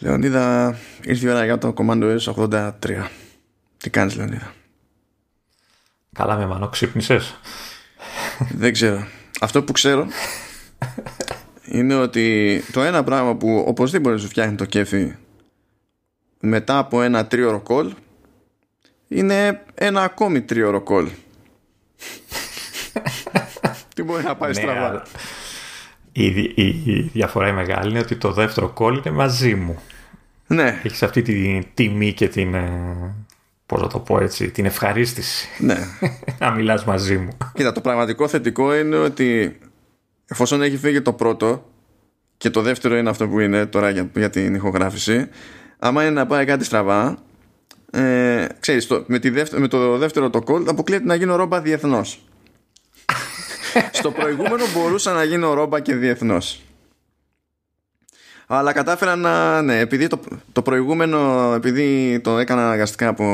Λεωνίδα, ήρθε η ώρα για το Commando S83. Τι κάνεις Λεωνίδα; Καλά με μανώ, ξύπνησες; Δεν ξέρω. Αυτό που ξέρω είναι ότι το ένα πράγμα που οπωσδήποτε σου φτιάχνει το κέφι μετά από ένα τρίωρο call είναι ένα ακόμη τρίωρο call. Τι μπορεί να πάει Ναι, στραβά. Αλλά Η, η, η διαφορά η μεγάλη είναι ότι το δεύτερο call είναι μαζί μου. Ναι, Έχεις αυτή τη τιμή και την, ε, πώς να το πω έτσι, την ευχαρίστηση ναι. να μιλάς μαζί μου. Κοίτα, το πραγματικό θετικό είναι ότι εφόσον έχει φύγει το πρώτο και το δεύτερο είναι αυτό που είναι τώρα για, για την ηχογράφηση, άμα είναι να πάει κάτι στραβά, ε, ξέρεις, το, με, τη δεύτερο, με το δεύτερο το call αποκλείεται να γίνω ρόμπα διεθνώς. Στο προηγούμενο μπορούσα να γίνω ρόμπα και διεθνώς. Αλλά κατάφερα να. Ναι, επειδή το, το προηγούμενο, επειδή το έκανα αναγκαστικά από,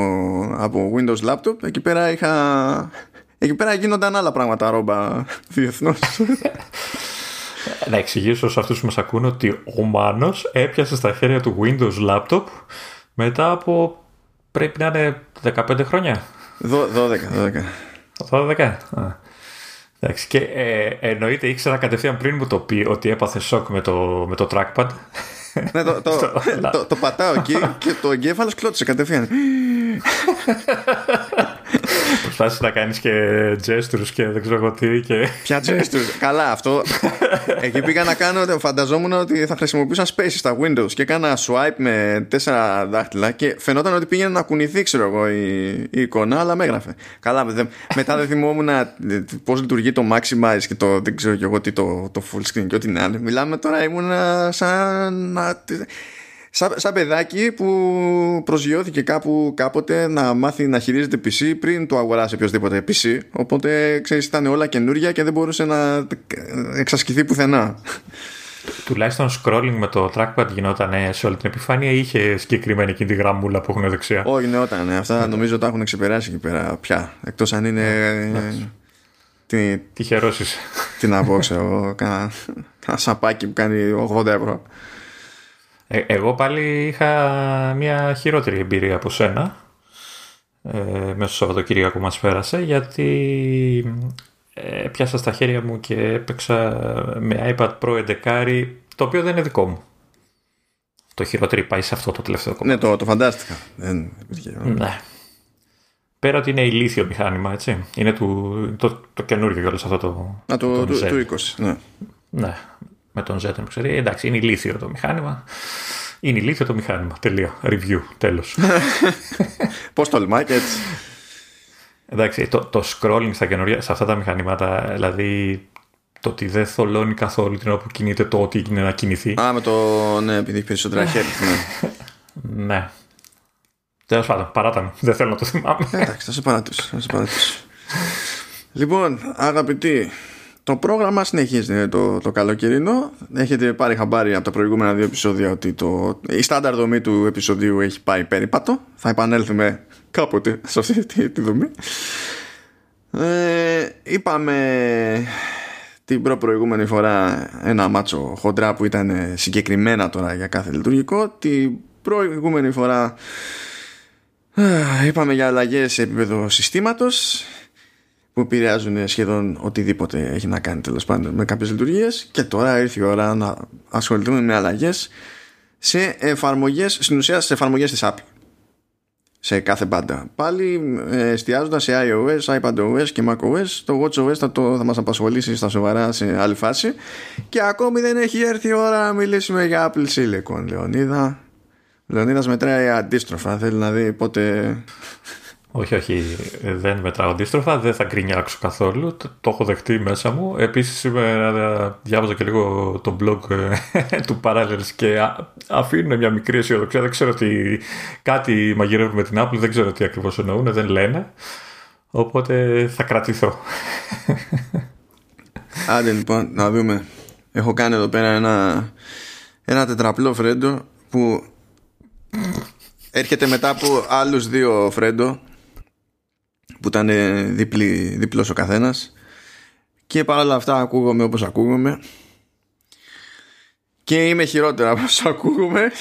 από Windows Laptop, εκεί πέρα είχα. Εκεί πέρα γίνονταν άλλα πράγματα ρόμπα διεθνώς. Να εξηγήσω σε αυτούς που μας ακούνε ότι ο Μάνος έπιασε στα χέρια του Windows Laptop μετά από πρέπει να είναι 15 χρόνια. 12, 12. 12. Α. Εντάξει, και ε, εννοείται ήξερα κατευθείαν πριν μου το πει ότι έπαθε σοκ με το, με το trackpad. ναι, το, το, το, το, πατάω εκεί και το εγκέφαλο κλώτσε κατευθείαν. Προσπάθησες να κάνεις και gestures και δεν ξέρω εγώ τι και... Ποια gestures; Καλά, αυτό. Εκεί πήγα να κάνω. Φανταζόμουν ότι θα χρησιμοποιούσα space στα Windows και έκανα swipe με τέσσερα δάχτυλα και φαινόταν ότι πήγαινε να κουνηθεί, ξέρω εγώ, η, η εικόνα, αλλά με έγραφε. Καλά, δε, μετά δεν θυμόμουν πώς λειτουργεί το maximize και το δεν ξέρω και εγώ τι το, το full screen και ό,τι να είναι. Μιλάμε τώρα, ήμουν σαν. να- Σαν, σαν παιδάκι που προσγειώθηκε κάπου κάποτε να μάθει να χειρίζεται PC πριν το αγοράσει οποιοδήποτε PC. Οπότε ξέρεις ήταν όλα καινούρια και δεν μπορούσε να εξασκηθεί πουθενά. Τουλάχιστον scrolling με το trackpad γινόταν σε όλη την επιφάνεια ή είχε συγκεκριμένη εκείνη τη γραμμούλα που έχουν δεξιά; Όχι, ναι, όταν ναι, αυτά νομίζω τα έχουν ξεπεράσει εκεί πέρα πια. Εκτός αν είναι. τι, Τυχερός είσαι. τι να πω, ξέρω εγώ. Κάνα κάνα σαπάκι που κάνει 80 ευρώ. Ε, εγώ πάλι είχα μια χειρότερη εμπειρία από σένα ε, μέσα στο Σαββατοκύριακο που μας πέρασε γιατί ε, πιάσα στα χέρια μου και έπαιξα με iPad Pro 11 το οποίο δεν είναι δικό μου. Το χειρότερο πάει σε αυτό το τελευταίο κομμάτι. Ναι, το, το φαντάστηκα. Δεν υπήρχε. Ναι. Πέρα ότι είναι ηλίθιο μηχάνημα, έτσι. Είναι του, το, το καινούργιο κιόλας αυτό το... Α, το, τον του, Z. του 20. Ναι. Ναι, με τον Z που ξέρει. Εντάξει, είναι ηλίθιο το μηχάνημα. Είναι ηλίθιο το μηχάνημα. Τελεία. Review. Τέλος. Πώς τολμάει και έτσι. Εντάξει, το, το scrolling στα καινούργια, σε αυτά τα μηχανήματα, δηλαδή το ότι δεν θολώνει καθόλου την ώρα που κινείται το ότι είναι να κινηθεί. Α, με το. Ναι, επειδή έχει περισσότερα χέρια. Ναι. Ναι. Τέλος πάντων, παράτα μου. Δεν θέλω να το θυμάμαι. Εντάξει, θα σε παρατήσω. Θα σε παρατήσω. λοιπόν, αγαπητοί, το πρόγραμμα συνεχίζει το, το καλοκαιρινό. Έχετε πάρει χαμπάρι από τα προηγούμενα δύο επεισόδια ότι το, η στάνταρ δομή του επεισοδίου έχει πάει περίπατο. Θα επανέλθουμε κάποτε σε αυτή τη, τη δομή. Ε, είπαμε την προ προηγούμενη φορά ένα μάτσο χοντρά που ήταν συγκεκριμένα τώρα για κάθε λειτουργικό. Την προηγούμενη φορά Α, Είπαμε για αλλαγές σε επίπεδο συστήματος που επηρεάζουν σχεδόν οτιδήποτε έχει να κάνει τέλος πάντων με κάποιες λειτουργίες. Και τώρα ήρθε η ώρα να ασχοληθούμε με αλλαγές σε εφαρμογές, στην ουσία σε εφαρμογές της Apple. Σε κάθε μπάντα. Πάλι ε, εστιάζοντας σε iOS, iPadOS και macOS. Το WatchOS θα, το, θα μας απασχολήσει στα σοβαρά σε άλλη φάση. Και ακόμη δεν έχει έρθει η ώρα να μιλήσουμε για Apple Silicon, Λεωνίδα. Λεωνίδας μετράει αντίστροφα. Θέλει να δει πότε. Όχι, όχι. Δεν μετράω αντίστροφα. Δεν θα γκρινιάξω καθόλου. Το, το έχω δεχτεί μέσα μου. Επίσης, σήμερα διάβαζα και λίγο το blog ε, του Parallels και α, αφήνουν μια μικρή αισιοδοξία. Δεν ξέρω τι. Κάτι μαγειρεύουν με την Apple. Δεν ξέρω τι ακριβώς εννοούν. Δεν λένε. Οπότε θα κρατηθώ. Άντε λοιπόν, να δούμε. Έχω κάνει εδώ πέρα ένα, ένα τετραπλό φρέντο που έρχεται μετά από άλλους δύο φρέντο που ήταν διπλή, διπλός ο καθένας. Και παρόλα αυτά ακούγομαι όπως ακούγομαι. Και είμαι χειρότερα από όσο ακούγουμε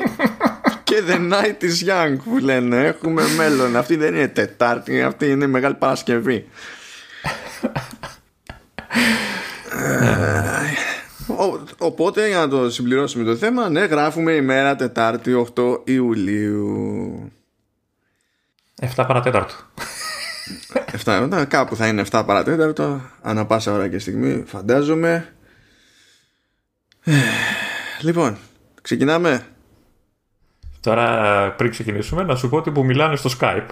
και the night is young που λένε. Έχουμε μέλλον. Αυτή δεν είναι Τετάρτη αυτή είναι Μεγάλη Παρασκευή. Οπότε για να το συμπληρώσουμε το θέμα Ναι γράφουμε ημέρα Τετάρτη 8 Ιουλίου. 7 παρατέταρτο 7, κάπου θα είναι 7 παρατέταρτο Ανά πάσα ώρα και στιγμή Φαντάζομαι. Λοιπόν Ξεκινάμε. Τώρα πριν ξεκινήσουμε να σου πω ότι που μιλάνε στο Skype.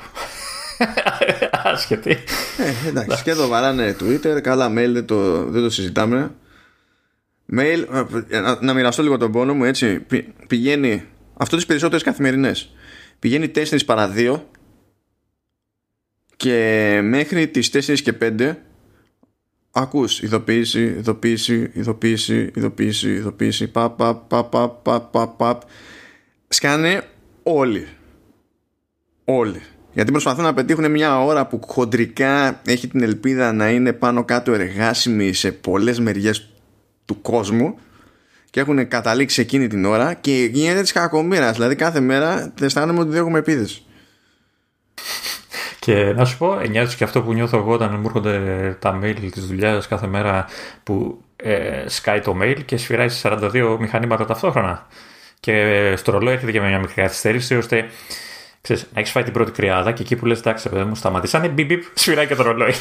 Άσχετη. Ε, Εντάξει και εδώ βαράνε Twitter Καλά mail δεν το, δεν το συζητάμε. Mail ε, να, να μοιραστώ λίγο τον πόνο μου έτσι Πηγαίνει Αυτό τις περισσότερες καθημερινές Πηγαίνει 4 παρα 2 Και μέχρι τις 4 και 5 Ακούς ειδοποίηση, ειδοποίηση, ειδοποίηση, ειδοποίηση, ειδοποίηση, παπ, παπ, παπ, παπ, παπ, παπ, Σκάνε όλοι. Όλοι. Γιατί προσπαθούν να πετύχουν μια ώρα που χοντρικά έχει την ελπίδα να είναι πάνω κάτω εργάσιμη σε πολλές μεριές του κόσμου και έχουν καταλήξει εκείνη την ώρα και γίνεται της κακομήρας. Δηλαδή κάθε μέρα αισθάνομαι ότι δεν έχουμε επίδεση. Και να σου πω, νιώθει και αυτό που νιώθω εγώ όταν μου έρχονται τα mail της δουλειάς κάθε μέρα που ε, σκάει το mail και σφυράει σε 42 μηχανήματα ταυτόχρονα. Και στο ρολόι έρχεται και με μια μικρή καθυστέρηση ώστε ξέρεις, να έχεις φάει την πρώτη κρυάδα και εκεί που λες: Εντάξει, παιδί μου, σταματήσανε. Μπιπ, μπιπ, σφυράει και το ρολόι.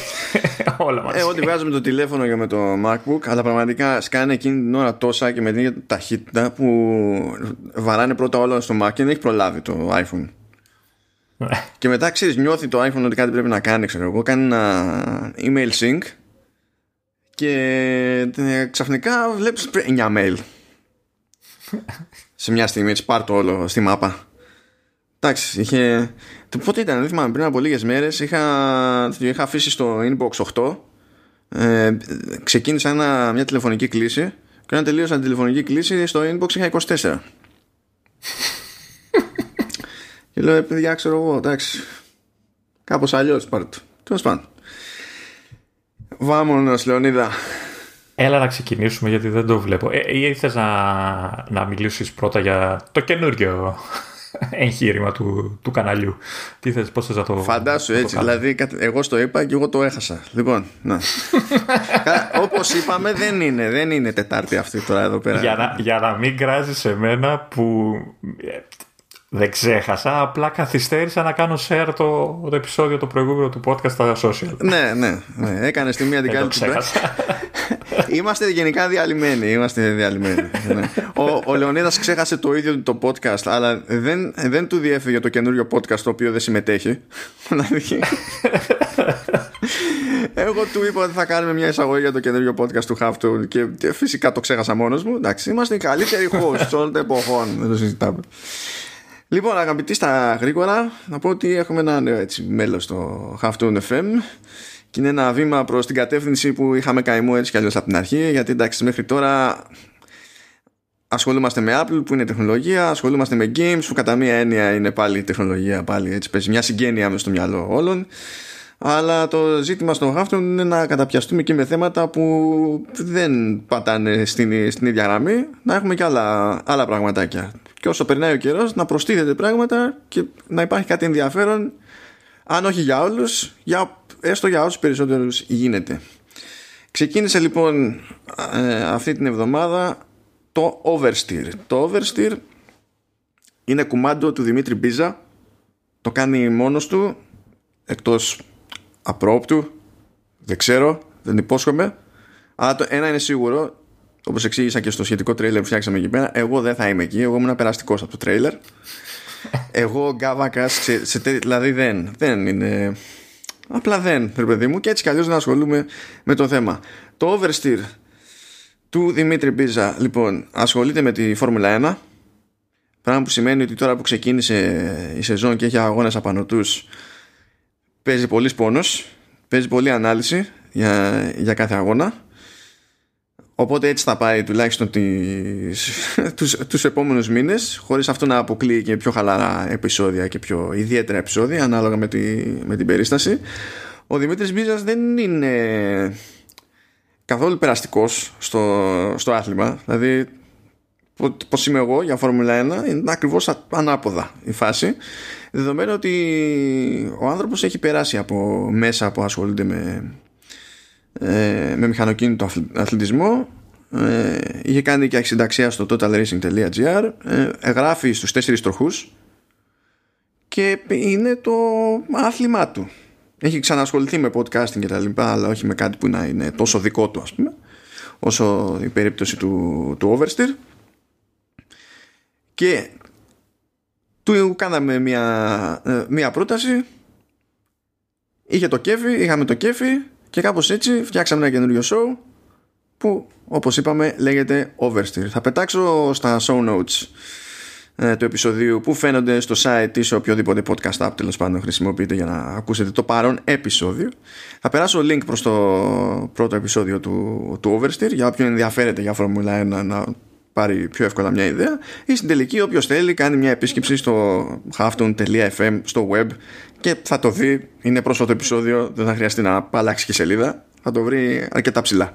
Όλα μαζί. Ε, ό,τι βγάζουμε το τηλέφωνο και με το MacBook, αλλά πραγματικά σκάνε εκείνη την ώρα τόσα και με την ίδια ταχύτητα που βαράνε πρώτα όλα στο Mac και δεν έχει προλάβει το iPhone. Και μετά ξέρεις, νιώθει το iPhone ότι κάτι πρέπει να κάνει, ξέρω εγώ. Κάνει ένα email sync και ε, ξαφνικά βλέπεις 9 mail. Σε μια στιγμή έτσι πάρ το όλο στη μάπα. Εντάξει, είχε. Πότε ήταν, δεν θυμάμαι, πριν από λίγες μέρες είχα, είχα αφήσει στο inbox 8. Ε, ξεκίνησα ένα, μια τηλεφωνική κλίση και όταν τελείωσα την τηλεφωνική κλίση στο inbox είχα 24. Και λέω, «Ε, παιδιά, ξέρω εγώ, εντάξει. Κάπως αλλιώς πάρε το. Τέλος πάντων. Βάμονο, Λεωνίδα. Έλα να ξεκινήσουμε γιατί δεν το βλέπω. Ε, ή ήθελες να, να μιλήσεις πρώτα για το καινούργιο εγχείρημα του, του καναλιού. Τι θες, πώς θες να το Φαντάσου έτσι, δηλαδή εγώ στο είπα και εγώ το έχασα. Λοιπόν, να. Όπως είπαμε δεν είναι, δεν είναι Τετάρτη αυτή τώρα εδώ πέρα. Για να, για να μην κράζεις εμένα που δεν ξέχασα, απλά καθυστέρησα να κάνω share το, το επεισόδιο το προηγούμενο του podcast στα social. ναι, ναι, ναι. Έκανες τη μία την Δεν το κάλυψη. ξέχασα. Είμαστε γενικά διαλυμένοι. Είμαστε διαλυμένοι. ναι. Ο, ο Λεωνίδας ξέχασε το ίδιο του το podcast, αλλά δεν, δεν του διέφυγε το καινούριο podcast το οποίο δεν συμμετέχει. Δηλαδή, Εγώ του είπα ότι θα κάνουμε μια εισαγωγή για το καινούριο podcast του Halftone και φυσικά το ξέχασα μόνος μου. Εντάξει, είμαστε οι καλύτεροι hosts όλων των εποχών. Δεν το συζητάμε. Λοιπόν, αγαπητοί στα γρήγορα, να πω ότι έχουμε ένα νέο έτσι, μέλος στο Halftone FM και είναι ένα βήμα προς την κατεύθυνση που είχαμε καημό έτσι κι αλλιώς από την αρχή γιατί εντάξει μέχρι τώρα ασχολούμαστε με Apple που είναι τεχνολογία ασχολούμαστε με games που κατά μία έννοια είναι πάλι τεχνολογία πάλι έτσι παίζει μια συγγένεια μες στο μυαλό όλων. Αλλά το ζήτημα στο Halftone είναι να καταπιαστούμε και με θέματα που δεν πατάνε στην, στην ίδια γραμμή να έχουμε και άλλα, άλλα πραγματάκια και όσο περνάει ο καιρός να προστίθεται πράγματα και να υπάρχει κάτι ενδιαφέρον αν όχι για όλους για, έστω για όσους περισσότερους γίνεται. Ξεκίνησε λοιπόν ε, αυτή την εβδομάδα το Oversteer. Το Oversteer είναι κουμάντο του Δημήτρη Μπίζα. Το κάνει μόνος του εκτός απρόπτου. Δεν ξέρω, δεν υπόσχομαι. Αλλά το ένα είναι σίγουρο όπως εξήγησα και στο σχετικό τρέιλερ που φτιάξαμε εκεί πέρα εγώ δεν θα είμαι εκεί, εγώ ήμουν περαστικός από το τρέιλερ. Εγώ ο Γκάβακας σε, σε, δηλαδή δεν, δεν είναι απλά δεν ρε παιδί μου και έτσι κι αλλιώς να ασχολούμαι με το θέμα. Το Oversteer του Δημήτρη Μπίζα λοιπόν ασχολείται με τη Φόρμουλα 1 πράγμα που σημαίνει ότι τώρα που ξεκίνησε η σεζόν και έχει αγώνες απανωτούς παίζει πολύ πόνος παίζει πολλή ανάλυση για, για κάθε αγώνα Οπότε έτσι θα πάει τουλάχιστον τις, τους, τους επόμενους μήνες χωρίς αυτό να αποκλείει και πιο χαλαρά επεισόδια και πιο ιδιαίτερα επεισόδια ανάλογα με, τη, με την περίσταση. Ο Δημήτρης Μπίζας δεν είναι καθόλου περαστικός στο, στο άθλημα. Δηλαδή πως είμαι εγώ για Φόρμουλα 1 είναι ακριβώς ανάποδα η φάση δεδομένου ότι ο άνθρωπος έχει περάσει από μέσα που ασχολούνται με, ε, με μηχανοκίνητο αθλητισμό ε, είχε κάνει και αξινταξία στο totalracing.gr ε, γράφει στους τέσσερις τροχούς και είναι το άθλημά του. Έχει ξανασχοληθεί με podcasting και τα λοιπά αλλά όχι με κάτι που να είναι τόσο δικό του ας πούμε όσο η περίπτωση του, του Oversteer. Και του κάναμε μια, ε, μια πρόταση. Είχε το κέφι, είχαμε το κέφι και κάπως έτσι φτιάξαμε ένα καινούριο show που όπως είπαμε λέγεται Oversteer θα πετάξω στα show notes ε, του επεισοδίου που φαίνονται στο site ή σε οποιοδήποτε podcast app τέλος πάντων χρησιμοποιείτε για να ακούσετε το παρόν επεισόδιο. Θα περάσω link προς το πρώτο επεισόδιο του, του Oversteer για όποιον ενδιαφέρεται για Formula 1 να πάρει πιο εύκολα μια ιδέα ή στην τελική όποιος θέλει κάνει μια επίσκεψη στο hafton.fm στο web και θα το δει, είναι πρόσφατο επεισόδιο δεν θα χρειαστεί να αλλάξει και σελίδα θα το βρει αρκετά ψηλά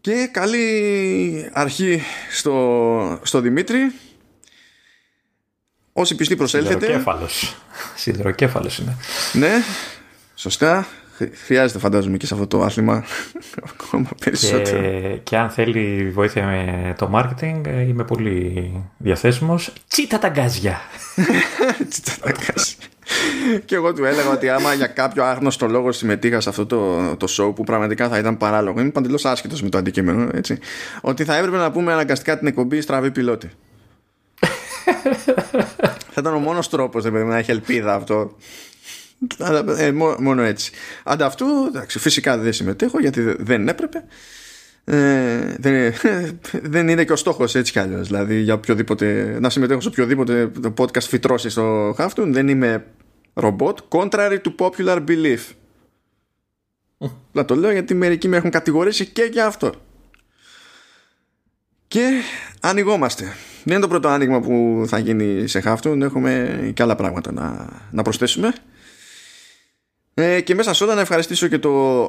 και καλή αρχή στο, στο Δημήτρη. Όσοι πιστοί προσέλθετε. Σιδεροκέφαλος. Σιδεροκέφαλος είναι. Ναι, σωστά. Χρειάζεται φαντάζομαι και σε αυτό το άθλημα ακόμα περισσότερο. Και, και αν θέλει βοήθεια με το marketing είμαι πολύ διαθέσιμος. Τσίτα τα γκάζια. Τσίτα τα γκάζια και εγώ του έλεγα ότι άμα για κάποιο άγνωστο λόγο συμμετείχα σε αυτό το, το show που πραγματικά θα ήταν παράλογο, είμαι παντελώς άσχετος με το αντικείμενο, έτσι, ότι θα έπρεπε να πούμε αναγκαστικά την εκπομπή στραβή πιλότη. θα ήταν ο μόνος τρόπος να έχει ελπίδα αυτό. Ε, μόνο έτσι. Ανταυτού, εντάξει, φυσικά δεν συμμετέχω γιατί δεν έπρεπε. Ε, δεν, δεν είναι και ο στόχος έτσι κι αλλιώς. Δηλαδή, για οποιοδήποτε, να συμμετέχω σε οποιοδήποτε podcast φυτρώσει στο Χάφτουν, δεν είμαι ρομπότ. Contrary to popular belief. Να το λέω γιατί μερικοί με έχουν κατηγορήσει και για αυτό. Και ανοιγόμαστε. Δεν είναι το πρώτο άνοιγμα που θα γίνει σε Χάφτουν. Έχουμε και άλλα πράγματα να, να προσθέσουμε. Ε, και μέσα σε όλα να ευχαριστήσω και το,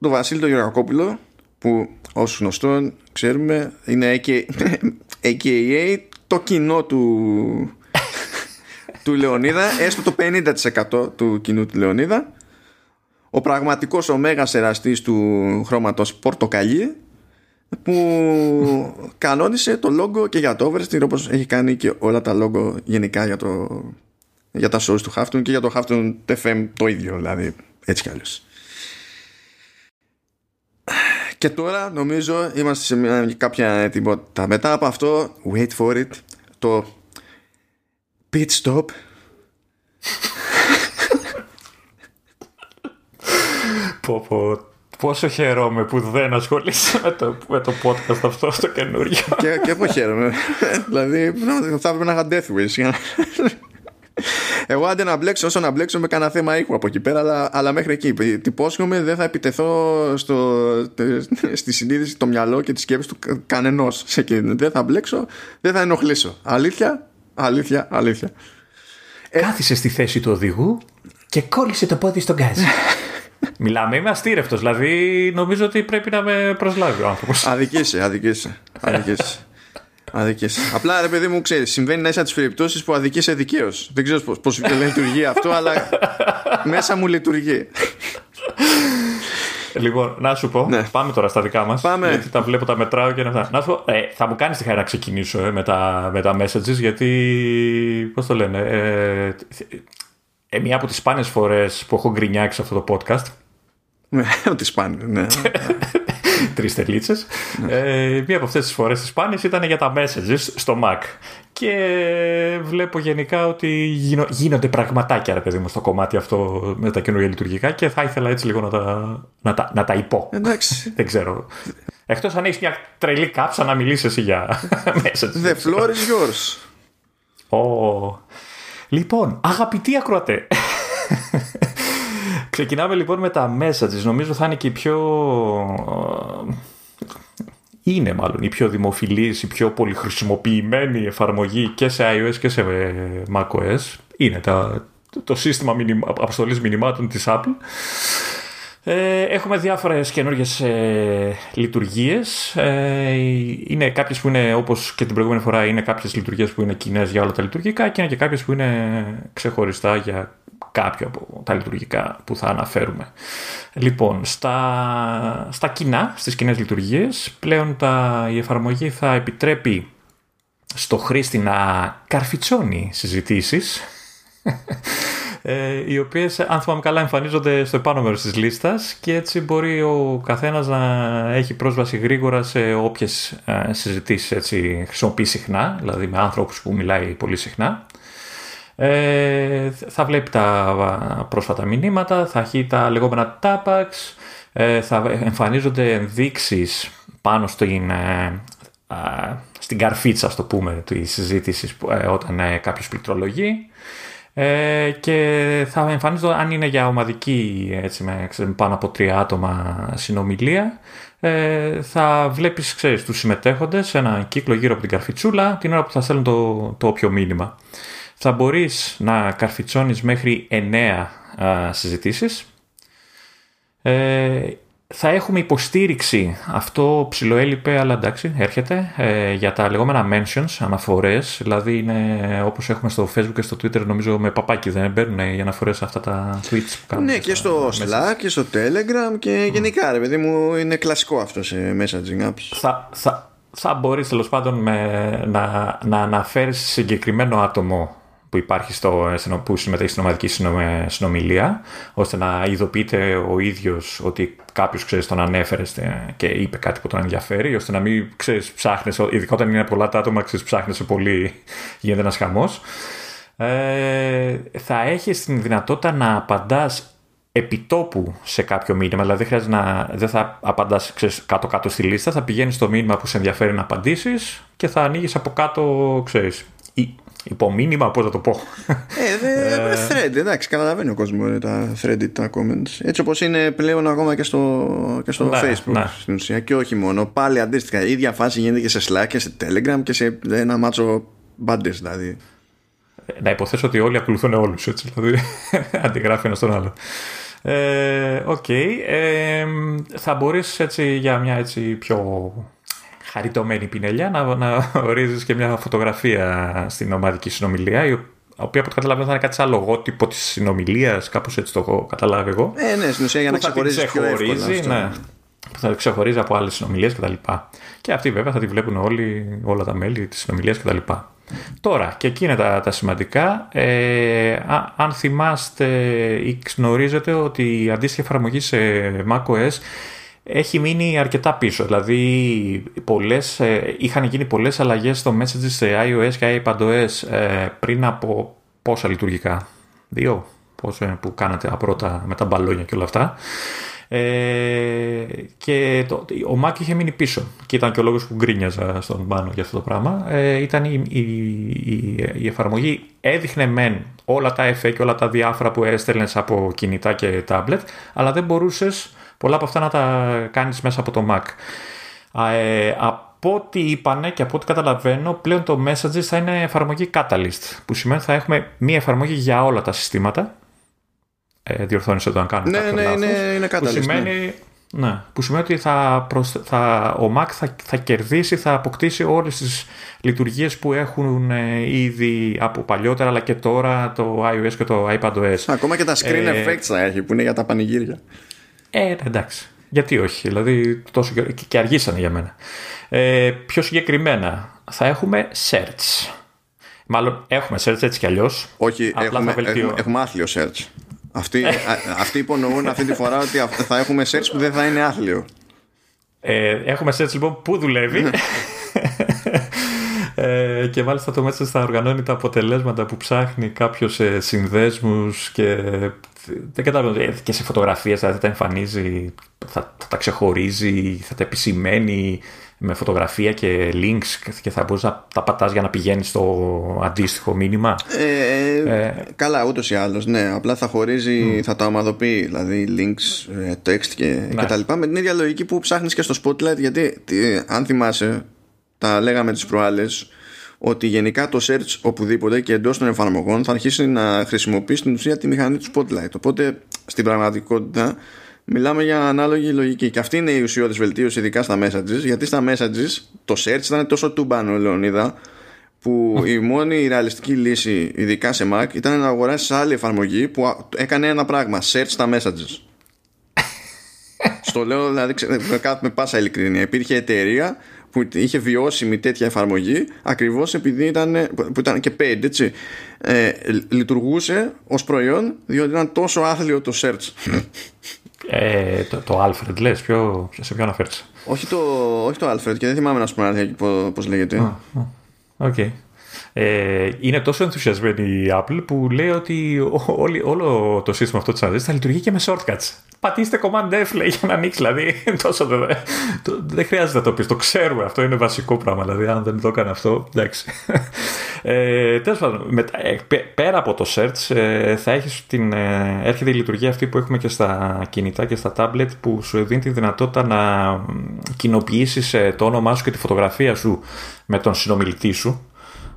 το Βασίλη τον Γεωργακόπουλο που ως γνωστόν ξέρουμε είναι AKA το κοινό του του Λεωνίδα έστω το 50% του κοινού του Λεωνίδα. Ο πραγματικός ο μέγας εραστής του χρώματος πορτοκαλί που κανόνισε το λόγο και για το Oversteer όπως έχει κάνει και όλα τα λόγο γενικά για, το, για τα shows του Hafton και για το Hafton FM το ίδιο δηλαδή έτσι κι αλλιώς και τώρα νομίζω είμαστε σε μια, κάποια ετοιμότητα. Μετά από αυτό, wait for it, το pit stop. πω, πω. Πόσο χαίρομαι που δεν ασχολείσαι με το, με το podcast αυτό στο καινούριο. και, και εγώ χαίρομαι. δηλαδή θα έπρεπε να είχα death wish. Εγώ άντε να μπλέξω όσο να μπλέξω με κανένα θέμα ήχου από εκεί πέρα, αλλά, αλλά μέχρι εκεί. Τυπώσχομαι δεν θα επιτεθώ στο, στη συνείδηση, το μυαλό και τη σκέψη του κανενός σε Δεν θα μπλέξω, δεν θα ενοχλήσω. Αλήθεια, αλήθεια, αλήθεια. Ε, Κάθισε στη θέση του οδηγού και κόλλησε το πόδι στον γκάζι. Μιλάμε, είμαι αστήρευτος. Δηλαδή, νομίζω ότι πρέπει να με προσλάβει ο άνθρωπος. Αδικήσει, αδικήσει. αδικήσει. Αδικής. Απλά ρε παιδί μου, ξέρεις, συμβαίνει να είσαι από τις περιπτώσεις που αδικείσαι δικαίως. Δεν ξέρω πώς λειτουργεί αυτό, αλλά μέσα μου λειτουργεί. Λοιπόν, να σου πω, ναι. πάμε τώρα στα δικά μας. Πάμε. Γιατί τα βλέπω, τα μετράω και να, να σου πω, ε, θα μου κάνεις τη χαρά να ξεκινήσω ε, με, τα, με τα messages, γιατί. Πώς το λένε. Ε, ε, μία από τις σπάνιες φορές που έχω γκρινιάξει αυτό το podcast. Ναι, ότι σπάνιο, ναι. Τρεις τελίτσες. ε, μία από αυτές τις φορές τη σπάνιες ήταν για τα messages στο Mac. Και βλέπω γενικά ότι γίνονται πραγματάκια, ρε παιδί μου, στο κομμάτι αυτό με τα καινούργια λειτουργικά και θα ήθελα έτσι λίγο να τα, να τα, να τα υπώ. Εντάξει. Δεν ξέρω. Εκτός αν έχεις μια τρελή κάψα να μιλήσεις εσύ για messages. The floor is yours. Oh. Λοιπόν, αγαπητοί ακροατέ. Ξεκινάμε λοιπόν με τα messages. Νομίζω θα είναι και η πιο... Είναι μάλλον η πιο δημοφιλής, η πιο πολυχρησιμοποιημένη εφαρμογή και σε iOS και σε macOS. Είναι τα, το σύστημα μηνυμα, αποστολής μηνυμάτων της Apple. Ε, έχουμε διάφορες καινούργιες ε, λειτουργίες. Ε, είναι κάποιες που είναι, όπως και την προηγούμενη φορά, είναι κάποιες λειτουργίες που είναι κοινές για όλα τα λειτουργικά και είναι και κάποιες που είναι ξεχωριστά για κάποια από τα λειτουργικά που θα αναφέρουμε. Λοιπόν, στα, στα κοινά, στις κοινές λειτουργίες, πλέον τα, η εφαρμογή θα επιτρέπει στο χρήστη να καρφιτσώνει συζητήσεις ε, οι οποίες αν θυμάμαι καλά εμφανίζονται στο επάνω μέρος της λίστας και έτσι μπορεί ο καθένας να έχει πρόσβαση γρήγορα σε όποιες ε, συζητήσεις έτσι, χρησιμοποιεί συχνά, δηλαδή με άνθρωπους που μιλάει πολύ συχνά. Ε, θα βλέπει τα πρόσφατα μηνύματα, θα έχει τα λεγόμενα tapax, ε, θα εμφανίζονται ενδείξεις πάνω στην, ε, στην καρφίτσα, το πούμε, της συζήτησης όταν κάποιος πληκτρολογεί. Ε, και θα εμφανίζονται αν είναι για ομαδική έτσι, με πάνω από τρία άτομα συνομιλία ε, θα βλέπεις ξέρεις, τους συμμετέχοντες σε ένα κύκλο γύρω από την καρφιτσούλα την ώρα που θα στέλνουν το, το όποιο μήνυμα. Θα μπορείς να καρφιτσώνεις μέχρι 9 α, συζητήσεις. Ε, θα έχουμε υποστήριξη, αυτό ψηλοέλειπε, αλλά εντάξει, έρχεται, ε, για τα λεγόμενα mentions, αναφορές, δηλαδή είναι όπως έχουμε στο facebook και στο twitter, νομίζω με παπάκι δεν μπαίνουν οι αναφορές σε αυτά τα tweets που κάνουν. Ναι, και στο Slack και στο Telegram και γενικά, ρε παιδί μου, είναι κλασικό αυτό σε messaging apps. Θα, θα, θα μπορείς τέλος πάντων με, να, να αναφέρεις συγκεκριμένο άτομο που υπάρχει στο, που συμμετέχει στην ομαδική συνομιλία, ώστε να ειδοποιείται ο ίδιος ότι κάποιος ξέρεις τον ανέφερε και είπε κάτι που τον ενδιαφέρει, ώστε να μην ξέρεις, ψάχνει, ειδικά όταν είναι πολλά τα άτομα, ξέρεις, ψάχνει πολύ, γίνεται ένας χαμός. Ε, θα έχεις την δυνατότητα να απαντάς επιτόπου σε κάποιο μήνυμα. Δηλαδή, δεν, χρειάζεται να, δεν θα απαντάς κάτω-κάτω στη λίστα, θα πηγαίνεις στο μήνυμα που σε ενδιαφέρει να απαντήσεις και θα ανοίγεις από κάτω, ξέρεις, υπομήνυμα, πώς θα το πω. Ε, δε, ε, thread, εντάξει, καταλαβαίνει ο κόσμος τα thread, τα comments. Έτσι όπως είναι πλέον ακόμα και στο, και στο ναι, Facebook ναι. στην ουσία. Και όχι μόνο. Πάλι αντίστοιχα, η ίδια φάση γίνεται και σε Slack και σε Telegram και σε ένα μάτσο μπάντε δηλαδή. Να υποθέσω ότι όλοι ακολουθούν όλους έτσι. Δηλαδή αντιγράφει ένας στον άλλο. Ε, OK. Okay. Ε, θα μπορείς έτσι για μια έτσι πιο χαριτωμένη πινελιά να, να ορίζεις και μια φωτογραφία στην ομαδική συνομιλία, η οποία από ό,τι καταλαβαίνω θα είναι κάτι σαν λογότυπο της συνομιλίας, κάπως έτσι το έχω καταλάβει εγώ. Ε, ναι, στην ουσία για να ξεχωρίζει πιο εύκολα ναι, που θα ξεχωρίζει από άλλες συνομιλίες κτλ. Και αυτοί βέβαια θα τη βλέπουν όλοι, όλα τα μέλη της συνομιλίας κτλ. Τώρα, και εκεί είναι τα, τα σημαντικά. Ε, αν θυμάστε ή γνωρίζετε ότι η αντίστοιχη εφαρμογή σε macOS έχει μείνει αρκετά πίσω. Δηλαδή πολλές, ε, είχαν γίνει πολλές αλλαγές στο message σε iOS και iPadOS ε, πριν από πόσα λειτουργικά; Δύο πόσο, που κάνατε πρώτα με τα μπαλόνια και όλα αυτά. Ε, και το, ο Mac είχε μείνει πίσω και ήταν και ο λόγος που γκρίνιαζα στον πάνω για αυτό το πράγμα ε, ήταν η, η, η, η, εφαρμογή έδειχνε μεν όλα τα εφέ και όλα τα διάφορα που έστελνες από κινητά και tablet αλλά δεν μπορούσες πολλά από αυτά να τα κάνεις μέσα από το Mac. Ε, από ό,τι είπανε και από ό,τι καταλαβαίνω, πλέον το Messages θα είναι εφαρμογή Catalyst, που σημαίνει ότι θα έχουμε μία εφαρμογή για όλα τα συστήματα. Ε, διορθώνεις όταν κάνω ναι, ναι, λάθος. Ναι, είναι Catalyst. Που σημαίνει, ναι. ναι, που σημαίνει ότι θα, θα, ο Mac θα, θα κερδίσει, θα αποκτήσει όλες τις λειτουργίες που έχουν ε, ήδη από παλιότερα, αλλά και τώρα το iOS και το iPadOS. Ακόμα και τα screen ε, effects θα έχει, που είναι για τα πανηγύρια. Ε, εντάξει. Γιατί όχι, δηλαδή τόσο και αργήσανε για μένα. Ε, πιο συγκεκριμένα, θα έχουμε search. Μάλλον έχουμε search έτσι κι αλλιώς. Όχι, έχουμε, έχουμε, έχουμε άθλιο search. Αυτοί, αυτοί υπονοούν αυτή τη φορά ότι θα έχουμε search που δεν θα είναι άθλιο. Ε, έχουμε search λοιπόν που δουλεύει. ε, και μάλιστα το message θα οργανώνει τα αποτελέσματα που ψάχνει κάποιος σε συνδέσμους και δεν καταλαβαίνω. Ε, και σε φωτογραφίες θα τα εμφανίζει, θα, θα, τα ξεχωρίζει, θα τα επισημαίνει με φωτογραφία και links και θα μπορείς να τα πατάς για να πηγαίνεις στο αντίστοιχο μήνυμα; Ε, ε, καλά, ούτως ή άλλως, ναι. Απλά θα χωρίζει, θα τα ομαδοποιεί, δηλαδή links, ε, text και, ναι. και τα λοιπά. Με την ίδια λογική που ψάχνεις και στο Spotlight, γιατί αν θυμάσαι, τα λέγαμε τις προάλλες ότι γενικά το search οπουδήποτε και εντός των εφαρμογών θα αρχίσει να χρησιμοποιεί στην ουσία τη μηχανή του Spotlight. Οπότε στην πραγματικότητα Μιλάμε για ανάλογη λογική. Και αυτή είναι η ουσιώδης βελτίωση, ειδικά στα messages. Γιατί στα messages το search ήταν τόσο τούμπανο, Λεωνίδα, που η μόνη ρεαλιστική λύση, ειδικά σε Mac, ήταν να αγοράσει άλλη εφαρμογή που έκανε ένα πράγμα. Search στα messages. Στο λέω δηλαδή με πάσα ειλικρίνεια. Υπήρχε εταιρεία που είχε βιώσιμη τέτοια εφαρμογή ακριβώς επειδή ήταν, που ήταν και paid έτσι. Ε, λειτουργούσε ως προϊόν διότι ήταν τόσο άθλιο το search. Ε, το, το Alfred λες ποιο, σε ποιο αναφέρεις όχι το, όχι το Alfred και δεν θυμάμαι να σου πω πώς λέγεται. OK. okay. Ε, είναι τόσο ενθουσιασμένη η Apple που λέει ότι όλη, όλο το σύστημα αυτό της αναζήτησης θα λειτουργεί και με shortcuts πατήστε Command F λέει, για να ανοίξει. Δηλαδή, τόσο δεν, δεν χρειάζεται να το πεις. Το ξέρουμε. Αυτό είναι βασικό πράγμα. Δηλαδή, αν δεν το έκανε αυτό, εντάξει. Ε, Τέλος πάντων, ε, πέρα από το search, ε, θα έχεις την. Ε, έρχεται η λειτουργία αυτή που έχουμε και στα κινητά και στα tablet που σου δίνει τη δυνατότητα να κοινοποιήσεις το όνομά σου και τη φωτογραφία σου με τον συνομιλητή σου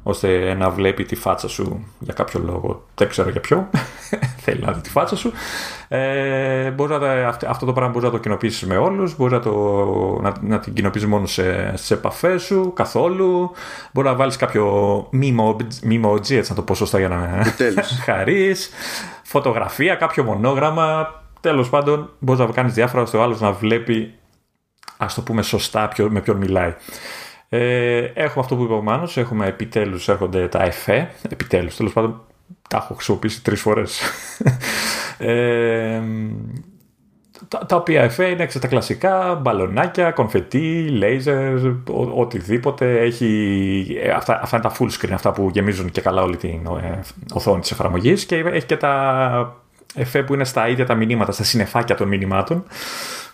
ώστε να βλέπει τη φάτσα σου για κάποιο λόγο, δεν ξέρω για ποιο, θέλει να δει τη φάτσα σου. Ε, να, αυτό το πράγμα μπορείς να το κοινοποιήσεις με όλους, μπορείς να, το, να, να την κοινοποιήσεις μόνο σε, σε επαφές σου, καθόλου. Μπορείς να βάλεις κάποιο memo, έτσι να το πω σωστά για να χαρείς. Φωτογραφία, κάποιο μονόγραμμα. Τέλος πάντων, μπορείς να κάνεις διάφορα ώστε ο άλλος να βλέπει, ας το πούμε σωστά, με ποιον μιλάει. Ε, έχουμε αυτό που είπε ο Μάνος, έχουμε επιτέλους έρχονται τα εφέ, επιτέλους, τέλος πάντων τα έχω χρησιμοποιήσει τρεις φορές. ε, τα, τα οποία εφέ είναι τα κλασικά, μπαλονάκια, κονφετί, λέιζερ, οτιδήποτε. Έχει, ε, αυτά, αυτά είναι τα full screen, αυτά που γεμίζουν και καλά όλη την ε, οθόνη της εφαρμογής και έχει και τα εφέ που είναι στα ίδια τα μηνύματα, στα συνεφάκια των μηνυμάτων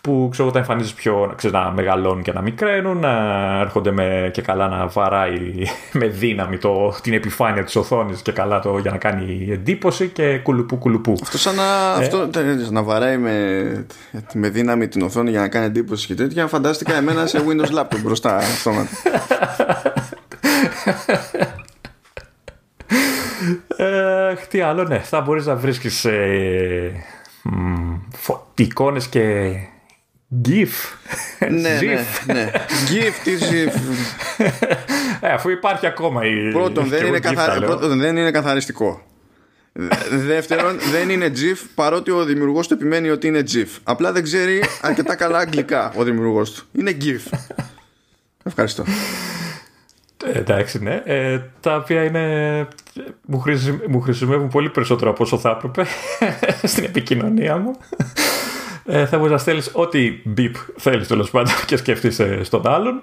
που ξέρω τα εμφανίζεις πιο ξέρω, να μεγαλώνουν και να μικραίνουν, να έρχονται με, και καλά να βαράει με δύναμη το, την επιφάνεια της οθόνης και καλά το, για να κάνει εντύπωση και κουλουπού κουλουπού. Αυτό σαν να, ε. αυτό, να βαράει με, με δύναμη την οθόνη για να κάνει εντύπωση και τέτοια φαντάστηκα εμένα σε Windows Laptop μπροστά αυτόματα. Ε, τι άλλο, ναι. Θα μπορείς να βρίσκεις ε, εικόνες και GIF. ναι, ναι, ναι. GIF, τι GIF. Ε, αφού υπάρχει ακόμα η. Πρώτον, δεν, είναι, καθα... Πρώτον δεν είναι καθαριστικό. Δεύτερον, δεν είναι GIF παρότι ο δημιουργός του επιμένει ότι είναι GIF. Απλά δεν ξέρει αρκετά καλά αγγλικά ο δημιουργός του. Είναι GIF. Ευχαριστώ. Ε, εντάξει, ναι. Ε, τα οποία είναι. Μου, μου χρησιμεύουν πολύ περισσότερο από όσο θα έπρεπε στην επικοινωνία μου ε, θα μπορείς να στέλνεις ό,τι beep θέλεις τέλος πάντων και σκεφτεί ε, στον άλλον.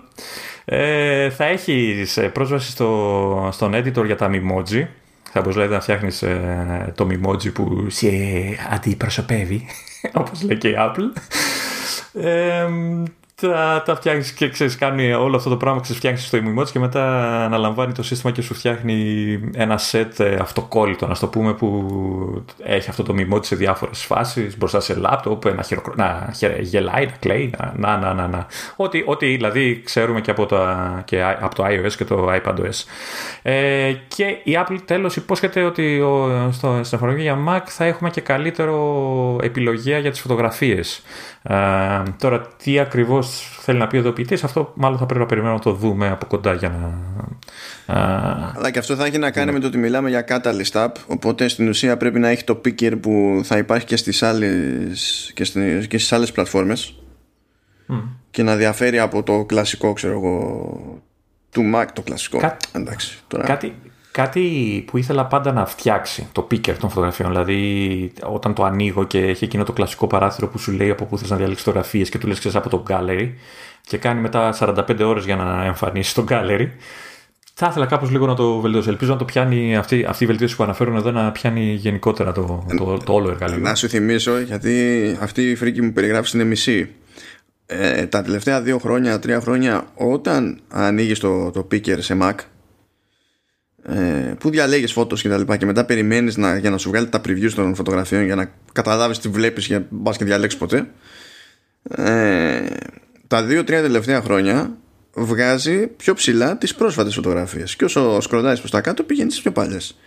Ε, θα έχεις ε, πρόσβαση στο, στον editor για τα Mimoji. Θα μπορείς δηλαδή, να φτιάχνεις ε, το Mimoji που σε αντιπροσωπεύει, όπως λέει και η Apple. Ε, τα, τα φτιάχνει και ξέρεις, κάνει όλο αυτό το πράγμα, ξέρεις, φτιάχνεις στο emoji και μετά αναλαμβάνει το σύστημα και σου φτιάχνει ένα set ε, αυτοκόλλητο, να το πούμε, που έχει αυτό το emoji σε διάφορες φάσεις, μπροστά σε λάπτοπ, να, χειροκρο... να γελάει, να κλαίει, να, να, να, να. Ό,τι, ό,τι δηλαδή ξέρουμε και από, το, και από το iOS και το iPadOS. Ε, και η Apple τέλος υπόσχεται ότι ο, στο, στην εφαρμογή για Mac θα έχουμε και καλύτερο επιλογία για τις φωτογραφίες. Ε, τώρα, τι ακριβώς θέλει να πει ο ποιητή, αυτό μάλλον θα πρέπει να περιμένουμε να το δούμε από κοντά για να. Αλλά και αυτό θα έχει να κάνει με το ότι μιλάμε για Catalyst App. Οπότε στην ουσία πρέπει να έχει το picker που θα υπάρχει και στις άλλες και στις άλλες πλατφόρμες και να διαφέρει από το κλασικό, ξέρω εγώ, του Mac το κλασικό. Κά... Εντάξει, τώρα... Κάτι, Κάτι που ήθελα πάντα να φτιάξει το picker των φωτογραφιών. Δηλαδή, όταν το ανοίγω και έχει εκείνο το κλασικό παράθυρο που σου λέει από πού θες να διαλέξει φωτογραφίες και του λες ξέρεις από το gallery και κάνει μετά 45 ώρες για να εμφανίσει το gallery. Θα ήθελα κάπως λίγο να το βελτιώσω. Ελπίζω να το πιάνει αυτή, αυτή η βελτίωση που αναφέρουν εδώ να πιάνει γενικότερα το, το, το όλο εργαλείο. Να σου θυμίσω, γιατί αυτή η φρίκη μου περιγράφεις είναι μισή. Ε, τα τελευταία δύο χρόνια, τρία χρόνια, όταν ανοίγεις το, το picker σε Mac, ε, που διαλέγεις φώτος και τα λοιπά και μετά περιμένεις να, για να σου βγάλει τα previews των φωτογραφιών για να καταλάβεις τι βλέπεις για μπας και διαλέξεις ποτέ. Ε, τα δύο-τρία τελευταία χρόνια βγάζει πιο ψηλά τις πρόσφατες φωτογραφίες. Και όσο σκροντάρεις προς τα κάτω πηγαίνεις στις πιο παλιές.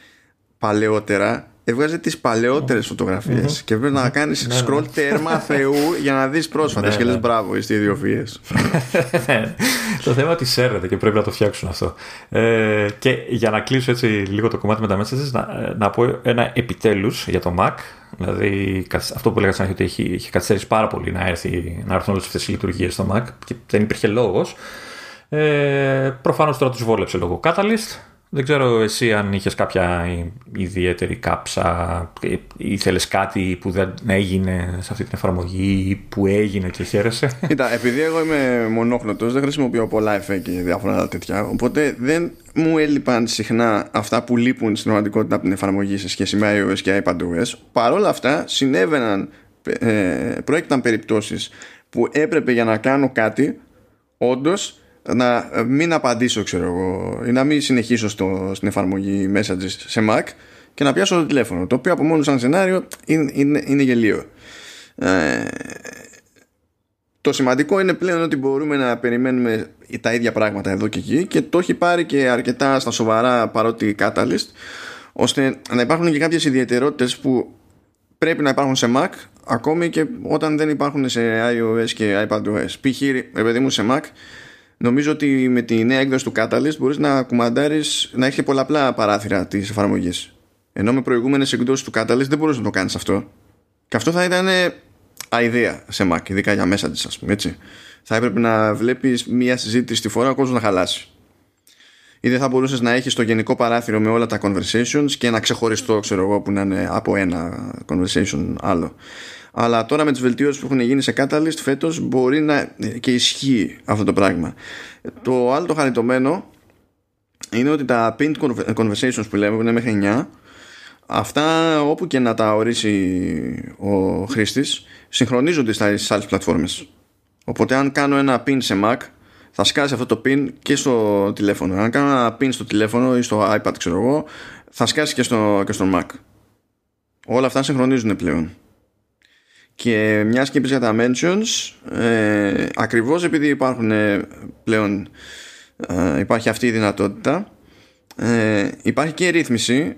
Παλαιότερα έβγαζε τις παλαιότερες φωτογραφίες και πρέπει να κάνεις Ναι, scroll τέρμα θεού για να δεις πρόσφατες Ναι, και λες ναι. μπράβο είστε ιδιοφυίες Ναι. το θέμα τη σέρνεται και πρέπει να το φτιάξουν αυτό. Ε, και για να κλείσω έτσι λίγο το κομμάτι με τα messages, να, να πω ένα επιτέλους για το Mac. Δηλαδή καθ- αυτό που έλεγα στην αρχή ότι έχει, έχει καθυστερήσει πάρα πολύ να, έρθει, να έρθουν όλες αυτές οι λειτουργίες στο Mac και δεν υπήρχε λόγος. Ε, προφανώς τώρα τους βόλεψε λόγω Catalyst. Δεν ξέρω εσύ αν είχες κάποια ιδιαίτερη κάψα ή ήθελες κάτι που δεν έγινε σε αυτή την εφαρμογή ή που έγινε και χαίρεσαι; Κοίτα, επειδή εγώ είμαι μονόχνοτος δεν χρησιμοποιώ πολλά εφέ και διάφορα άλλα τέτοια οπότε δεν μου έλειπαν συχνά αυτά που λείπουν στην πραγματικότητα από την εφαρμογή σε σχέση με iOS και iPadOS Παρ' όλα αυτά συνέβαιναν ε, προέκυταν περιπτώσεις που έπρεπε για να κάνω κάτι όντως να μην απαντήσω ξέρω εγώ ή να μην συνεχίσω στο, στην εφαρμογή Messages σε Mac και να πιάσω το τηλέφωνο το οποίο από μόνο σαν σενάριο είναι, είναι, είναι γελίο ε, το σημαντικό είναι πλέον ότι μπορούμε να περιμένουμε τα ίδια πράγματα εδώ και εκεί και το έχει πάρει και αρκετά στα σοβαρά παρότι Catalyst ώστε να υπάρχουν και κάποιες ιδιαιτερότητες που πρέπει να υπάρχουν σε Mac ακόμη και όταν δεν υπάρχουν σε iOS και iPadOS π.χ. ρε παιδί μου σε Mac νομίζω ότι με τη νέα έκδοση του Catalyst μπορείς να κουμαντάρεις να έχει πολλαπλά παράθυρα της εφαρμογής ενώ με προηγούμενες εκδόσεις του Catalyst δεν μπορείς να το κάνεις αυτό και αυτό θα ήταν αηδία σε Mac, ειδικά για messages, ας πούμε, έτσι. Θα έπρεπε να βλέπεις μία συζήτηση τη φορά ο κόσμος να χαλάσει. Ή δεν θα μπορούσες να έχεις το γενικό παράθυρο με όλα τα conversations και ένα ξεχωριστό, ξέρω εγώ, που να είναι από ένα conversation άλλο. Αλλά τώρα με τις βελτιώσεις που έχουν γίνει σε Catalyst φέτος μπορεί να και ισχύει αυτό το πράγμα. Το άλλο το χαριτωμένο είναι ότι τα pinned conversations που λέμε που είναι μέχρι 9 αυτά όπου και να τα ορίσει ο χρήστης συγχρονίζονται στις άλλες πλατφόρμες. Οπότε αν κάνω ένα pin σε Mac θα σκάσει αυτό το pin και στο τηλέφωνο. Αν κάνω ένα pin στο τηλέφωνο ή στο iPad ξέρω εγώ θα σκάσει και στο, και στο Mac. Όλα αυτά συγχρονίζουν πλέον και μιας και είπες για τα mentions ε, ακριβώς επειδή υπάρχουν ε, πλέον ε, υπάρχει αυτή η δυνατότητα ε, υπάρχει και ρύθμιση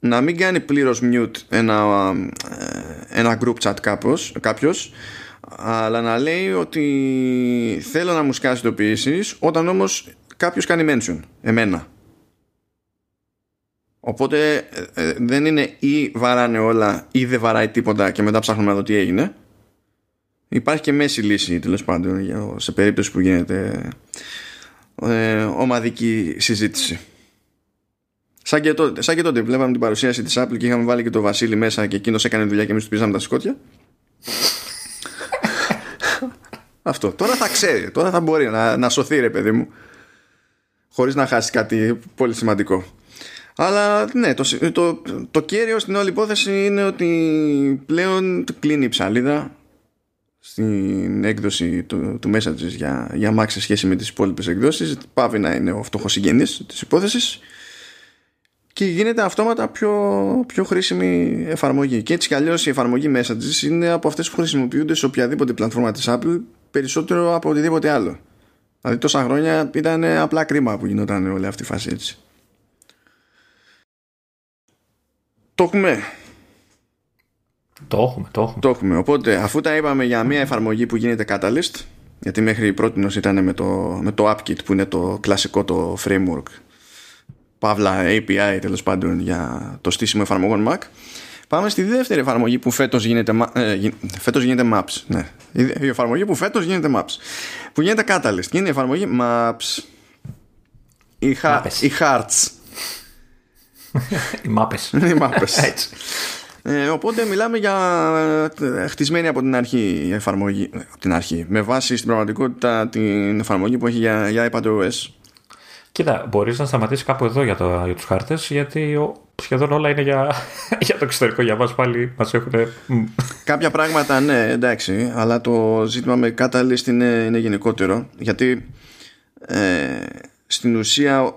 να μην κάνει πλήρως mute ένα, ε, ένα group chat κάπως, κάποιος αλλά να λέει ότι θέλω να μου σκάσει ειδοποιήσεις όταν όμως κάποιος κάνει mention εμένα οπότε ε, ε, δεν είναι ή βαράνε όλα ή δεν βαράει τίποτα και μετά ψάχνουμε να δω τι έγινε υπάρχει και μέση λύση τέλος πάντων για- σε περίπτωση που γίνεται ε, ομαδική συζήτηση Σαν και, τότε, σαν και τότε βλέπαμε την παρουσίαση της Apple και είχαμε βάλει και το Βασίλη μέσα και εκείνος έκανε δουλειά και εμείς του πίζαμε τα σκότια. Αυτό. Τώρα θα ξέρει. Τώρα θα μπορεί να, να σωθεί ρε παιδί μου. Χωρίς να χάσει κάτι πολύ σημαντικό. Αλλά ναι, το, το, το κέριο στην όλη υπόθεση είναι ότι πλέον κλείνει η ψαλίδα στην έκδοση του, του Messages για, για Mac σε σχέση με τις υπόλοιπες εκδόσεις. Πάβει να είναι ο φτωχός συγγενής της υπόθεσης και γίνεται αυτόματα πιο, πιο χρήσιμη εφαρμογή. Και έτσι κι αλλιώς η εφαρμογή Messages είναι από αυτές που χρησιμοποιούνται σε οποιαδήποτε πλατφόρμα της Apple περισσότερο από οτιδήποτε άλλο. Δηλαδή τόσα χρόνια ήταν απλά κρίμα που γινόταν όλη αυτή η φάση έτσι. Το έχουμε. Το έχουμε, το έχουμε. Το έχουμε. Οπότε αφού τα είπαμε για μια εφαρμογή που γίνεται Catalyst γιατί μέχρι πρώτη ήταν με το, με το AppKit που είναι το κλασικό το framework παύλα API τέλος πάντων για το στήσιμο εφαρμογών Mac. Πάμε στη δεύτερη εφαρμογή που φέτος γίνεται, ε, φέτος γίνεται Maps. Ναι. Η εφαρμογή που φέτος γίνεται Maps. Που γίνεται Catalyst. Και είναι η εφαρμογή Maps. Οι, χα... οι Hearts. οι μάπες. οι μάπες. Έτσι. Ε, οπότε μιλάμε για ε, χτισμένη από την αρχή η εφαρμογή. Από την αρχή. Με βάση στην πραγματικότητα την εφαρμογή που έχει για, για iPadOS. Κοίτα, μπορείς να σταματήσεις κάπου εδώ για, το, για τους χάρτες γιατί ο, σχεδόν όλα είναι για, για το εξωτερικό για μας πάλι μας έχουν... Κάποια πράγματα ναι εντάξει αλλά το ζήτημα με Catalyst είναι, είναι γενικότερο γιατί ε, στην ουσία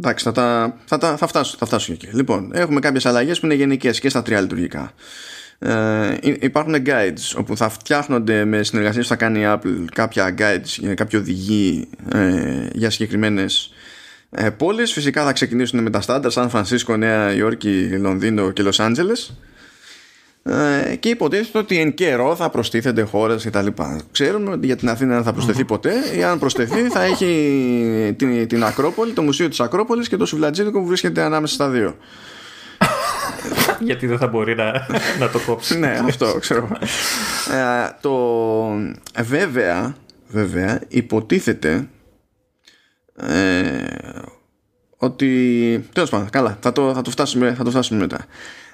εντάξει θα, τα, θα, τα, θα, φτάσω, θα φτάσω εκεί. Λοιπόν έχουμε κάποιες αλλαγές που είναι γενικές και στα τρία λειτουργικά. Ε, υπάρχουν guides όπου θα φτιάχνονται με συνεργασίες που θα κάνει η Apple κάποια guides, κάποια οδηγοί ε, για συγκεκριμένες ε, πόλεις. Φυσικά θα ξεκινήσουν με τα στάνταρ Σαν Φρανσίσκο, Νέα Υόρκη, Λονδίνο και Λος Άντζελες ε, και υποτίθεται ότι εν καιρό θα προστίθενται χώρες κτλ. Ξέρουμε ότι για την Αθήνα δεν θα προσθεθεί ποτέ, ή αν προσθεθεί θα έχει την, την Ακρόπολη, το Μουσείο της Ακρόπολης και το Σουβλατζίδικο που βρίσκεται ανάμεσα στα δύο. Γιατί δεν θα μπορεί να, να το κόψει. ναι, αυτό ξέρω. Ε, το, βέβαια, βέβαια, υποτίθεται ε, ότι. Τέλος πάντων, καλά, θα το, θα το, φτάσουμε, θα το φτάσουμε μετά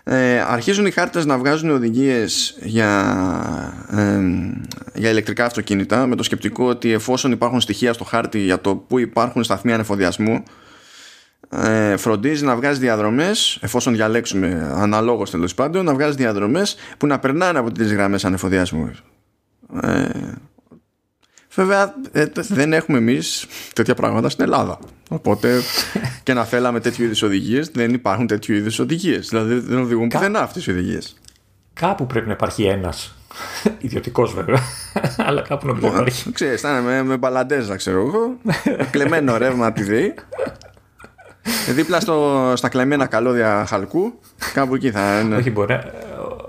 ε, αρχίζουν οι χάρτες να βγάζουν οδηγίες για, ε, για ηλεκτρικά αυτοκίνητα με το σκεπτικό ότι εφόσον υπάρχουν στοιχεία στο χάρτη για το που υπάρχουν σταθμοί ανεφοδιασμού ε, φροντίζει να βγάζει διαδρομές εφόσον διαλέξουμε αναλόγως τέλος πάντων να βγάζει διαδρομές που να περνάνε από τις γραμμές ανεφοδιασμού ε, Βέβαια ε, δεν έχουμε εμείς τέτοια πράγματα στην Ελλάδα. Οπότε και να θέλαμε τέτοιου είδους οδηγίες, δεν υπάρχουν τέτοιου είδους οδηγίες. Δηλαδή δεν οδηγούν Κά... πουθενά αυτές οι οδηγίες. Κάπου πρέπει να υπάρχει ένας. Ιδιωτικός βέβαια. Αλλά κάπου να υπάρχει. Ξέρεις, θα είναι με, με μπαλαντέζα, ξέρω εγώ. κλεμμένο ρεύμα τη ΔΕΗ. Δίπλα στο, στα κλεμμένα καλώδια χαλκού. Κάπου εκεί θα είναι. Όχι, μπορεί,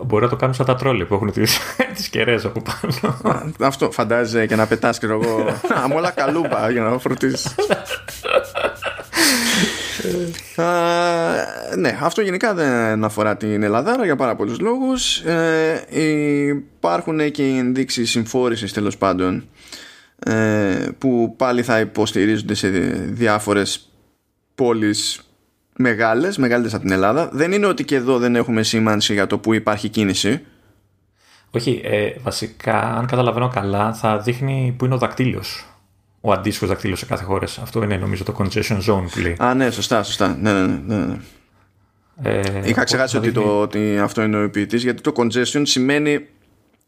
Μπορεί να το κάνουν σαν τα τρόλια που έχουν τις, τις κεραίες από πάνω. Αυτό φαντάζεσαι και να πετάς και εγώ με όλα καλούπα για να φροντίσεις. ναι, αυτό γενικά δεν αφορά την Ελλάδα για πάρα πολλούς λόγους. Ε, υπάρχουν και οι ενδείξεις συμφόρησης τέλος πάντων ε, που πάλι θα υποστηρίζονται σε διάφορες πόλεις μεγάλες, μεγάλες από την Ελλάδα. Δεν είναι ότι και εδώ δεν έχουμε σήμανση για το που υπάρχει κίνηση. Όχι, ε, βασικά, αν καταλαβαίνω καλά, θα δείχνει που είναι ο δακτύλιος. Ο αντίστοιχος δακτύλιο σε κάθε χώρα. Αυτό είναι νομίζω το congestion zone που λέει. Α, ναι, σωστά, σωστά. Ναι, ναι, ναι. ναι. Ε, Είχα ξεχάσει ότι, το, ότι αυτό είναι ο ποιητή, γιατί το congestion σημαίνει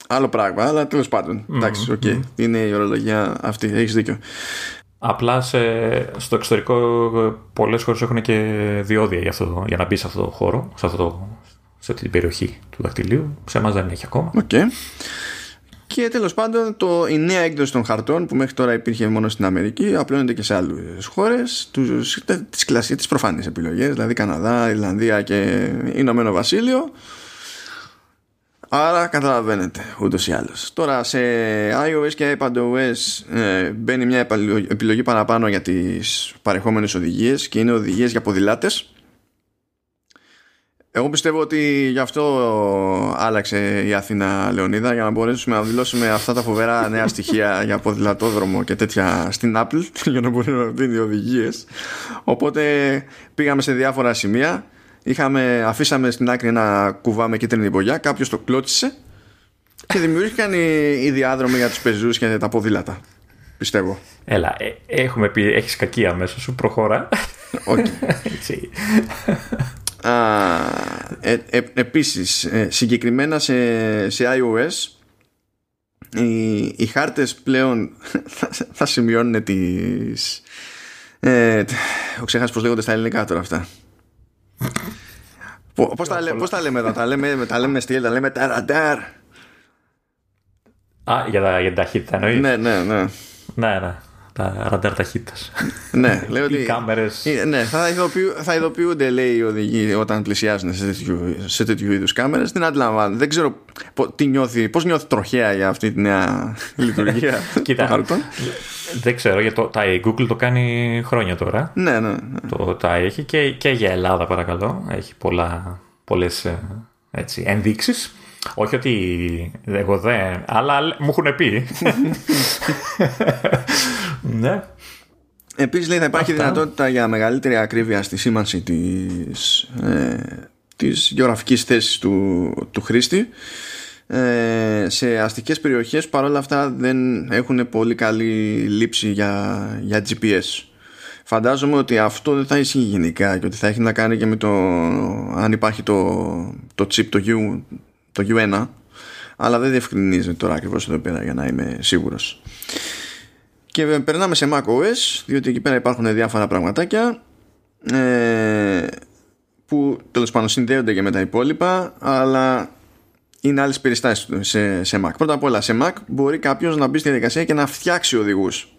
άλλο πράγμα, αλλά τέλος πάντων. Mm, εντάξει, OK. Okay. Είναι η ορολογία αυτή. Έχεις δίκιο. Απλά σε, στο εξωτερικό πολλές χώρες έχουν και διόδια για, αυτό, για να μπει σε αυτό το χώρο, σε, αυτό σε αυτή την περιοχή του δακτυλίου. Σε εμάς δεν έχει ακόμα. Okay. Και τέλος πάντων το, η νέα έκδοση των χαρτών που μέχρι τώρα υπήρχε μόνο στην Αμερική απλώνεται και σε άλλες χώρες. Τις κλασικέ, τις προφανείς επιλογές, δηλαδή Καναδά, Ιρλανδία και Ηνωμένο Βασίλειο. Άρα καταλαβαίνετε ούτως ή άλλως. Τώρα σε iOS και iPadOS ε, μπαίνει μια επιλογή παραπάνω για τις παρεχόμενες οδηγίες και είναι οδηγίες για ποδηλάτες. Εγώ πιστεύω ότι γι' αυτό άλλαξε η Αθήνα Λεωνίδα για να μπορέσουμε να δηλώσουμε αυτά τα φοβερά νέα στοιχεία για ποδηλατόδρομο και τέτοια στην Apple για να μπορεί να δίνει οδηγίες. Οπότε πήγαμε σε διάφορα σημεία είχαμε, αφήσαμε στην άκρη ένα κουβά με κίτρινη μπογιά, κάποιος το κλώτσισε και δημιουργήθηκαν οι, οι διάδρομοι για τους πεζούς και τα ποδήλατα. Πιστεύω. Έλα, ε, έχουμε πει, έχεις κακία μέσα σου, προχώρα. Όχι. Ε, ε, επίσης, ε, συγκεκριμένα σε, σε iOS οι, οι χάρτες πλέον θα, θα σημειώνουν τις... Ε, ξέχασα πώς λέγονται στα ελληνικά τώρα αυτά. Πώς τα, λέ, πώς τα λέμε εδώ, τα λέμε, τα λέμε στυλ, τα λέμε ταραντάρ. Α, για, τα, για την ταχύτητα εννοείς; Ναι, ναι, ναι. Ναι, ναι. Τα ραντάρ ταχύτητας. ναι, λέω ότι. Οι κάμερες... Ναι, θα, ειδοποιού, θα ειδοποιούνται, λέει οι οδηγοί, όταν πλησιάζουν σε τέτοιου, σε τέτοιου είδους κάμερες. Δεν αντιλαμβάνω. Δεν ξέρω τι νιώθει, πώς νιώθει τροχέα για αυτή τη νέα λειτουργία. Κοίτα. Δεν ξέρω, γιατί το, τα Google το κάνει χρόνια τώρα. Ναι, ναι. ναι. Το τα έχει και, και για Ελλάδα, παρακαλώ. Έχει πολλά, πολλές έτσι, ενδείξεις. Όχι ότι εγώ δεν, αλλά μου έχουν πει. ναι. Επίσης λέει θα υπάρχει δυνατότητα για μεγαλύτερη ακρίβεια στη σήμανση της, ε, της γεωγραφικής θέσης του, του χρήστη. Ε, σε αστικές περιοχές παρόλα αυτά δεν έχουν πολύ καλή λήψη για, για GPS φαντάζομαι ότι αυτό δεν θα ισχύει γενικά και ότι θα έχει να κάνει και με το αν υπάρχει το, το chip το, U, το U1 αλλά δεν διευκρινίζει τώρα ακριβώς εδώ πέρα για να είμαι σίγουρος και περνάμε σε macOS διότι εκεί πέρα υπάρχουν διάφορα πραγματάκια ε, που τέλος πάντων συνδέονται και με τα υπόλοιπα αλλά είναι άλλες περιστάσεις σε, σε Mac. Πρώτα απ' όλα, σε Mac μπορεί κάποιος να μπει στη διαδικασία και να φτιάξει οδηγούς.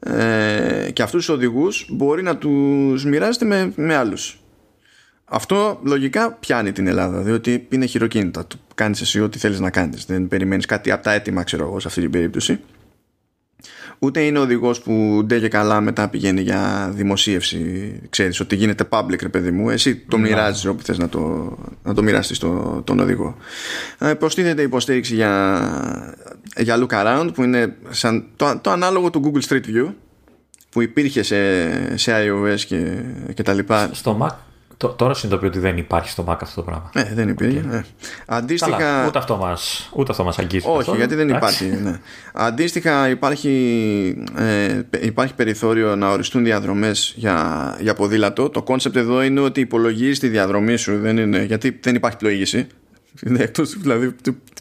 Ε, και και αυτούς τους οδηγούς μπορεί να τους μοιράζεται με, με άλλους αυτό λογικά πιάνει την Ελλάδα, διότι είναι χειροκίνητα. Του κάνεις εσύ ό,τι θέλεις να κάνεις. Δεν περιμένεις κάτι από τα έτοιμα, ξέρω εγώ, σε αυτή την περίπτωση. Ούτε είναι οδηγός που ντε και καλά μετά πηγαίνει για δημοσίευση. Ξέρεις ότι γίνεται public, ρε παιδί μου. Εσύ το ναι. μοιράζεις όπου θες να το, να το μοιράσει στο, τον οδηγό. Ε, προστίθεται υποστήριξη για, για look around που είναι σαν το, το ανάλογο του Google Street View που υπήρχε σε, σε iOS και, και τα λοιπά. Στο Mac Τώρα συνειδητοποιώ ότι δεν υπάρχει στο Mac αυτό το πράγμα. Ναι, δεν υπήρχε. Okay. Ναι. Αντίστοιχα... Καλά, ούτε αυτό μας, ούτε αυτό μας αγγίζει. Όχι, γιατί δεν υπάρχει. Ναι. Αντίστοιχα υπάρχει, ε, υπάρχει περιθώριο να οριστούν διαδρομές για, για ποδήλατο. Το concept εδώ είναι ότι υπολογίζεις τη διαδρομή σου, δεν είναι, γιατί δεν υπάρχει πλοήγηση. Εκτός, δηλαδή,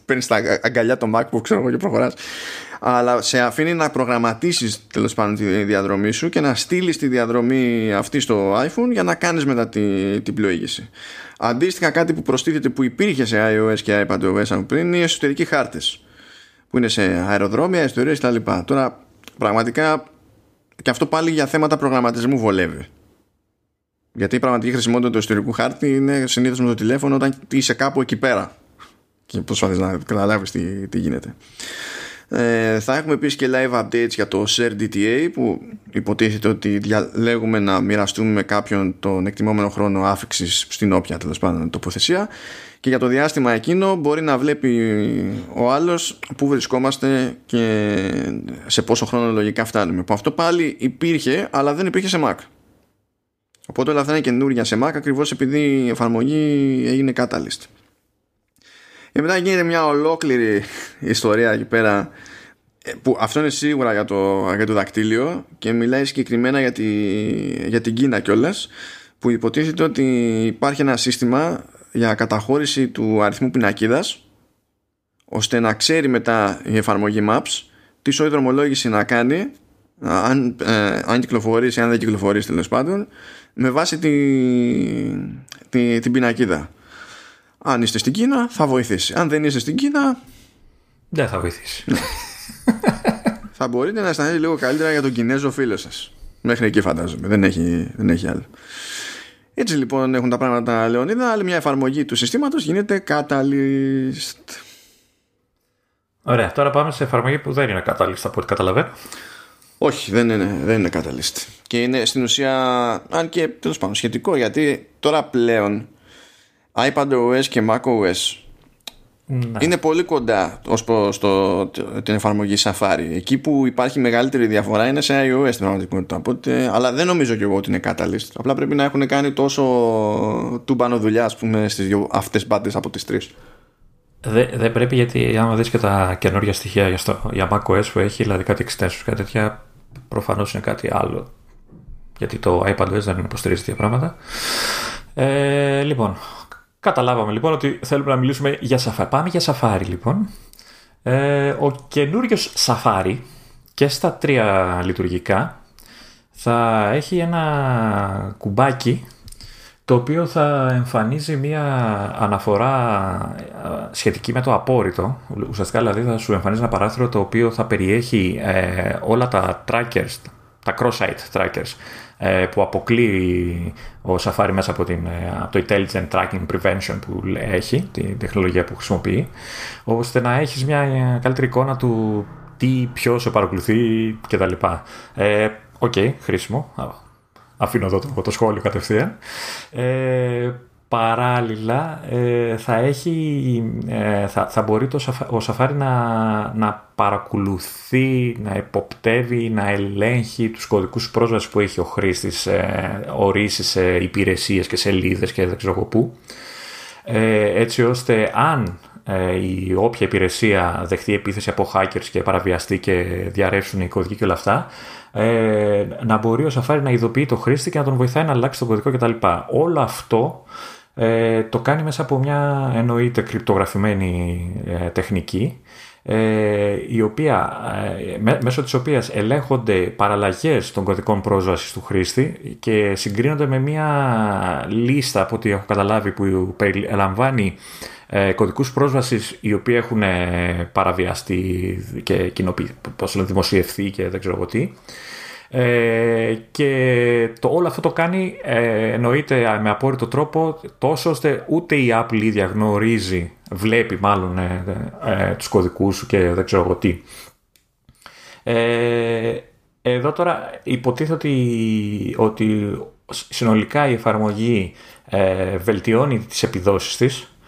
παίρνεις τα αγκαλιά το Mac που ξέρω εγώ και προχωράς αλλά σε αφήνει να προγραμματίσεις τέλος πάντων τη διαδρομή σου και να στείλεις τη διαδρομή αυτή στο iPhone για να κάνεις μετά την, την πλοήγηση. Αντίστοιχα κάτι που προστίθεται που υπήρχε σε iOS και iPadOS από πριν είναι οι εσωτερικοί χάρτες που είναι σε αεροδρόμια, ιστορίες κτλ. Τώρα πραγματικά και αυτό πάλι για θέματα προγραμματισμού βολεύει. Γιατί η πραγματική χρησιμότητα του εσωτερικού χάρτη είναι συνήθως με το τηλέφωνο όταν είσαι κάπου εκεί πέρα και προσπαθείς να καταλάβεις τι, τι γίνεται. Ε, θα έχουμε επίσης και live updates για το Share DTA που υποτίθεται ότι διαλέγουμε να μοιραστούμε με κάποιον τον εκτιμόμενο χρόνο άφηξης στην όποια τέλος πάντων τοποθεσία και για το διάστημα εκείνο μπορεί να βλέπει ο άλλος που βρισκόμαστε και σε πόσο χρόνο λογικά φτάνουμε. Που αυτό πάλι υπήρχε αλλά δεν υπήρχε σε Mac. Οπότε όλα αυτά είναι καινούργια σε Mac ακριβώς επειδή η εφαρμογή έγινε Catalyst. Και μετά γίνεται μια ολόκληρη ιστορία εκεί πέρα ε, που αυτό είναι σίγουρα για το, για το δακτύλιο και μιλάει συγκεκριμένα για, τη, για την Κίνα κιόλας, που υποτίθεται ότι υπάρχει ένα σύστημα για καταχώρηση του αριθμού πινακίδας ώστε να ξέρει μετά η εφαρμογή Maps τι σοή δρομολόγηση να κάνει αν, ε, αν κυκλοφορήσει, αν δεν κυκλοφορήσει τέλος πάντων με βάση τη, τη, την πινακίδα αν είστε στην Κίνα θα βοηθήσει. Αν δεν είστε στην Κίνα. Δεν θα βοηθήσει. Ναι. θα μπορείτε να αισθανθείτε λίγο καλύτερα για τον Κινέζο φίλο σας. Μέχρι εκεί φαντάζομαι. Δεν έχει, δεν έχει άλλο. Έτσι λοιπόν έχουν τα πράγματα Λεωνίδα. Άλλη μια εφαρμογή του συστήματος γίνεται Catalyst. Ωραία. Τώρα πάμε σε εφαρμογή που δεν είναι Catalyst από ό,τι καταλαβαίνω. Όχι, δεν είναι, δεν είναι Catalyst. Και είναι στην ουσία, αν και τέλος πάντων σχετικό, γιατί τώρα πλέον iPadOS και macOS ναι. είναι πολύ κοντά ως προς το, την εφαρμογή Safari. Εκεί που υπάρχει μεγαλύτερη διαφορά είναι σε iOS στην πραγματικότητα. Οπότε, αλλά δεν νομίζω και εγώ ότι είναι catalyst. Απλά πρέπει να έχουν κάνει τόσο τούμπανο δουλειά ας πούμε, στις δύο αυτές μπάντες από τις τρεις. Δεν δε πρέπει γιατί άμα δεις και τα καινούργια στοιχεία για, στο, για macOS που έχει, δηλαδή κάτι extensions, κάτι τέτοια, προφανώς είναι κάτι άλλο. Γιατί το iPadOS δεν υποστηρίζει τέτοια πράγματα. Ε, λοιπόν, Καταλάβαμε λοιπόν ότι θέλουμε να μιλήσουμε για Safari. Πάμε για Safari λοιπόν. Ε, ο καινούριος Safari και στα τρία λειτουργικά θα έχει ένα κουμπάκι το οποίο θα εμφανίζει μία αναφορά ε, σχετική με το απόρριτο. Ουσιαστικά δηλαδή θα σου εμφανίζει ένα παράθυρο το οποίο θα περιέχει ε, όλα τα trackers, τα cross-site trackers ε, που αποκλείει ο Safari μέσα από, την, ε, από το Intelligent Tracking Prevention που έχει, την τεχνολογία που χρησιμοποιεί, ώστε να έχεις μια ε, καλύτερη εικόνα του τι, ποιος σε παρακολουθεί κτλ. OK, okay, χρήσιμο. Αφήνω εδώ το, το σχόλιο κατευθείαν. Ε, παράλληλα ε, θα, έχει, ε, θα, θα μπορεί το, ο Safari να, να παρακολουθεί, να εποπτεύει, να ελέγχει τους κωδικούς πρόσβασης που έχει ο χρήστης ε, ορίσει σε υπηρεσίες και σελίδες και δεν ξέρω πού ε, έτσι ώστε αν η όποια υπηρεσία δεχτεί επίθεση από hackers και παραβιαστεί και διαρρεύσουν οι κωδικοί και όλα αυτά να μπορεί ο Safari να ειδοποιεί το χρήστη και να τον βοηθάει να αλλάξει τον κωδικό κτλ. Όλο αυτό ε, το κάνει μέσα από μια εννοείται κρυπτογραφημένη ε, τεχνική ε, η οποία, ε, μέσω της οποίας ελέγχονται παραλλαγές των κωδικών πρόσβασης του χρήστη και συγκρίνονται με μια λίστα από ό,τι έχω καταλάβει που περιλαμβάνει ε, κωδικούς πρόσβασης οι οποίοι έχουν παραβιαστεί και κοινοποιηθεί, δημοσιευθεί και δεν ξέρω τι Ε, και το, όλο αυτό το κάνει ε, εννοείται με απόρριτο τρόπο τόσο ώστε ούτε η Apple ίδια γνωρίζει, βλέπει μάλλον ε, ε, τους κωδικούς σου και δεν ξέρω εγώ τι. Ε, εδώ τώρα υποτίθεται ότι, ότι συνολικά η εφαρμογή ε, βελτιώνει τις επιδόσεις της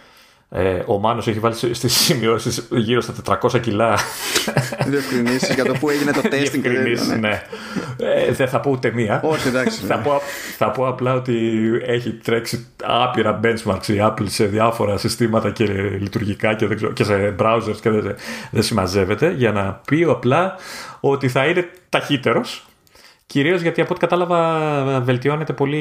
ε, ο Μάνος έχει βάλει στις σημειώσεις γύρω στα 400 κιλά. Διευκρινήσεις για το που έγινε το testing. ναι. ναι. Ε, δεν θα πω ούτε μία. Όχι, εντάξει. θα, πω, θα πω απλά ότι έχει τρέξει άπειρα benchmarks η Apple σε διάφορα συστήματα και λειτουργικά και, δεν και σε browsers και δεν, δεν συμμαζεύεται για να πει απλά ότι θα είναι ταχύτερος Κυρίως γιατί από ό,τι κατάλαβα βελτιώνεται πολύ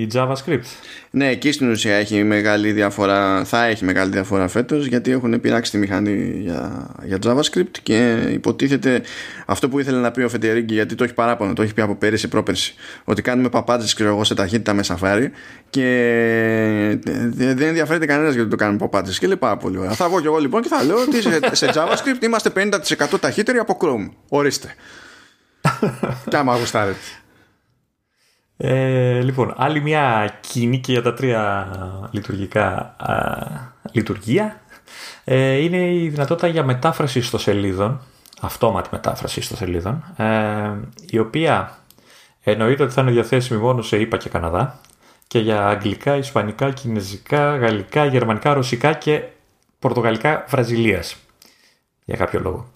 η JavaScript. Ναι, εκεί στην ουσία έχει μεγάλη διαφορά, θα έχει μεγάλη διαφορά φέτος γιατί έχουν πειράξει τη μηχανή για, για JavaScript και υποτίθεται αυτό που ήθελε να πει ο Φεντερίγκη γιατί το έχει παράπονο, το έχει πει από πέρυσι πρόπερση. Ότι κάνουμε παπάντζες ξέρω εγώ σε ταχύτητα με Safari και δεν ενδιαφέρεται κανένας γιατί το κάνουμε παπάντζες και λέει πάρα πολύ ωραία. Θα βγω κι εγώ λοιπόν και θα λέω ότι σε JavaScript είμαστε 50% ταχύτεροι από Chrome. Ορίστε. Τι άμα γουστάρετε. Ε, λοιπόν, άλλη μια κοινή και για τα τρία λειτουργικά λειτουργία ε, είναι η δυνατότητα για μετάφραση στο σελίδων, αυτόματη μετάφραση στο σελίδων, ε, η οποία εννοείται ότι θα είναι διαθέσιμη μόνο σε ΙΠΑ και Καναδά και για αγγλικά, ισπανικά, κινέζικα, γαλλικά, γερμανικά, ρωσικά και πορτογαλικά Βραζιλίας. Για κάποιο λόγο.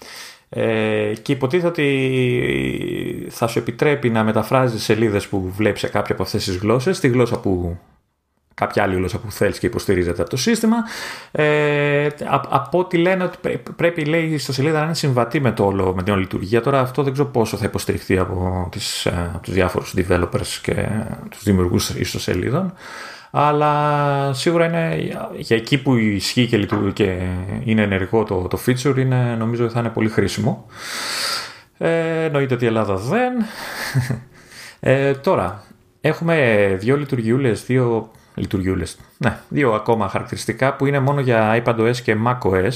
Ε, και υποτίθεται ότι θα σου επιτρέπει να μεταφράζεις σελίδες που βλέπεις σε κάποια από αυτές τις γλώσσες στη γλώσσα που κάποια άλλη γλώσσα που θέλεις και υποστηρίζεται από το σύστημα. Ε, από ό,τι λένε ότι πρέπει λέει στο σελίδα να είναι συμβατή με, το όλο, με την όλη λειτουργία. Τώρα αυτό δεν ξέρω πόσο θα υποστηριχθεί από, τις, ε, από τους διάφορους developers και τους δημιουργούς ιστοσελίδων αλλά σίγουρα είναι για εκεί που ισχύει και, και είναι ενεργό το, το feature είναι, νομίζω ότι θα είναι πολύ χρήσιμο. Ε, εννοείται ότι η Ελλάδα δεν. Ε, τώρα, έχουμε δύο λειτουργιούλες, δύο λειτουργιούλες, ναι, δύο ακόμα χαρακτηριστικά που είναι μόνο για iPadOS και macOS.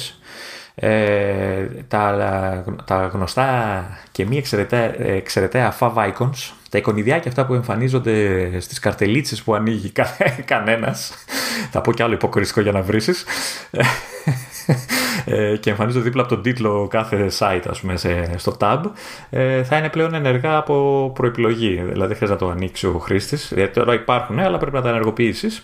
Ε, τα, τα γνωστά και μη εξαιρεταία, εξαιρεταία fav icons τα εικονιδιάκια αυτά που εμφανίζονται στις καρτελίτσες που ανοίγει κανένας. Θα πω κι άλλο υποκριστικό για να βρήσεις. Ε, και εμφανίζονται δίπλα από τον τίτλο κάθε site ας πούμε, στο tab. Ε, θα είναι πλέον ενεργά από προεπιλογή. Δηλαδή δεν χρειάζεται να το ανοίξει ο χρήστης. Γιατί τώρα υπάρχουν αλλά πρέπει να τα ενεργοποιήσεις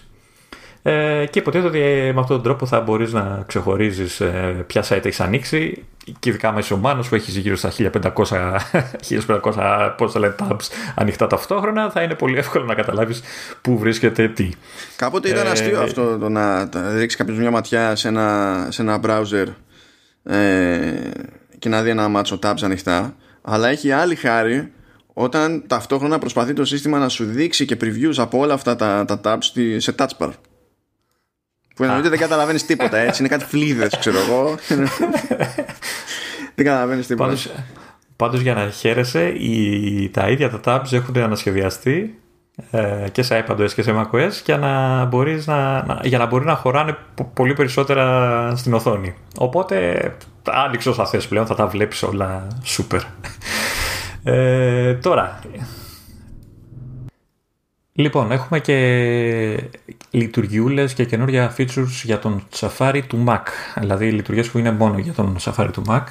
ε, και υποτίθεται ότι ε, με αυτόν τον τρόπο θα μπορείς να ξεχωρίζεις ε, ποια site έχεις ανοίξει και ειδικά μέσα ο Μάνος που έχεις γύρω στα 1500, 1500 πώς λένε, tabs ανοιχτά ταυτόχρονα θα είναι πολύ εύκολο να καταλάβεις πού βρίσκεται τι. Κάποτε ήταν ε, αστείο αυτό το να ρίξει κάποιος μια ματιά σε ένα, σε ένα browser ε, και να δει ένα μάτσο tabs ανοιχτά αλλά έχει άλλη χάρη όταν ταυτόχρονα προσπαθεί το σύστημα να σου δείξει και previews από όλα αυτά τα, τα tabs σε touch bar. Που εννοείται δεν καταλαβαίνεις τίποτα έτσι. Είναι κάτι φλίδες, ξέρω εγώ. δεν καταλαβαίνεις τίποτα. Πάντως, πάντως για να χαίρεσαι, οι, τα ίδια τα tabs έχουν ανασχεδιαστεί ε, και σε iPadOS και σε macOS για να, μπορείς να, να, για να μπορεί να χωράνε πολύ περισσότερα στην οθόνη. Οπότε άνοιξε όσα θες πλέον, θα τα βλέπεις όλα super. Ε, τώρα, Λοιπόν, έχουμε και λειτουργιούλες και καινούργια features για τον Safari του Mac. Δηλαδή λειτουργίες που είναι μόνο για τον Safari του Mac.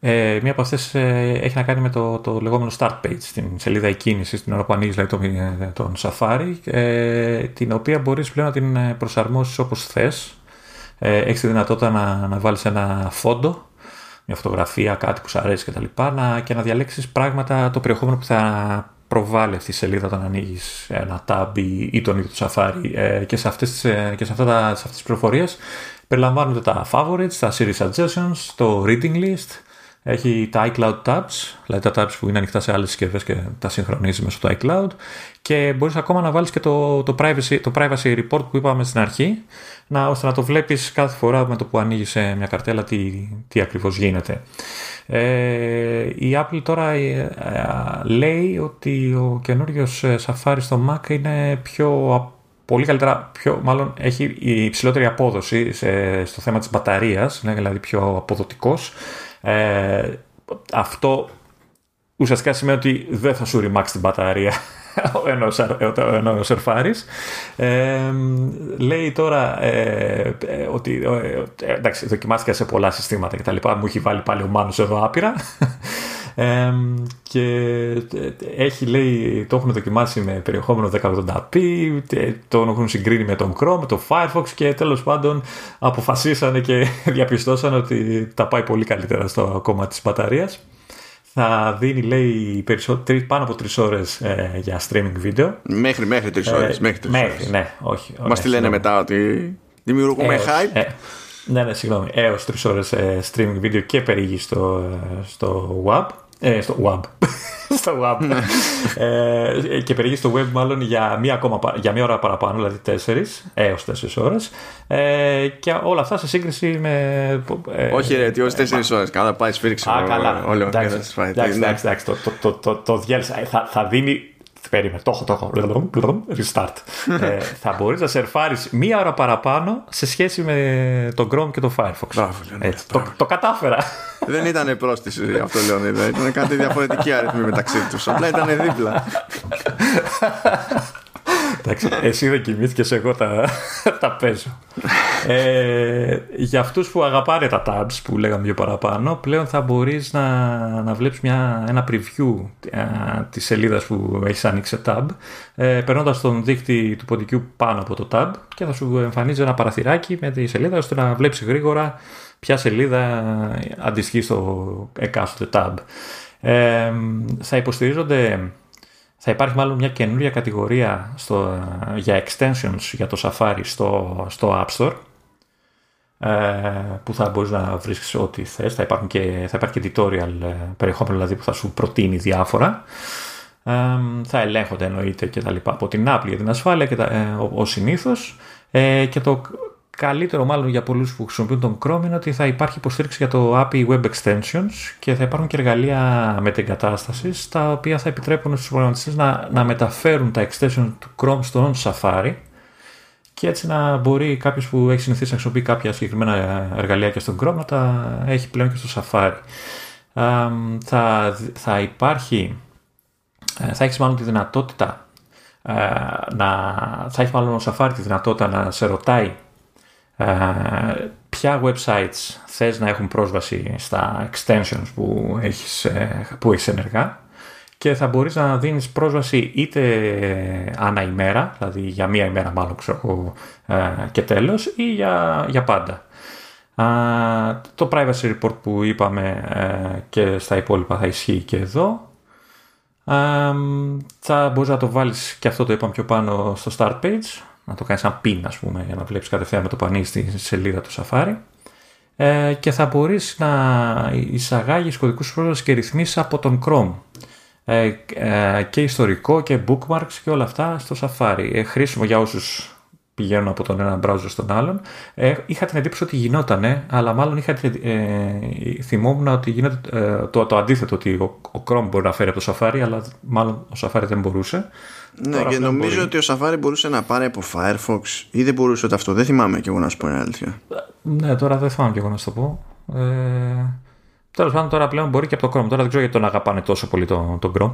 Ε, μία από αυτές ε, έχει να κάνει με το, το λεγόμενο Start Page, την σελίδα εκκίνησης, την ώρα που ανοίγεις δηλαδή, τον, ε, τον Safari, ε, την οποία μπορείς πλέον να την προσαρμόσεις όπως θες. Ε, έχεις τη δυνατότητα να, να βάλεις ένα φόντο, μια φωτογραφία, κάτι που σου αρέσει κτλ. Να, και να διαλέξεις πράγματα, το περιεχόμενο που θα προβάλλει αυτή η σελίδα όταν ανοίγεις ένα tab ή, τον ίδιο το Safari ε, και σε αυτές, ε, και σε, αυτά τα, σε αυτές τις πληροφορίες περιλαμβάνονται τα favorites, τα series suggestions, το reading list, έχει τα iCloud tabs, δηλαδή τα tabs που είναι ανοιχτά σε άλλες συσκευές και τα συγχρονίζει μέσω του iCloud και μπορείς ακόμα να βάλεις και το, το, privacy, το privacy report που είπαμε στην αρχή να, ώστε να το βλέπεις κάθε φορά με το που ανοίγεις μια καρτέλα τι, τι ακριβώς γίνεται. Ε, η Apple τώρα ε, λέει ότι ο καινούριο ε, Safari στο Mac είναι πιο πολύ καλύτερα, πιο, μάλλον έχει υψηλότερη απόδοση στο θέμα της μπαταρίας, είναι δηλαδή πιο αποδοτικός. αυτό ουσιαστικά σημαίνει ότι δεν θα σου ρημάξει την μπαταρία ενώ, ενώ σερφάρεις. Ε, λέει τώρα ε, ε ότι ε, εντάξει, δοκιμάστηκα σε πολλά συστήματα και τα λοιπά. Μου έχει βάλει πάλι ο Μάνος εδώ άπειρα. Ε, και έχει λέει, το έχουν δοκιμάσει με περιεχόμενο 1080p, το έχουν συγκρίνει με τον Chrome, με τον Firefox και τέλος πάντων αποφασίσανε και διαπιστώσαν ότι τα πάει πολύ καλύτερα στο κόμμα της μπαταρίας θα δίνει λέει πάνω από τρεις ώρες ε, για streaming βίντεο. Μέχρι, μέχρι τρεις ώρες. Ε, μέχρι, τρεις μέχρι ώρες. ναι, όχι. Μας τη λένε μετά ότι δημιουργούμε έως, hype. Ε, ναι, ναι, συγγνώμη. Έως τρεις ώρες ε, streaming βίντεο και περίγει στο, στο web. Ε, στο web. στο web. Ναι. ε, και περίγει στο web μάλλον για μία, ακόμα, για μία ώρα παραπάνω, δηλαδή 4 έως 4 ώρες. Ε, και όλα αυτά σε σύγκριση με. Ε, Όχι, ρε, τι 4 ώρες. Καλά, πάει σφίριξε. Α, καλά. Όλο, εντάξει, εντάξει, εντάξει, το, το, το, το διέλυσα. Θα, θα δίνει Περίμενε, το έχω, το έχω. Restart. ε, θα μπορείς να σερφάρεις μία ώρα παραπάνω σε σχέση με τον Chrome και τον Firefox. Μπράβο, Έτσι, το, το κατάφερα. Δεν ήταν πρόστιση αυτό, Λεωνίδα. Ήταν κάτι διαφορετική αριθμή μεταξύ τους. Απλά ήταν δίπλα. Εντάξει, εσύ δεν κοιμήθηκες, εγώ τα, τα παίζω. ε, για αυτούς που αγαπάνε τα tabs που λέγαμε πιο παραπάνω, πλέον θα μπορείς να, να βλέπεις ένα preview της σελίδας που έχεις ανοίξει tab, ε, περνώντας τον δείκτη του ποντικού πάνω από το tab και θα σου εμφανίζει ένα παραθυράκι με τη σελίδα ώστε να βλέπεις γρήγορα ποια σελίδα αντιστοιχεί στο εκάστοτε tab. Ε, θα υποστηρίζονται θα υπάρχει μάλλον μια καινούργια κατηγορία στο, για extensions για το Safari στο, στο App Store ε, που θα μπορείς να βρεις ό,τι θες. Θα, υπάρχουν και, θα υπάρχει και tutorial ε, περιεχόμενο δηλαδή που θα σου προτείνει διάφορα. Ε, θα ελέγχονται εννοείται και τα λοιπά από την Apple για την ασφάλεια και τα, ε, ως συνήθως. Ε, και το καλύτερο μάλλον για πολλούς που χρησιμοποιούν τον Chrome είναι ότι θα υπάρχει υποστήριξη για το API Web Extensions και θα υπάρχουν και εργαλεία μετεγκατάστασης τα οποία θα επιτρέπουν στους προγραμματιστές να, να μεταφέρουν τα extensions του Chrome στον Safari και έτσι να μπορεί κάποιος που έχει συνηθίσει να χρησιμοποιεί κάποια συγκεκριμένα εργαλεία και στον Chrome να τα έχει πλέον και στο Safari. θα, θα υπάρχει, ε, θα έχεις μάλλον τη δυνατότητα ε, να, θα έχεις μάλλον ο Safari τη δυνατότητα να σε ρωτάει ε, ποια websites θες να έχουν πρόσβαση στα extensions που έχεις, ε, που έχεις ενεργά και θα μπορείς να δίνεις πρόσβαση είτε ανά ημέρα, δηλαδή για μία ημέρα μάλλον ξέρω ε, και τέλος ή για, για πάντα. το privacy report που είπαμε και στα υπόλοιπα θα ισχύει και εδώ. θα μπορείς να το βάλεις και αυτό το είπαμε πιο πάνω στο start page να το κάνεις σαν pin ας πούμε για να βλέπεις κατευθείαν με το πανί στη σελίδα του Safari ε, και θα μπορείς να εισαγάγεις κωδικούς πρόσβασης και ρυθμίσεις από τον Chrome ε, ε, και ιστορικό και bookmarks και όλα αυτά στο Safari. Ε, χρήσιμο για όσους πηγαίνουν από τον ένα browser στον άλλον. Ε, είχα την εντύπωση ότι γινότανε, αλλά μάλλον είχα, ε, θυμόμουν ότι γίνεται ε, το, το αντίθετο, ότι ο, ο Chrome μπορεί να φέρει από το Safari, αλλά μάλλον ο Safari δεν μπορούσε. Ναι, και νομίζω ότι ο Safari μπορούσε να πάρει από Firefox ή δεν μπορούσε ούτε αυτό. Δεν θυμάμαι και εγώ να σου πω την αλήθεια. Ναι, τώρα δεν θυμάμαι και εγώ να σου το πω. Ε, Τέλος πάντων, τώρα πλέον μπορεί και από το Chrome. Τώρα δεν ξέρω γιατί τον αγαπάνε τόσο πολύ τον, τον Chrome.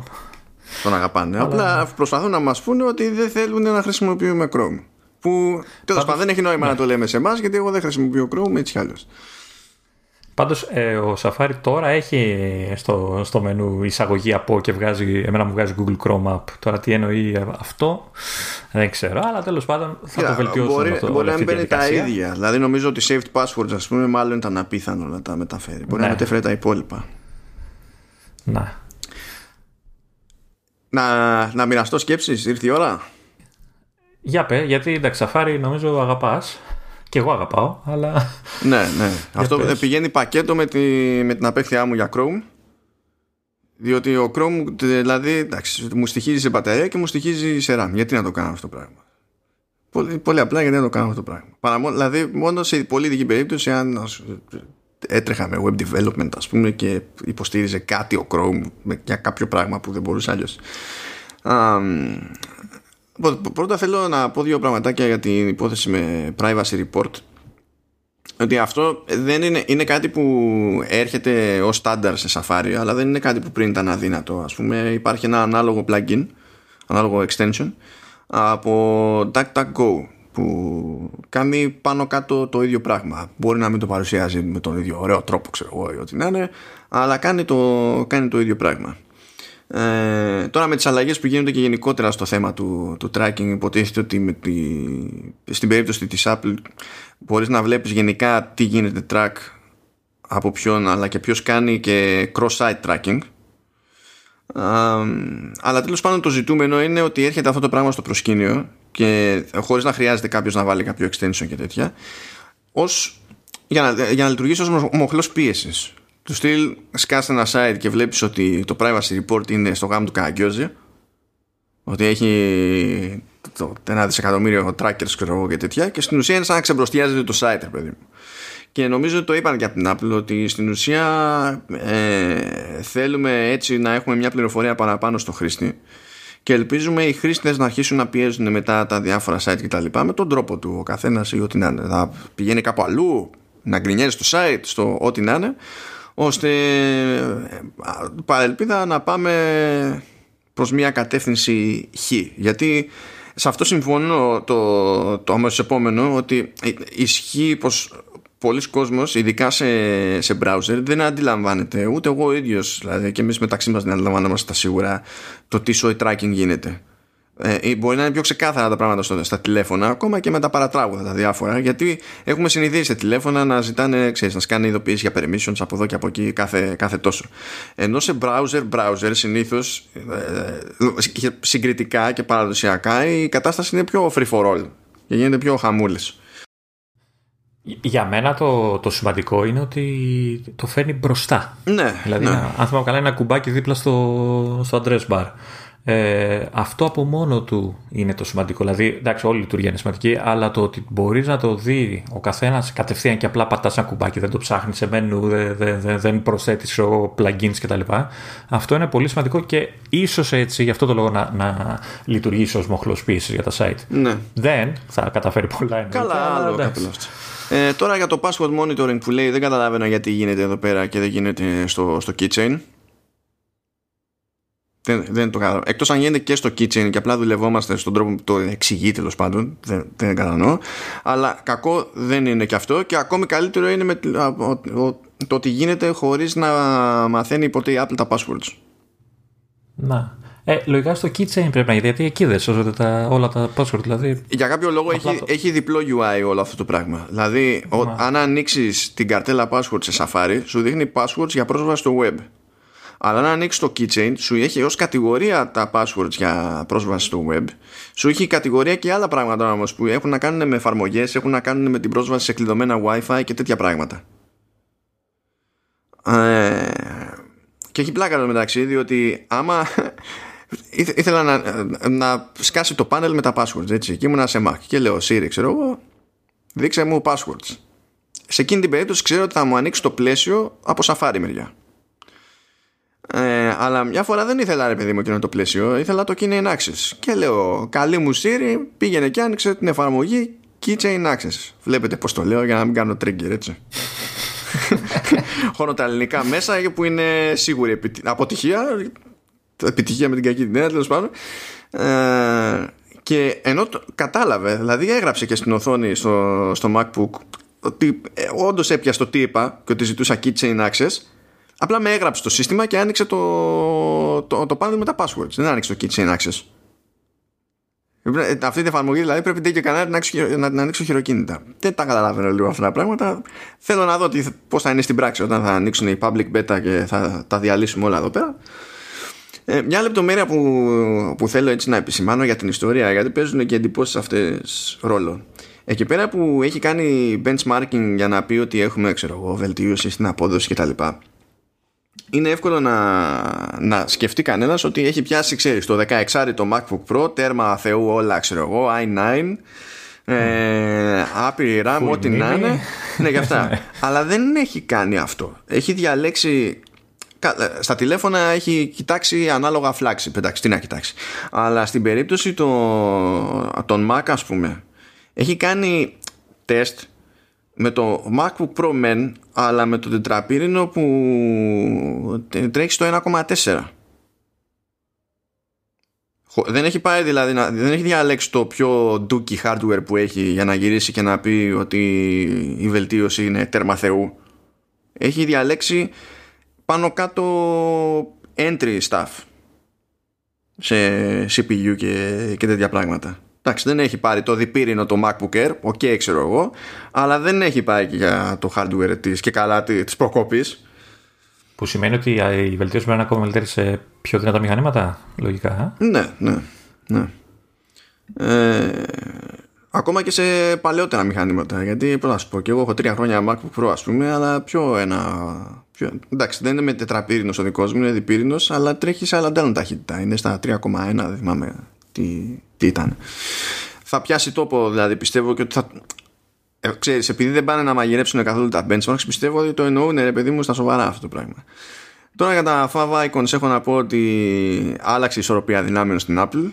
Τον αγαπάνε. Αλλά... Απλά προσπαθούν να μας πούνε ότι δεν θέλουν να χρησιμοποιούμε Chrome. Που τέλος πάντων δεν έχει νόημα ναι. να το λέμε σε εμάς, γιατί εγώ δεν χρησιμοποιώ Chrome έτσι κι αλλιώ. Πάντως ε, ο Safari τώρα έχει στο, στο μενού εισαγωγή από και βγάζει, εμένα μου βγάζει Google Chrome App. Τώρα τι εννοεί αυτό δεν ξέρω, αλλά τέλος πάντων θα το βελτιώσουν μπορεί, αυτό. Μπορεί να μπαίνει τα ίδια. Δηλαδή νομίζω ότι saved passwords ας πούμε μάλλον ήταν απίθανο να τα μεταφέρει. Μπορεί ναι. να μετέφερε τα υπόλοιπα. Να. Να, να μοιραστώ σκέψεις, ήρθε η ώρα; Για πέ, γιατί εντάξει, Safari νομίζω αγαπάς και εγώ αγαπάω, αλλά. Ναι, ναι. Αυτό πες. πηγαίνει πακέτο με, τη, με την απέχθειά μου για Chrome. Διότι ο Chrome, δηλαδή, εντάξει, μου στοιχίζει σε μπαταρία και μου στοιχίζει σε RAM. Γιατί να το κάνω αυτό το πράγμα; Πολύ, πολύ απλά γιατί να το κάνω αυτό το πράγμα; Παραμώ, δηλαδή, μόνο σε πολύ δική περίπτωση, αν έτρεχα με web development, ας πούμε, και υποστήριζε κάτι ο Chrome για κάποιο πράγμα που δεν μπορούσε αλλιώ. Πρώτα θέλω να πω δύο πραγματάκια για την υπόθεση με privacy report. Ότι αυτό δεν είναι, είναι κάτι που έρχεται ως στάνταρ σε Safari αλλά δεν είναι κάτι που πριν ήταν αδύνατο. Ας πούμε υπάρχει ένα ανάλογο plugin ανάλογο extension από DuckDuckGo που κάνει πάνω κάτω το ίδιο πράγμα. Μπορεί να μην το παρουσιάζει με τον ίδιο ωραίο τρόπο ξέρω εγώ ή ό,τι να είναι αλλά κάνει το, κάνει το ίδιο πράγμα ε, τώρα με τις αλλαγές που γίνονται και γενικότερα στο θέμα του, του tracking υποτίθεται ότι με τη, στην περίπτωση της Apple μπορείς να βλέπεις γενικά τι γίνεται track από ποιον αλλά και ποιος κάνει και cross-site tracking. Αλλά τέλος πάντων το ζητούμενο είναι ότι έρχεται αυτό το πράγμα στο προσκήνιο και χωρίς να χρειάζεται κάποιος να βάλει κάποιο extension και τέτοια ως, για, να, για να λειτουργήσει ως μοχλός πίεσης του στυλ σκάστε ένα site και βλέπεις ότι το privacy report είναι στο γάμο του Καραγκιόζη ότι έχει το, ένα δισεκατομμύριο trackers και τέτοια και στην ουσία είναι σαν να ξεμπροστιάζεται το site παιδί μου. Και νομίζω ότι το είπαν και από την Apple ότι στην ουσία ε, θέλουμε έτσι να έχουμε μια πληροφορία παραπάνω στο χρήστη και ελπίζουμε οι χρήστες να αρχίσουν να πιέζουν μετά τα διάφορα site και τα λοιπά με τον τρόπο του ο καθένας ή ό,τι να είναι. Θα πηγαίνει κάπου αλλού, να γκρινιάζει στο site, στο ό,τι να είναι, ώστε ε, παρελπίδα να πάμε προς μια κατεύθυνση χ. Γιατί σε αυτό συμφωνώ το, το αμέσως επόμενο ότι ισχύει πως πολλοί κόσμος ειδικά σε, σε browser δεν αντιλαμβάνεται ούτε εγώ ίδιος δηλαδή και εμείς μεταξύ μας δεν αντιλαμβάνομαστε τα σίγουρα το τι soy tracking γίνεται ε, μπορεί να είναι πιο ξεκάθαρα τα πράγματα στο, στα τηλέφωνα, ακόμα και με τα παρατράγουδα τα διάφορα, γιατί έχουμε συνηθίσει σε τηλέφωνα να ζητάνε, ξέρεις, να σκάνε ειδοποιήσεις για permissions από εδώ και από εκεί κάθε, κάθε τόσο. Ενώ σε browser, browser συνήθως ε, συγκριτικά και παραδοσιακά η κατάσταση είναι πιο free for all και γίνεται πιο χαμούλης. Για μένα το, το σημαντικό είναι ότι το φέρνει μπροστά. Ναι. Δηλαδή, ναι. αν θυμάμαι καλά, ένα κουμπάκι δίπλα στο, στο address bar. Ε, αυτό από μόνο του είναι το σημαντικό. Δηλαδή, εντάξει, όλη η λειτουργία είναι σημαντική, αλλά το ότι μπορείς να το δεις ο καθένας κατευθείαν και απλά πατάς ένα κουμπάκι, δεν το ψάχνεις σε μενού, δεν, δεν, δεν προσθέτεις plugins κτλ. Αυτό είναι πολύ σημαντικό και ίσως έτσι, γι' αυτό το λόγο, να, να λειτουργήσει ως μοχλό για τα site. Ναι. Δεν θα καταφέρει πολλά. Καλά, άλλο ε, τώρα για το password monitoring που λέει δεν καταλαβαίνω γιατί γίνεται εδώ πέρα και δεν γίνεται στο, στο keychain. Δεν, δεν το κατάλαβα. Εκτός αν γίνεται και στο kitchen και απλά δουλευόμαστε στον τρόπο που το εξηγεί τέλος πάντων. Δεν, δεν κατανοώ. Αλλά κακό δεν είναι και αυτό. Και ακόμη καλύτερο είναι με, το ότι γίνεται χωρίς να μαθαίνει ποτέ η Apple τα passwords. Να. Ε, λογικά στο keychain πρέπει να γίνει, γιατί εκεί δεν σώζονται τα, όλα τα passwords. Δηλαδή, Για κάποιο λόγο έχει, το... έχει διπλό UI όλο αυτό το πράγμα. Δηλαδή, ο, αν ανοίξεις την καρτέλα passwords σε Safari, σου δείχνει passwords για πρόσβαση στο web. Αλλά αν ανοίξει το keychain, σου έχει ως κατηγορία τα passwords για πρόσβαση στο web. Σου έχει κατηγορία και άλλα πράγματα όμως που έχουν να κάνουν με εφαρμογές, έχουν να κάνουν με την πρόσβαση σε κλειδωμένα WiFi και τέτοια πράγματα. Ε, και έχει πλάκα εδώ μεταξύ, διότι άμα ήθελα να, να σκάσει το πάνελ με τα passwords, έτσι, και ήμουνα σε Mac και λέω Siri, ξέρω εγώ, δείξε μου passwords. Σε εκείνη την περίπτωση ξέρω ότι θα μου ανοίξει το πλαίσιο από Safari μεριά. Ε, αλλά μια φορά δεν ήθελα ρε παιδί μου εκείνο το πλαίσιο. Ήθελα το Keychain Access. Και λέω καλή μου Siri πήγαινε και άνοιξε την εφαρμογή Keychain Access Βλέπετε πως το λέω για να μην κάνω trigger έτσι. Χώνω τα ελληνικά μέσα που είναι σίγουρη αποτυχία Επιτυχία με την κακή την τέλος πάντων. Ε, Και ενώ το, κατάλαβε Δηλαδή έγραψε και στην οθόνη στο, στο MacBook Ότι ε, όντως έπιασε το τι είπα Και ότι ζητούσα Keychain Access Απλά με έγραψε το σύστημα και άνοιξε το, το, το panel με τα passwords. Δεν άνοιξε το Kitchen Access. Ε, αυτή την εφαρμογή δηλαδή πρέπει και κανένα να, να την ανοίξω χειροκίνητα. Δεν τα καταλαβαίνω λίγο αυτά τα πράγματα. Θέλω να δω πώς θα είναι στην πράξη όταν θα ανοίξουν οι public beta και θα τα διαλύσουμε όλα εδώ πέρα. Ε, μια λεπτομέρεια που, που θέλω έτσι να επισημάνω για την ιστορία, γιατί παίζουν και εντυπώσεις αυτές ρόλο. Εκεί πέρα που έχει κάνει benchmarking για να πει ότι έχουμε ξέρω εγώ, βελτίωση στην απόδοση κτλ είναι εύκολο να, να σκεφτεί κανένας ότι έχει πιάσει ξέρεις το 16 το MacBook Pro τέρμα θεού όλα ξέρω εγώ i9 ε, άπειρη RAM ό,τι να είναι. Ναι για αυτά. Αλλά δεν έχει κάνει αυτό. Έχει διαλέξει ε, στα τηλέφωνα έχει κοιτάξει ανάλογα φλάξη εντάξει τι να κοιτάξει. Αλλά στην περίπτωση το, των Mac ας πούμε έχει κάνει τεστ με το MacBook Pro Men αλλά με το τετραπύρινο που τρέχει στο 1,4 δεν έχει πάει δηλαδή δεν έχει διαλέξει το πιο ντούκι hardware που έχει για να γυρίσει και να πει ότι η βελτίωση είναι τέρμα θεού. Έχει διαλέξει πάνω κάτω entry stuff σε CPU και, και τέτοια πράγματα Εντάξει, δεν έχει πάρει το διπύρηνο το MacBook Air, OK, okay, ξέρω εγώ, αλλά δεν έχει πάει και για το hardware της και καλά της προκόπης. Που σημαίνει ότι η βελτίωση μπορεί να είναι ακόμα μεγαλύτερη σε πιο δυνατά μηχανήματα, λογικά. Ε; Ναι, ναι, ναι. Ε, ακόμα και σε παλαιότερα μηχανήματα. Γιατί, πώς να σου πω, και εγώ έχω τρία χρόνια MacBook Pro, ας πούμε, αλλά πιο ένα. Πιο, εντάξει, δεν είναι με τετραπύρινος ο δικός μου, είναι διπύρινος, αλλά τρέχει σε άλλα ταχύτητα. Είναι στα 3,1, δεν θυμάμαι τι, τι ήταν. Θα πιάσει τόπο, δηλαδή πιστεύω και ότι θα. Ε, ξέρεις, επειδή δεν πάνε να μαγειρέψουν καθόλου τα benchmarks, πιστεύω ότι το εννοούν ρε παιδί μου στα σοβαρά αυτό το πράγμα. Τώρα για τα Fav Icons έχω να πω ότι άλλαξε η ισορροπία δυνάμεων στην Apple.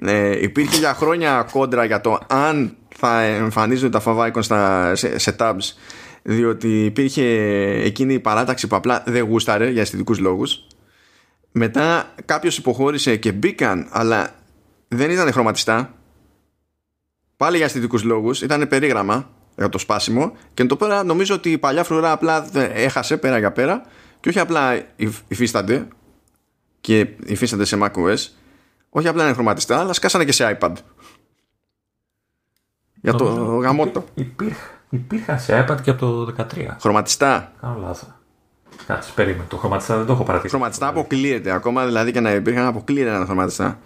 Ε, υπήρχε για χρόνια κόντρα για το αν θα εμφανίζονται τα Fav Icons στα, σε, σε tabs διότι υπήρχε εκείνη η παράταξη που απλά δεν γούσταρε για αισθητικούς λόγους μετά κάποιος υποχώρησε και μπήκαν αλλά δεν ήταν χρωματιστά. Πάλι για αισθητικούς λόγους, ήταν περίγραμμα για το σπάσιμο. Και το πέρα νομίζω ότι η παλιά φρουρά απλά έχασε πέρα για πέρα. Και όχι απλά υφίστανται και υφίστανται σε macOS. Όχι απλά είναι χρωματιστά, αλλά σκάσανε και σε iPad. Για το γαμότο. Υπήρχαν σε iPad και από το 13. Χρωματιστά. Κάνω λάθος. Κάτσε, περίμενε. Το χρωματιστά δεν το έχω παρατηρήσει. Χρωματιστά αποκλείεται. Ακόμα δηλαδή και να υπήρχαν αποκλείεται ένα χρωματιστά.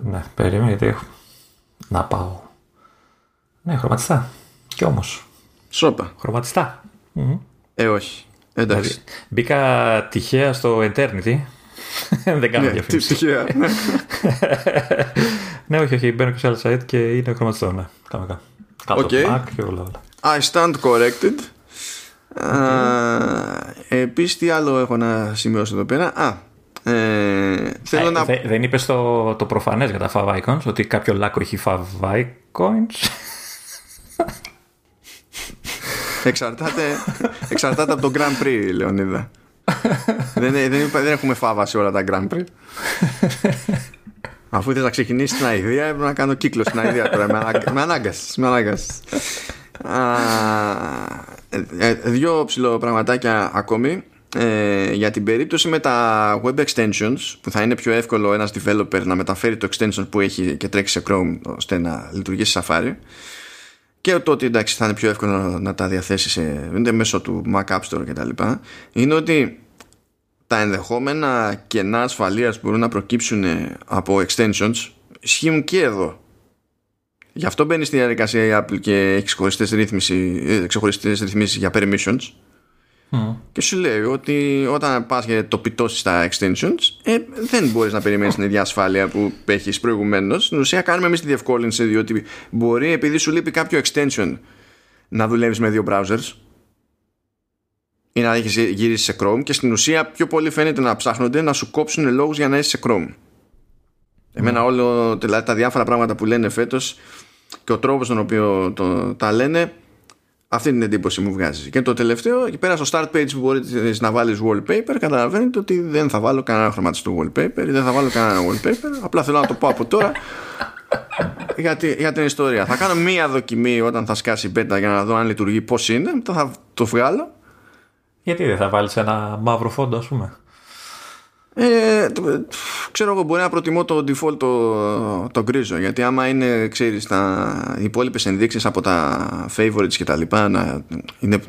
Ναι, περίμενε γιατί έχω. Να πάω. Ναι, χρωματιστά. Κι όμως. Σόπα. Χρωματιστά. Ε, όχι. Εντάξει. Δηλαδή, μπήκα τυχαία στο Eternity. Δεν κάνω ναι, διαφήμιση. Τυχαία. ναι. ναι, όχι, όχι. Μπαίνω και σε άλλο site και είναι χρωματιστό. Ναι, κάνω κάνω. Κάτω Okay. Mac και όλα. όλα. I stand corrected. Okay. Επίσης τι άλλο έχω να σημειώσω εδώ πέρα; Α, ε, θέλω Ε, να... δε- δεν είπες το, το προφανές για τα Fav Icons, ότι κάποιο λάκκο έχει Fav Icons; εξαρτάται, εξαρτάται από το Grand Prix, Λεωνίδα. δεν, δεν, είπα- δεν έχουμε φάβα σε όλα τα Grand Prix. Αφού ήθελα να ξεκινήσεις την αηδία, έπρεπε να κάνω κύκλο στην αηδία τώρα. Με, ανάγκα, με ανάγκασες, με ανάγκασες. Α, ε, ε, δύο ψηλό πραγματάκια ακόμη. Ε, για την περίπτωση με τα web extensions που θα είναι πιο εύκολο ένας developer να μεταφέρει το extension που έχει και τρέξει σε Chrome ώστε να λειτουργήσει σε Safari και το ότι εντάξει θα είναι πιο εύκολο να τα διαθέσει σε, είτε μέσω του Mac App Store κτλ. είναι ότι τα ενδεχόμενα κενά ασφαλείας που μπορούν να προκύψουν από extensions ισχύουν και εδώ. Γι' αυτό μπαίνει στη διαδικασία η Apple και έχει ξεχωριστές, ρύθμιση, ε, ξεχωριστές ρυθμίσεις για permissions και σου λέει ότι όταν πας και το πιτώσεις στα extensions ε, δεν μπορείς να περιμένεις την ίδια ασφάλεια που έχεις προηγουμένως. Στην ουσία κάνουμε εμείς τη διευκόλυνση διότι μπορεί επειδή σου λείπει κάποιο extension να δουλεύεις με δύο browsers ή να έχεις γυρίσει σε Chrome και στην ουσία πιο πολύ φαίνεται να ψάχνονται να σου κόψουν λόγους για να είσαι σε Chrome. Εμένα όλο δηλαδή, τα διάφορα πράγματα που λένε φέτος και ο τρόπος τον οποίο το, τα λένε αυτή την εντύπωση μου βγάζει. Και το τελευταίο, εκεί πέρα στο start page που μπορείς να βάλεις wallpaper, καταλαβαίνετε ότι δεν θα βάλω κανένα χρωματιστό wallpaper ή δεν θα βάλω κανένα wallpaper. Απλά θέλω να το πω από τώρα για, τη- για την ιστορία. Θα κάνω μία δοκιμή όταν θα σκάσει η beta για να δω αν λειτουργεί πώς είναι. Μετά θα το βγάλω. Γιατί δεν θα βάλεις ένα μαύρο φόντο, ας πούμε. Ε, το- ξέρω εγώ μπορεί να προτιμώ το default το, το γκρίζο γιατί άμα είναι ξέρεις τα οι υπόλοιπες ενδείξεις από τα favorites και τα λοιπά να, είναι,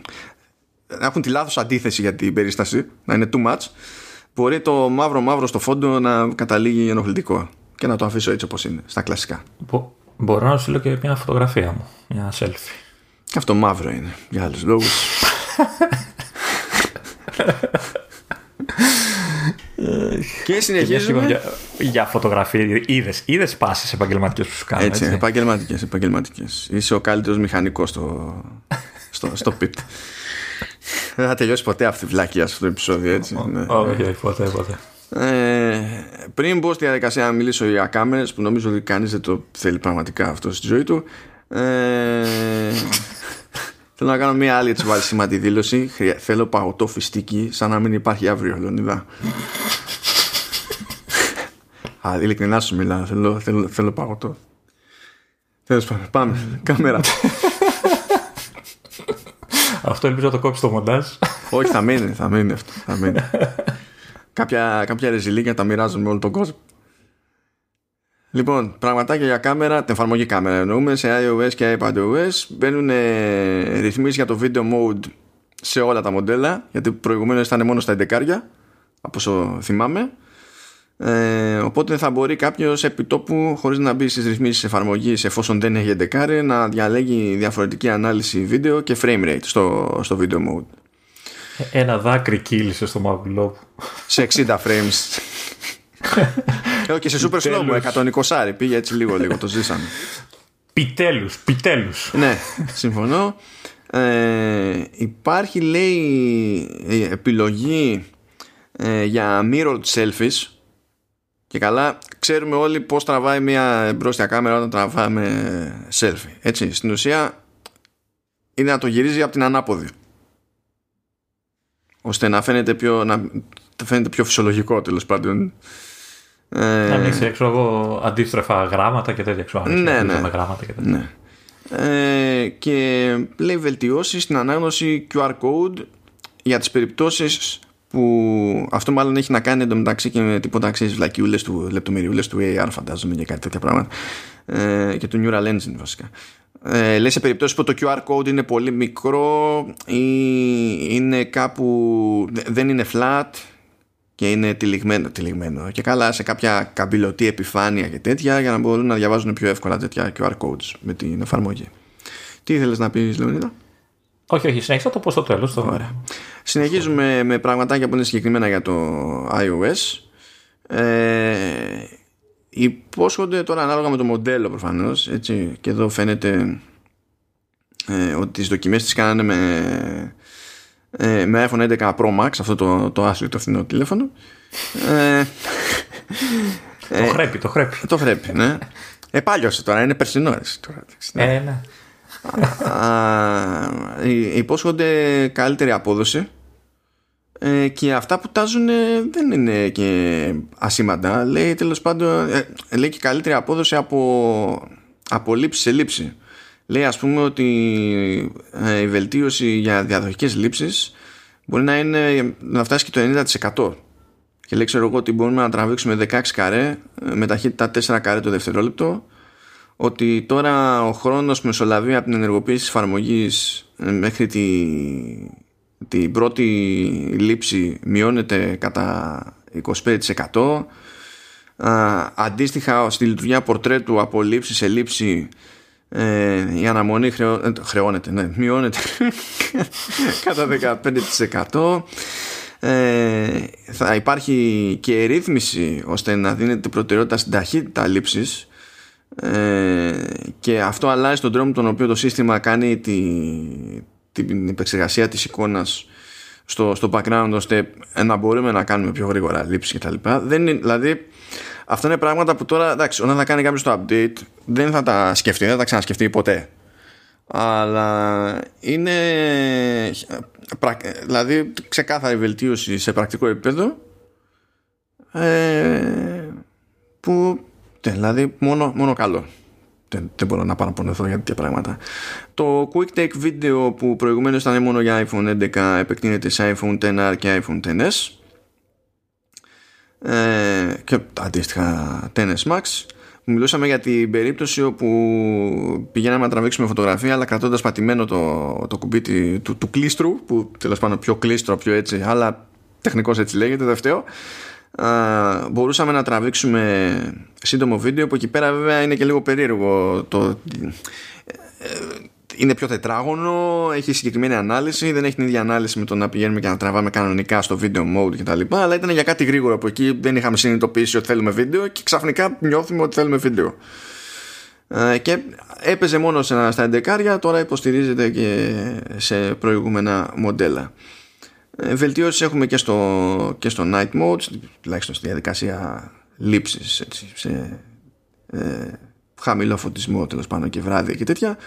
να έχουν τη λάθος αντίθεση για την περίσταση να είναι too much μπορεί το μαύρο μαύρο στο φόντο να καταλήγει ενοχλητικό και να το αφήσω έτσι όπως είναι στα κλασικά Μπο- Μπορώ να σου στείλω και μια φωτογραφία μου. Μια selfie. και αυτό μαύρο είναι για άλλους λόγους και Και συνεχίζουμε για, για φωτογραφία. Είδε είδες πάσει επαγγελματικές που σου κάνω. Έτσι, Έτσι, επαγγελματικές, επαγγελματικές. Είσαι ο καλύτερος μηχανικός στο, στο, στο pit. Δεν θα τελειώσει ποτέ αυτή η βλακία σε αυτό το επεισόδιο, έτσι. ναι. Όχι, όχι, ποτέ, ποτέ. Ε, πριν μπω στη διαδικασία να μιλήσω για κάμερες που νομίζω ότι κανείς δεν το θέλει πραγματικά αυτό στη ζωή του Ε, θέλω να κάνω μια άλλη έτσι βάλει δήλωση. Θέλω παγωτό φιστίκι, σαν να μην υπάρχει αύριο, Λονίδα. Α, ειλικρινά σου μιλάω. Θέλω, θέλω, θέλω παγωτό. Τέλος πάντων, πάμε. Κάμερα. Αυτό ελπίζω να το κόψεις το μοντάζ. Όχι, θα μείνει, θα μείνει αυτό. Θα μείνει. κάποια, κάποια ρεζιλίκια τα μοιράζουν με όλο τον κόσμο. Λοιπόν, πραγματάκια για κάμερα, την εφαρμογή κάμερα εννοούμε, σε iOS και iPadOS μπαίνουν ε, ρυθμίσεις για το video mode σε όλα τα μοντέλα, γιατί προηγουμένως ήταν μόνο στα 11 από όσο θυμάμαι. Ε, οπότε θα μπορεί κάποιος επί τόπου, χωρίς να μπει στις ρυθμίσεις εφαρμογής, εφόσον δεν έχει 11, να διαλέγει διαφορετική ανάλυση βίντεο και frame rate στο, στο video mode. Ένα δάκρυ κύλησε στο μαγουλό Σε 60 frames. Ε, και σε super slow μου, 120 πήγε έτσι λίγο λίγο, το ζήσαμε. Πιτέλους, πιτέλους. ναι, συμφωνώ. Ε, υπάρχει λέει επιλογή ε, για mirrored selfies και καλά ξέρουμε όλοι πώς τραβάει μια μπροστια κάμερα όταν τραβάμε selfie έτσι στην ουσία είναι να το γυρίζει από την ανάποδη ώστε να φαίνεται πιο, να φαίνεται πιο φυσιολογικό τέλος πάντων ε, να μην έξω εγώ αντίστροφα γράμματα και τέτοια ξέρω, ναι, ναι. γράμματα και τέτοια. Ναι. Ε, και λέει βελτιώσεις στην ανάγνωση QR code για τις περιπτώσεις που αυτό μάλλον έχει να κάνει εντωμεταξύ και με τίποτα αξίες βλακιούλες του λεπτομεριούλες του AR φαντάζομαι και κάτι τέτοια πράγματα ε, και του Neural Engine βασικά ε, λέει σε περιπτώσεις που το QR code είναι πολύ μικρό ή είναι κάπου δεν είναι flat και είναι τυλιγμένο, τυλιγμένο και καλά σε κάποια καμπυλωτή επιφάνεια και τέτοια για να μπορούν να διαβάζουν πιο εύκολα τέτοια QR codes με την εφαρμογή. Τι ήθελες να πεις Λεωνίδα; Όχι, όχι, συνέχισα το πω στο τέλος. Το... Συνεχίζουμε με πραγματάκια που είναι συγκεκριμένα για το iOS. Ε, υπόσχονται τώρα ανάλογα με το μοντέλο προφανώς έτσι, και εδώ φαίνεται ε, ότι τις δοκιμές τις κάνανε με ε, με iPhone 11 Pro Max αυτό το, το άσυλο φθηνό τηλέφωνο. Ε, το χρέπει, το χρέπει. το χρέπει, ναι. Ε, πάλιωσε τώρα, είναι περσινό τώρα, ναι. Ε, ναι. Α, υπόσχονται καλύτερη απόδοση. Ε, και αυτά που τάζουν δεν είναι και ασήμαντα. Λέει τέλος πάντων ε, λέει και καλύτερη απόδοση από, από λήψη σε λήψη λέει ας πούμε ότι ε, η βελτίωση για διαδοχικές λήψεις μπορεί να, είναι, να φτάσει και το 90% και λέει ξέρω εγώ ότι μπορούμε να τραβήξουμε 16 καρέ ε, με ταχύτητα 4 καρέ το δευτερόλεπτο. Ότι τώρα ο χρόνος που μεσολαβεί από την ενεργοποίηση της εφαρμογής ε, μέχρι τη, την πρώτη λήψη μειώνεται κατά 25% αντίστοιχα στη λειτουργία πορτρέτου από λήψη σε λήψη ε, η αναμονή χρεώ, ε, χρεώνεται, ναι, μειώνεται κατά 15%. Ε, θα υπάρχει και ρύθμιση ώστε να δίνεται προτεραιότητα στην ταχύτητα λήψης ε, και αυτό αλλάζει τον τρόπο τον οποίο το σύστημα κάνει τη, την επεξεργασία της εικόνας στο, στο background ώστε να μπορούμε να κάνουμε πιο γρήγορα λήψη κτλ. Δηλαδή Αυτά είναι πράγματα που τώρα, εντάξει, όταν θα κάνει κάποιος το update, δεν θα τα σκεφτεί, δεν θα τα ξανασκεφτεί ποτέ. Αλλά είναι. Δηλαδή, ξεκάθαρη βελτίωση σε πρακτικό επίπεδο. Ε, που. Δηλαδή, μόνο, μόνο καλό. Δεν, δεν μπορώ να παραπονεθώ για τέτοια πράγματα. Το Quick Take Video που προηγουμένως ήταν μόνο για iPhone 11 επεκτείνεται σε iPhone XR και iPhone XS ε, και αντίστοιχα Tennis Max μιλούσαμε για την περίπτωση όπου πηγαίναμε να τραβήξουμε φωτογραφία αλλά κρατώντας πατημένο το, το κουμπί του, του, κλίστρου που τέλος πάντων πιο κλίστρο πιο έτσι αλλά τεχνικός έτσι λέγεται δεν μπορούσαμε να τραβήξουμε σύντομο βίντεο που εκεί πέρα βέβαια είναι και λίγο περίεργο το, ε, είναι πιο τετράγωνο, έχει συγκεκριμένη ανάλυση, δεν έχει την ίδια ανάλυση με το να πηγαίνουμε και να τραβάμε κανονικά στο video mode κτλ. Αλλά ήταν για κάτι γρήγορο από εκεί, δεν είχαμε συνειδητοποιήσει ότι θέλουμε βίντεο και ξαφνικά νιώθουμε ότι θέλουμε βίντεο. Ε, και έπαιζε μόνο στα 11 τώρα υποστηρίζεται και σε προηγούμενα μοντέλα. Ε, βελτιώσεις έχουμε και στο, και στο night mode, τουλάχιστον στη διαδικασία λήψης σε, ε, χαμηλό φωτισμό τέλος πάντων και βράδυ και τέτοια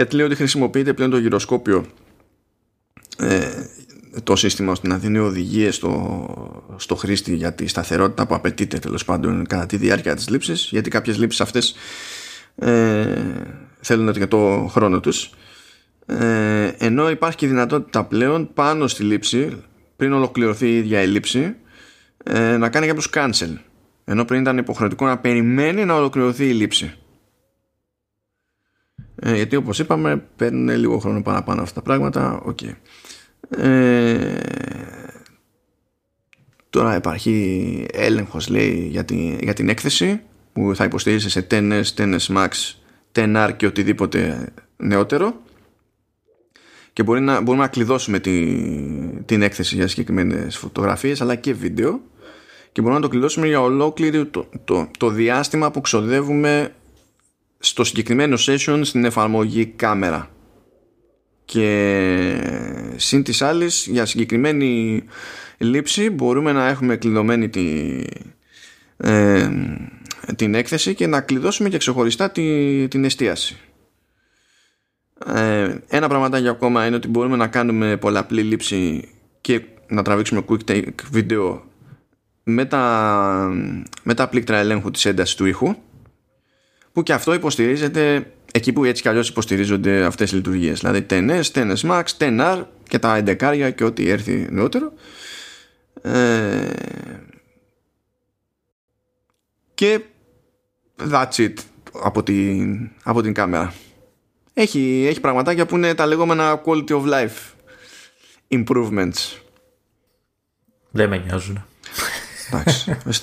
γιατί λέει ότι χρησιμοποιείται πλέον το γυροσκόπιο ε, το σύστημα ώστε να δίνει οδηγίες στο, στο χρήστη για τη σταθερότητα που απαιτείται τέλος πάντων κατά τη διάρκεια της λήψης γιατί κάποιες λήψεις αυτές ε, θέλουν για το χρόνο τους. Ε, ενώ υπάρχει και δυνατότητα πλέον πάνω στη λήψη πριν ολοκληρωθεί η ίδια η λήψη ε, να κάνει κάποιος cancel. Ενώ πριν ήταν υποχρεωτικό να περιμένει να ολοκληρωθεί η λήψη ε, γιατί όπως είπαμε παίρνουν λίγο χρόνο παραπάνω αυτά τα πράγματα okay. ε, τώρα υπάρχει έλεγχος λέει για την, για την έκθεση που θα υποστηρίζει σε 10S, 10S Max 10R και οτιδήποτε νεότερο και μπορεί να, μπορούμε να κλειδώσουμε την, την έκθεση για συγκεκριμένες φωτογραφίες αλλά και βίντεο και μπορούμε να το κλειδώσουμε για ολόκληρο το, το, το διάστημα που ξοδεύουμε στο συγκεκριμένο session στην εφαρμογή κάμερα. Και συν της άλλης για συγκεκριμένη λήψη μπορούμε να έχουμε κλειδωμένη τη, ε, την έκθεση και να κλειδώσουμε και ξεχωριστά τη, την εστίαση. Ε, ένα πραγματάκι ακόμα είναι ότι μπορούμε να κάνουμε πολλαπλή λήψη και να τραβήξουμε quick take βίντεο με τα, με τα πλήκτρα ελέγχου της έντασης του ήχου που και αυτό υποστηρίζεται εκεί που έτσι κι αλλιώς υποστηρίζονται αυτές οι λειτουργίες. Δηλαδή 10S, 10S Max, 10R και τα 11 και ό,τι έρθει νεότερο. Ε, και that's it από την, από την κάμερα. Έχει, έχει πραγματάκια που είναι τα λεγόμενα quality of life improvements. Δεν με νοιάζουν εντάξει, εντάξει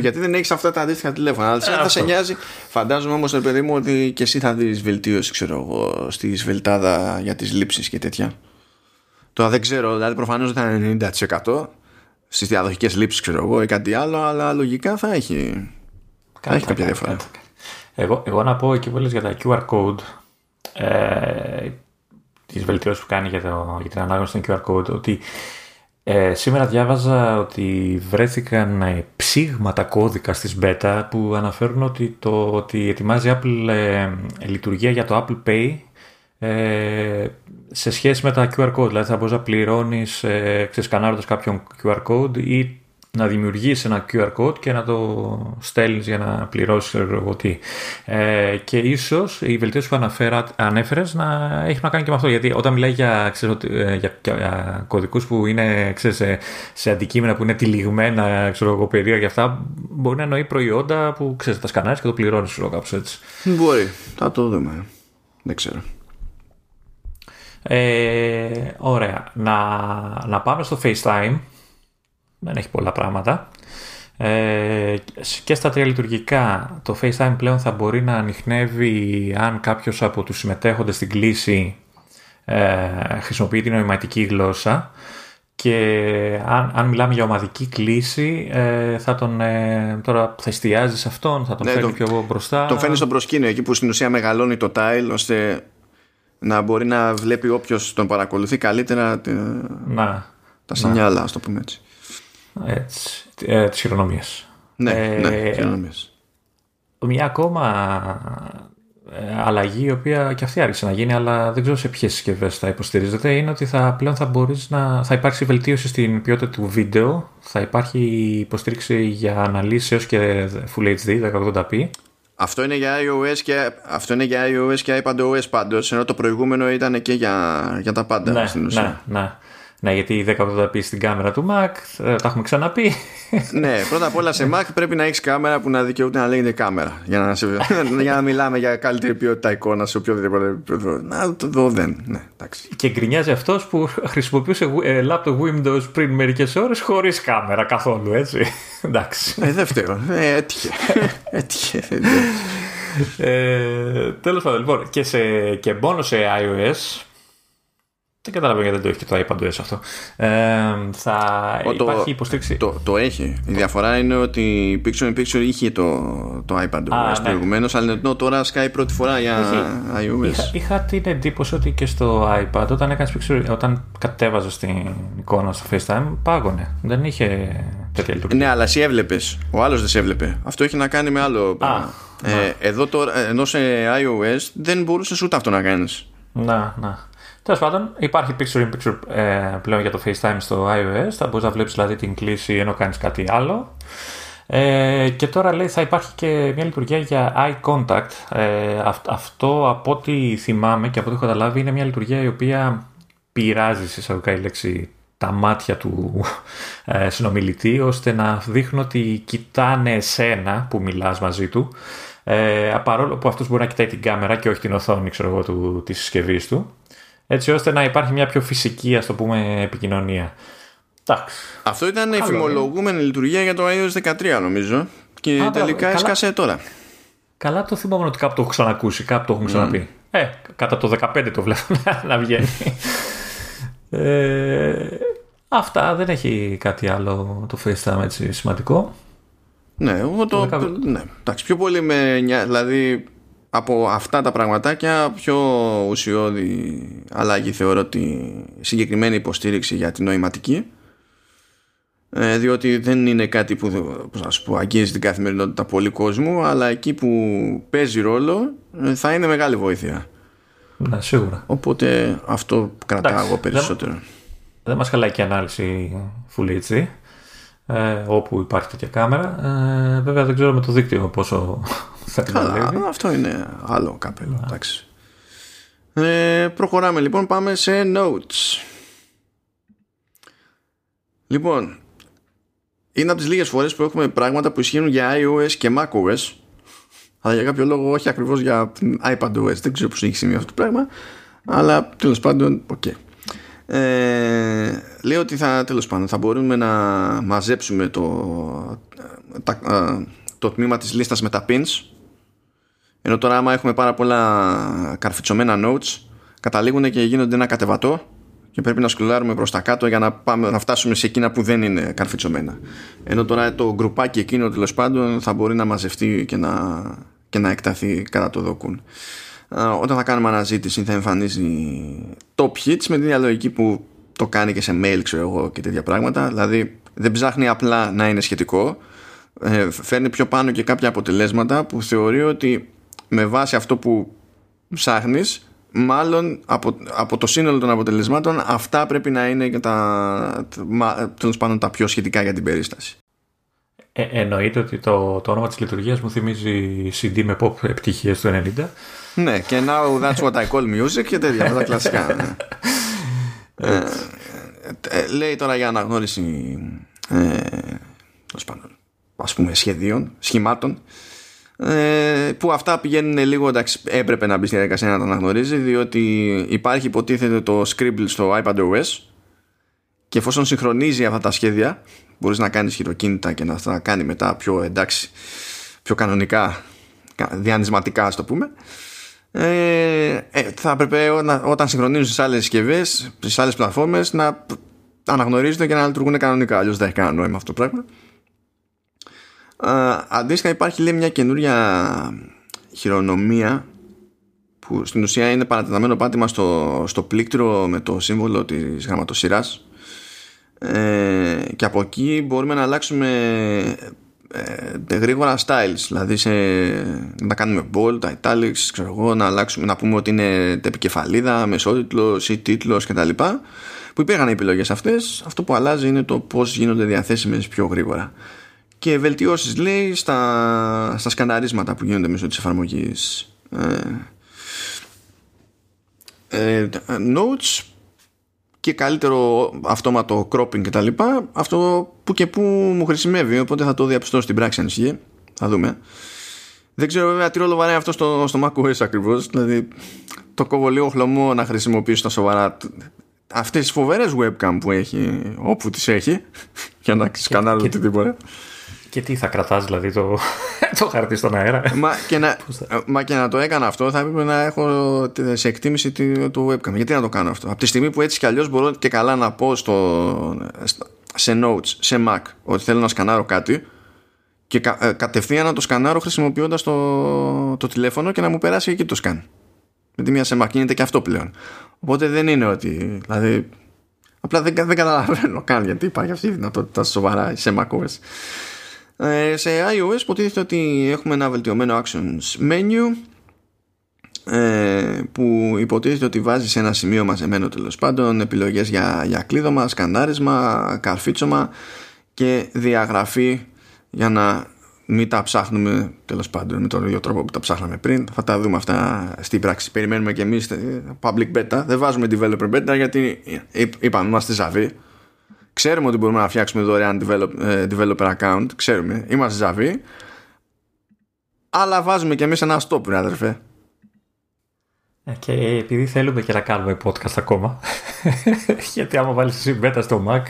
γιατί δεν έχεις αυτά τα αντίστοιχα τηλέφωνα. Αλλά θα σε νοιάζει. Φαντάζομαι όμως, παιδί μου, ότι και εσύ θα δεις βελτίωση, ξέρω εγώ, στη σβελτάδα για τις λήψεις και τέτοια. Τώρα δεν ξέρω, δηλαδή προφανώς δεν είναι 90% στις διαδοχικές λήψεις, ξέρω εγώ, ή κάτι άλλο, αλλά λογικά θα έχει, θα έχει κάποια διαφορά. Εγώ, εγώ να πω εκεί που για τα QR code, ε, τις βελτιώσεις που κάνει για, το, για την ανάγνωση των QR code, ότι ε, σήμερα διάβαζα ότι βρέθηκαν ε, ψήγματα κώδικα στις beta που αναφέρουν ότι, το, ότι ετοιμάζει Apple ε, λειτουργία για το Apple Pay ε, σε σχέση με τα QR code. Δηλαδή θα μπορείς να πληρώνεις ε, ξεσκανάροντας κάποιον QR code ή να δημιουργήσει ένα QR code και να το στέλνεις για να πληρώσεις εγώ τι. Ε, και ίσως η βελτίωση που αναφέρα, ανέφερες να έχει να κάνει και με αυτό γιατί όταν μιλάει για, ξέρω, ε, για, για κωδικούς που είναι ξέρεις, σε, σε, αντικείμενα που είναι τυλιγμένα ξέρω εγώ περίεργα και αυτά μπορεί να εννοεί προϊόντα που ξέρεις, τα σκανάρεις και το πληρώνεις ξέρω, κάπως έτσι. Μπορεί, θα το δούμε. Δεν ξέρω. Ε, ωραία. Να, να πάμε στο FaceTime δεν έχει πολλά πράγματα. Ε, και στα τρία λειτουργικά το FaceTime πλέον θα μπορεί να ανοιχνεύει αν κάποιος από τους συμμετέχοντες στην κλίση ε, χρησιμοποιεί την νοηματική γλώσσα και αν, αν μιλάμε για ομαδική κλίση ε, θα τον ε, τώρα θα εστιάζει σε αυτόν, θα τον ναι, φέρνει πιο μπροστά. Τον φέρνει στο προσκήνιο εκεί που στην ουσία μεγαλώνει το tile ώστε να μπορεί να βλέπει όποιος τον παρακολουθεί καλύτερα να, τα σινιάλα, ας το πούμε έτσι έτσι, ε, τις χειρονομίες. Ναι, ε, ναι, χειρονομίες. Μια ακόμα ε, αλλαγή η οποία και αυτή άρχισε να γίνει αλλά δεν ξέρω σε ποιες συσκευές θα υποστηρίζεται είναι ότι θα, πλέον θα μπορείς να θα υπάρξει βελτίωση στην ποιότητα του βίντεο θα υπάρχει υποστήριξη για αναλύσεις έως και Full HD 1080p αυτό είναι για iOS και, αυτό είναι για iOS και iPadOS πάντως ενώ το προηγούμενο ήταν και για, για τα πάντα ναι, στην ουσία. Ναι, ναι. Ναι, γιατί η 1080p στην κάμερα του Mac, ε, τα έχουμε ξαναπεί. ναι, πρώτα απ' όλα σε Mac πρέπει να έχεις κάμερα που να δικαιούται να λέγεται κάμερα. Για να, σε, για να μιλάμε για καλύτερη ποιότητα εικόνα σε οποιοδήποτε επίπεδο. Να το δω δεν. Ναι, εντάξει. Και γκρινιάζει αυτός που χρησιμοποιούσε ε, laptop Windows πριν μερικές ώρες χωρίς κάμερα καθόλου, έτσι. εντάξει. Ε, δεν φταίω. Ε, έτυχε. έτυχε. ε, Τέλος πάντων, λοιπόν, και, σε, και μόνο σε iOS δεν καταλαβαίνω γιατί δεν το έχει και το iPadOS αυτό. Ε, θα Ο, υπάρχει το, υποστήριξη. Το, το έχει. Η διαφορά είναι ότι η Picture in Picture είχε το, το iPadOS ναι. προηγουμένως, αλλά ενώ τώρα σκάει πρώτη φορά για iOS. Είχα, είχα την εντύπωση ότι και στο iPad όταν, έκανες picture, όταν κατέβαζες την εικόνα στο FaceTime πάγωνε. Δεν είχε τέτοια λειτουργία. Ναι, αλλά εσύ έβλεπες. Ο άλλος δεν σε έβλεπε. Αυτό έχει να κάνει με άλλο πράγμα. Ε, εδώ τώρα, ενώ σε iOS δεν μπορούσες ούτε αυτό να κάνεις. Να, να. Τέλος πάντων, υπάρχει picture in picture ε, πλέον για το FaceTime στο iOS. Θα μπορείς να βλέπεις δηλαδή την κλίση ενώ κάνεις κάτι άλλο. Ε, και τώρα λέει θα υπάρχει και μια λειτουργία για eye contact. Ε, αυτό από ό,τι θυμάμαι και από ό,τι έχω καταλάβει είναι μια λειτουργία η οποία πειράζει εισαγωγικά η λέξη τα μάτια του ε, συνομιλητή ώστε να δείχνουν ότι κοιτάνε εσένα που μιλάς μαζί του ε, παρόλο που αυτός μπορεί να κοιτάει την κάμερα και όχι την οθόνη ξέρω εγώ, του, της συσκευής του έτσι ώστε να υπάρχει μια πιο φυσική ας το πούμε επικοινωνία. Εντάξει. Αυτό ήταν η φημολογούμενη λειτουργία για το iOS 13 νομίζω και Α, τελικά καλά, έσκασε τώρα. Καλά το θυμάμαι ότι κάπου το έχω ξανακούσει, κάπου το έχουν ξαναπεί. Mm. Ε, κατά το 15 το βλέπω να βγαίνει. ε, αυτά δεν έχει κάτι άλλο το FaceTime έτσι σημαντικό. Ναι, εγώ το. το ναι, εντάξει, πιο πολύ με. Δηλαδή από αυτά τα πραγματάκια πιο ουσιώδη αλλαγή θεωρώ τη συγκεκριμένη υποστήριξη για την νοηματική. Ε, διότι δεν είναι κάτι που πώς πω, αγγίζει την καθημερινότητα πολύ κόσμου αλλά εκεί που παίζει ρόλο ε, θα είναι μεγάλη βοήθεια. Ναι, σίγουρα. οπότε αυτό κρατάω εγώ περισσότερο. δεν, δεν μας χαλάει και ανάλυση Full HD ε, όπου υπάρχει τέτοια κάμερα. Ε, βέβαια δεν ξέρω με το δίκτυο πόσο θα Καλά, αυτό είναι άλλο καπέλο εντάξει. Ε, προχωράμε λοιπόν πάμε σε notes. Λοιπόν είναι από τις λίγες φορές που έχουμε πράγματα που ισχύουν για iOS και macOS αλλά για κάποιο λόγο όχι ακριβώς για iPadOS δεν ξέρω πώς έχει συμβεί αυτό το πράγμα αλλά τέλος πάντων OK. okay. Ε, λέω ότι θα τέλος πάντων θα μπορούμε να μαζέψουμε το, τα, το τμήμα της λίστας με τα pins ενώ τώρα άμα έχουμε πάρα πολλά καρφιτσωμένα notes καταλήγουν και γίνονται ένα κατεβατό και πρέπει να σκουλάρουμε προς τα κάτω για να, πάμε, να φτάσουμε σε εκείνα που δεν είναι καρφιτσωμένα. Ενώ τώρα το γκρουπάκι εκείνο τέλος πάντων θα μπορεί να μαζευτεί και να, και να εκταθεί κατά το δοκούν. Όταν θα κάνουμε αναζήτηση θα εμφανίζει top hits με την διαλογική που το κάνει και σε mail ξέρω εγώ και τέτοια πράγματα. Δηλαδή δεν ψάχνει απλά να είναι σχετικό. Ε, φέρνει πιο πάνω και κάποια αποτελέσματα που θεωρεί ότι με βάση αυτό που ψάχνεις μάλλον από, από το σύνολο των αποτελεσμάτων αυτά πρέπει να είναι και τα, τέλος πάντων, τα πιο σχετικά για την περίσταση. Ε, εννοείται ότι το, το όνομα της λειτουργίας μου θυμίζει CD με pop επιτυχίες του 90. Ναι, και now that's what I call music και τέτοια, τα κλασικά. Ναι. Ε, ε, λέει τώρα για αναγνώριση ε, ας πούμε σχεδίων, σχημάτων ε, που αυτά πηγαίνουν λίγο εντάξει έπρεπε να μπει στη διαδικασία να τα αναγνωρίζει διότι υπάρχει υποτίθεται το Scribble στο iPadOS και εφόσον συγχρονίζει αυτά τα σχέδια μπορείς να κάνεις χειροκίνητα και να τα κάνει μετά πιο εντάξει πιο κανονικά διανυσματικά ας το πούμε ε, ε, θα έπρεπε όταν συγχρονίζουν στις άλλες συσκευές, στις άλλες πλατφόρμες να αναγνωρίζονται και να λειτουργούν κανονικά. Αλλιώς δεν έχει κανένα νόημα αυτό το πράγμα. Αντίστοιχα υπάρχει λέει μια καινούρια χειρονομία που στην ουσία είναι παρατεταμένο πάτημα στο, στο πλήκτρο με το σύμβολο της γραμματοσυράς. Ε, και από εκεί μπορούμε να αλλάξουμε ε, γρήγορα styles δηλαδή σε, να κάνουμε bold, italics ξέρω εγώ, να, αλλάξουμε, να πούμε ότι είναι επικεφαλίδα, μεσότιτλος ή τίτλος κτλ που υπήρχαν οι επιλογές αυτές. Αυτό που αλλάζει είναι το πως γίνονται διαθέσιμες πιο γρήγορα. Και βελτιώσεις λέει στα, στα σκαναρίσματα που γίνονται μέσω της εφαρμογής. Ε, ε, notes και καλύτερο αυτόματο cropping και τα λοιπά αυτό που και που μου χρησιμεύει οπότε θα το διαπιστώσω στην πράξη αν ισχύει. Θα δούμε. Δεν ξέρω βέβαια τι ρόλο βαράει αυτό στο, στο macOS ακριβώς δηλαδή το κόβω λίγο χλωμό να χρησιμοποιήσω τα σοβαρά αυτές τις φοβερές webcam που έχει όπου τις έχει για να σκανάρω οτιδήποτε και τι θα κρατάς δηλαδή το, το χαρτί στον αέρα; Μα και, να, μα και να το έκανα αυτό θα έπρεπε να έχω σε εκτίμηση του webcam. Γιατί να το κάνω αυτό; Από τη στιγμή που έτσι κι αλλιώς μπορώ και καλά να πω στο, σε notes, σε Mac ότι θέλω να σκανάρω κάτι και κα, ε, κατευθείαν να το σκανάρω χρησιμοποιώντας το, το τηλέφωνο και να μου περάσει εκεί το σκαν. Με τη μία σε Mac γίνεται και αυτό πλέον. Οπότε δεν είναι ότι... Δηλαδή Απλά δεν, δεν καταλαβαίνω καν γιατί υπάρχει αυτή η δυνατότητα σοβαρά σε macOS. Ε, σε iOS υποτίθεται ότι έχουμε ένα βελτιωμένο actions menu ε, που υποτίθεται ότι βάζει σε ένα σημείο μαζεμένο τέλος πάντων επιλογές για, για κλείδωμα, σκανάρισμα, καρφίτσωμα και διαγραφή για να μην τα ψάχνουμε τέλος πάντων με τον ίδιο τρόπο που τα ψάχναμε πριν. Θα τα δούμε αυτά στην πράξη. Περιμένουμε και εμείς public beta. Δεν βάζουμε developer beta γιατί είπαμε είμαστε ζαβοί. Ξέρουμε ότι μπορούμε να φτιάξουμε δωρεάν develop, ε, developer account. Ξέρουμε. Είμαστε ζαβοί. Αλλά βάζουμε και εμείς ένα stop, ρε αδερφέ. Ε, και επειδή θέλουμε και να κάνουμε podcast ακόμα, γιατί άμα βάλεις εσύ beta στο Mac,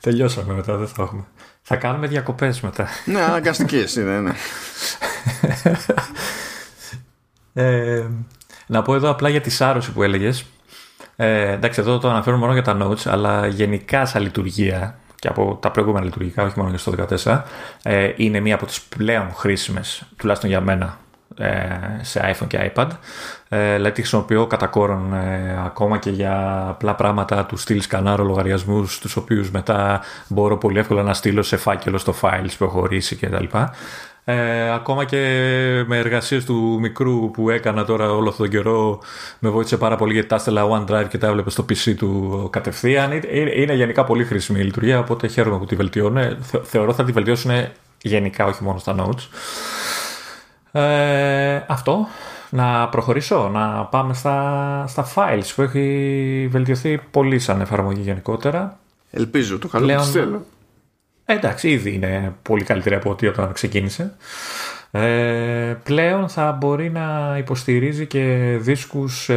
τελειώσαμε μετά, δεν θα έχουμε. Θα κάνουμε διακοπές μετά. ναι, αναγκαστικέ είναι, ναι. ε, να πω εδώ απλά για τη σάρωση που έλεγες. Ε, εντάξει, εδώ το αναφέρω μόνο για τα notes, αλλά γενικά σαν λειτουργία και από τα προηγούμενα λειτουργικά, όχι μόνο για στο 14, ε, είναι μία από τις πλέον χρήσιμες, τουλάχιστον για μένα, ε, σε iPhone και iPad. Ε, δηλαδή τη χρησιμοποιώ κατά κόρον ε, ακόμα και για απλά πράγματα του στυλ σκανάρω λογαριασμούς, τους οποίους μετά μπορώ πολύ εύκολα να στείλω σε φάκελο στο files που έχω χωρίσει κτλ. Ε, ακόμα και με εργασίες του μικρού που έκανα τώρα όλο αυτόν τον καιρό με βοήθησε πάρα πολύ γιατί τα έστελα OneDrive και τα έβλεπε στο PC του κατευθείαν. Είναι, γενικά πολύ χρήσιμη η λειτουργία, οπότε χαίρομαι που τη βελτιώνουν. θεωρώ θα τη βελτιώσουν γενικά, όχι μόνο στα notes. Ε, αυτό. Να προχωρήσω, να πάμε στα, στα files που έχει βελτιωθεί πολύ σαν εφαρμογή γενικότερα. Ελπίζω, το καλό Πλέον... θέλω. Ε, εντάξει, ήδη είναι πολύ καλύτερη από ό,τι όταν ξεκίνησε. Ε, πλέον θα μπορεί να υποστηρίζει και δίσκους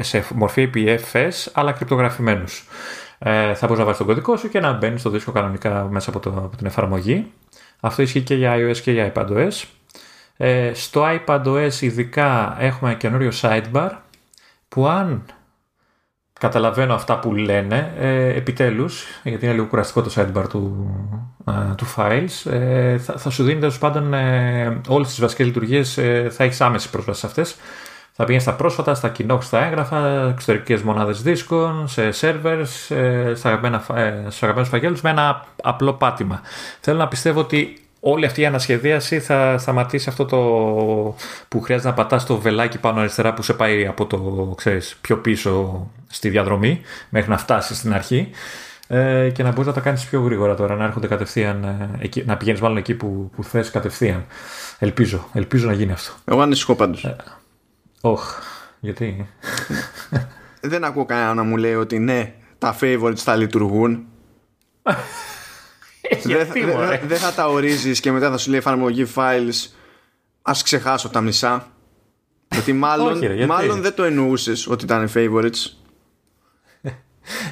σε μορφή APFS αλλά κρυπτογραφημένους. Ε, θα μπορείς να βάλεις τον κωδικό σου και να μπαίνεις στο δίσκο κανονικά μέσα από, το, από την εφαρμογή. Αυτό ισχύει και για iOS και για iPadOS. Ε, στο iPadOS ειδικά έχουμε ένα καινούριο sidebar που αν καταλαβαίνω αυτά που λένε ε, επιτέλους γιατί είναι λίγο κουραστικό το sidebar του, ε, του files ε, θα, θα, σου δίνει τέλος πάντων ε, όλες τις βασικές λειτουργίες ε, θα έχεις άμεση πρόσβαση σε αυτές θα πηγαίνεις στα πρόσφατα, στα κοινόξ, στα έγγραφα, εξωτερικές μονάδες δίσκων, σε servers, στα αγαπημένους φαγγέλους με ένα απλό πάτημα. Θέλω να πιστεύω ότι όλη αυτή η ανασχεδίαση θα σταματήσει αυτό το που χρειάζεται να πατάς το βελάκι πάνω αριστερά που σε πάει από το ξέρεις, πιο πίσω στη διαδρομή μέχρι να φτάσεις στην αρχή ε, και να μπορείς να τα κάνεις πιο γρήγορα τώρα, να έρχονται κατευθείαν, ε, να πηγαίνεις μάλλον εκεί που, που θες κατευθείαν. Ελπίζω, ελπίζω να γίνει αυτό. Εγώ ανησυχώ πάντως. Ε, όχ, γιατί... Δεν ακούω κανένα να μου λέει ότι ναι, τα favorites θα λειτουργούν δεν θα τα ορίζεις και μετά θα σου λέει εφαρμογή files. Α ξεχάσω τα μισά. Γιατί μάλλον, μάλλον δεν το εννοούσες ότι ήταν favorites.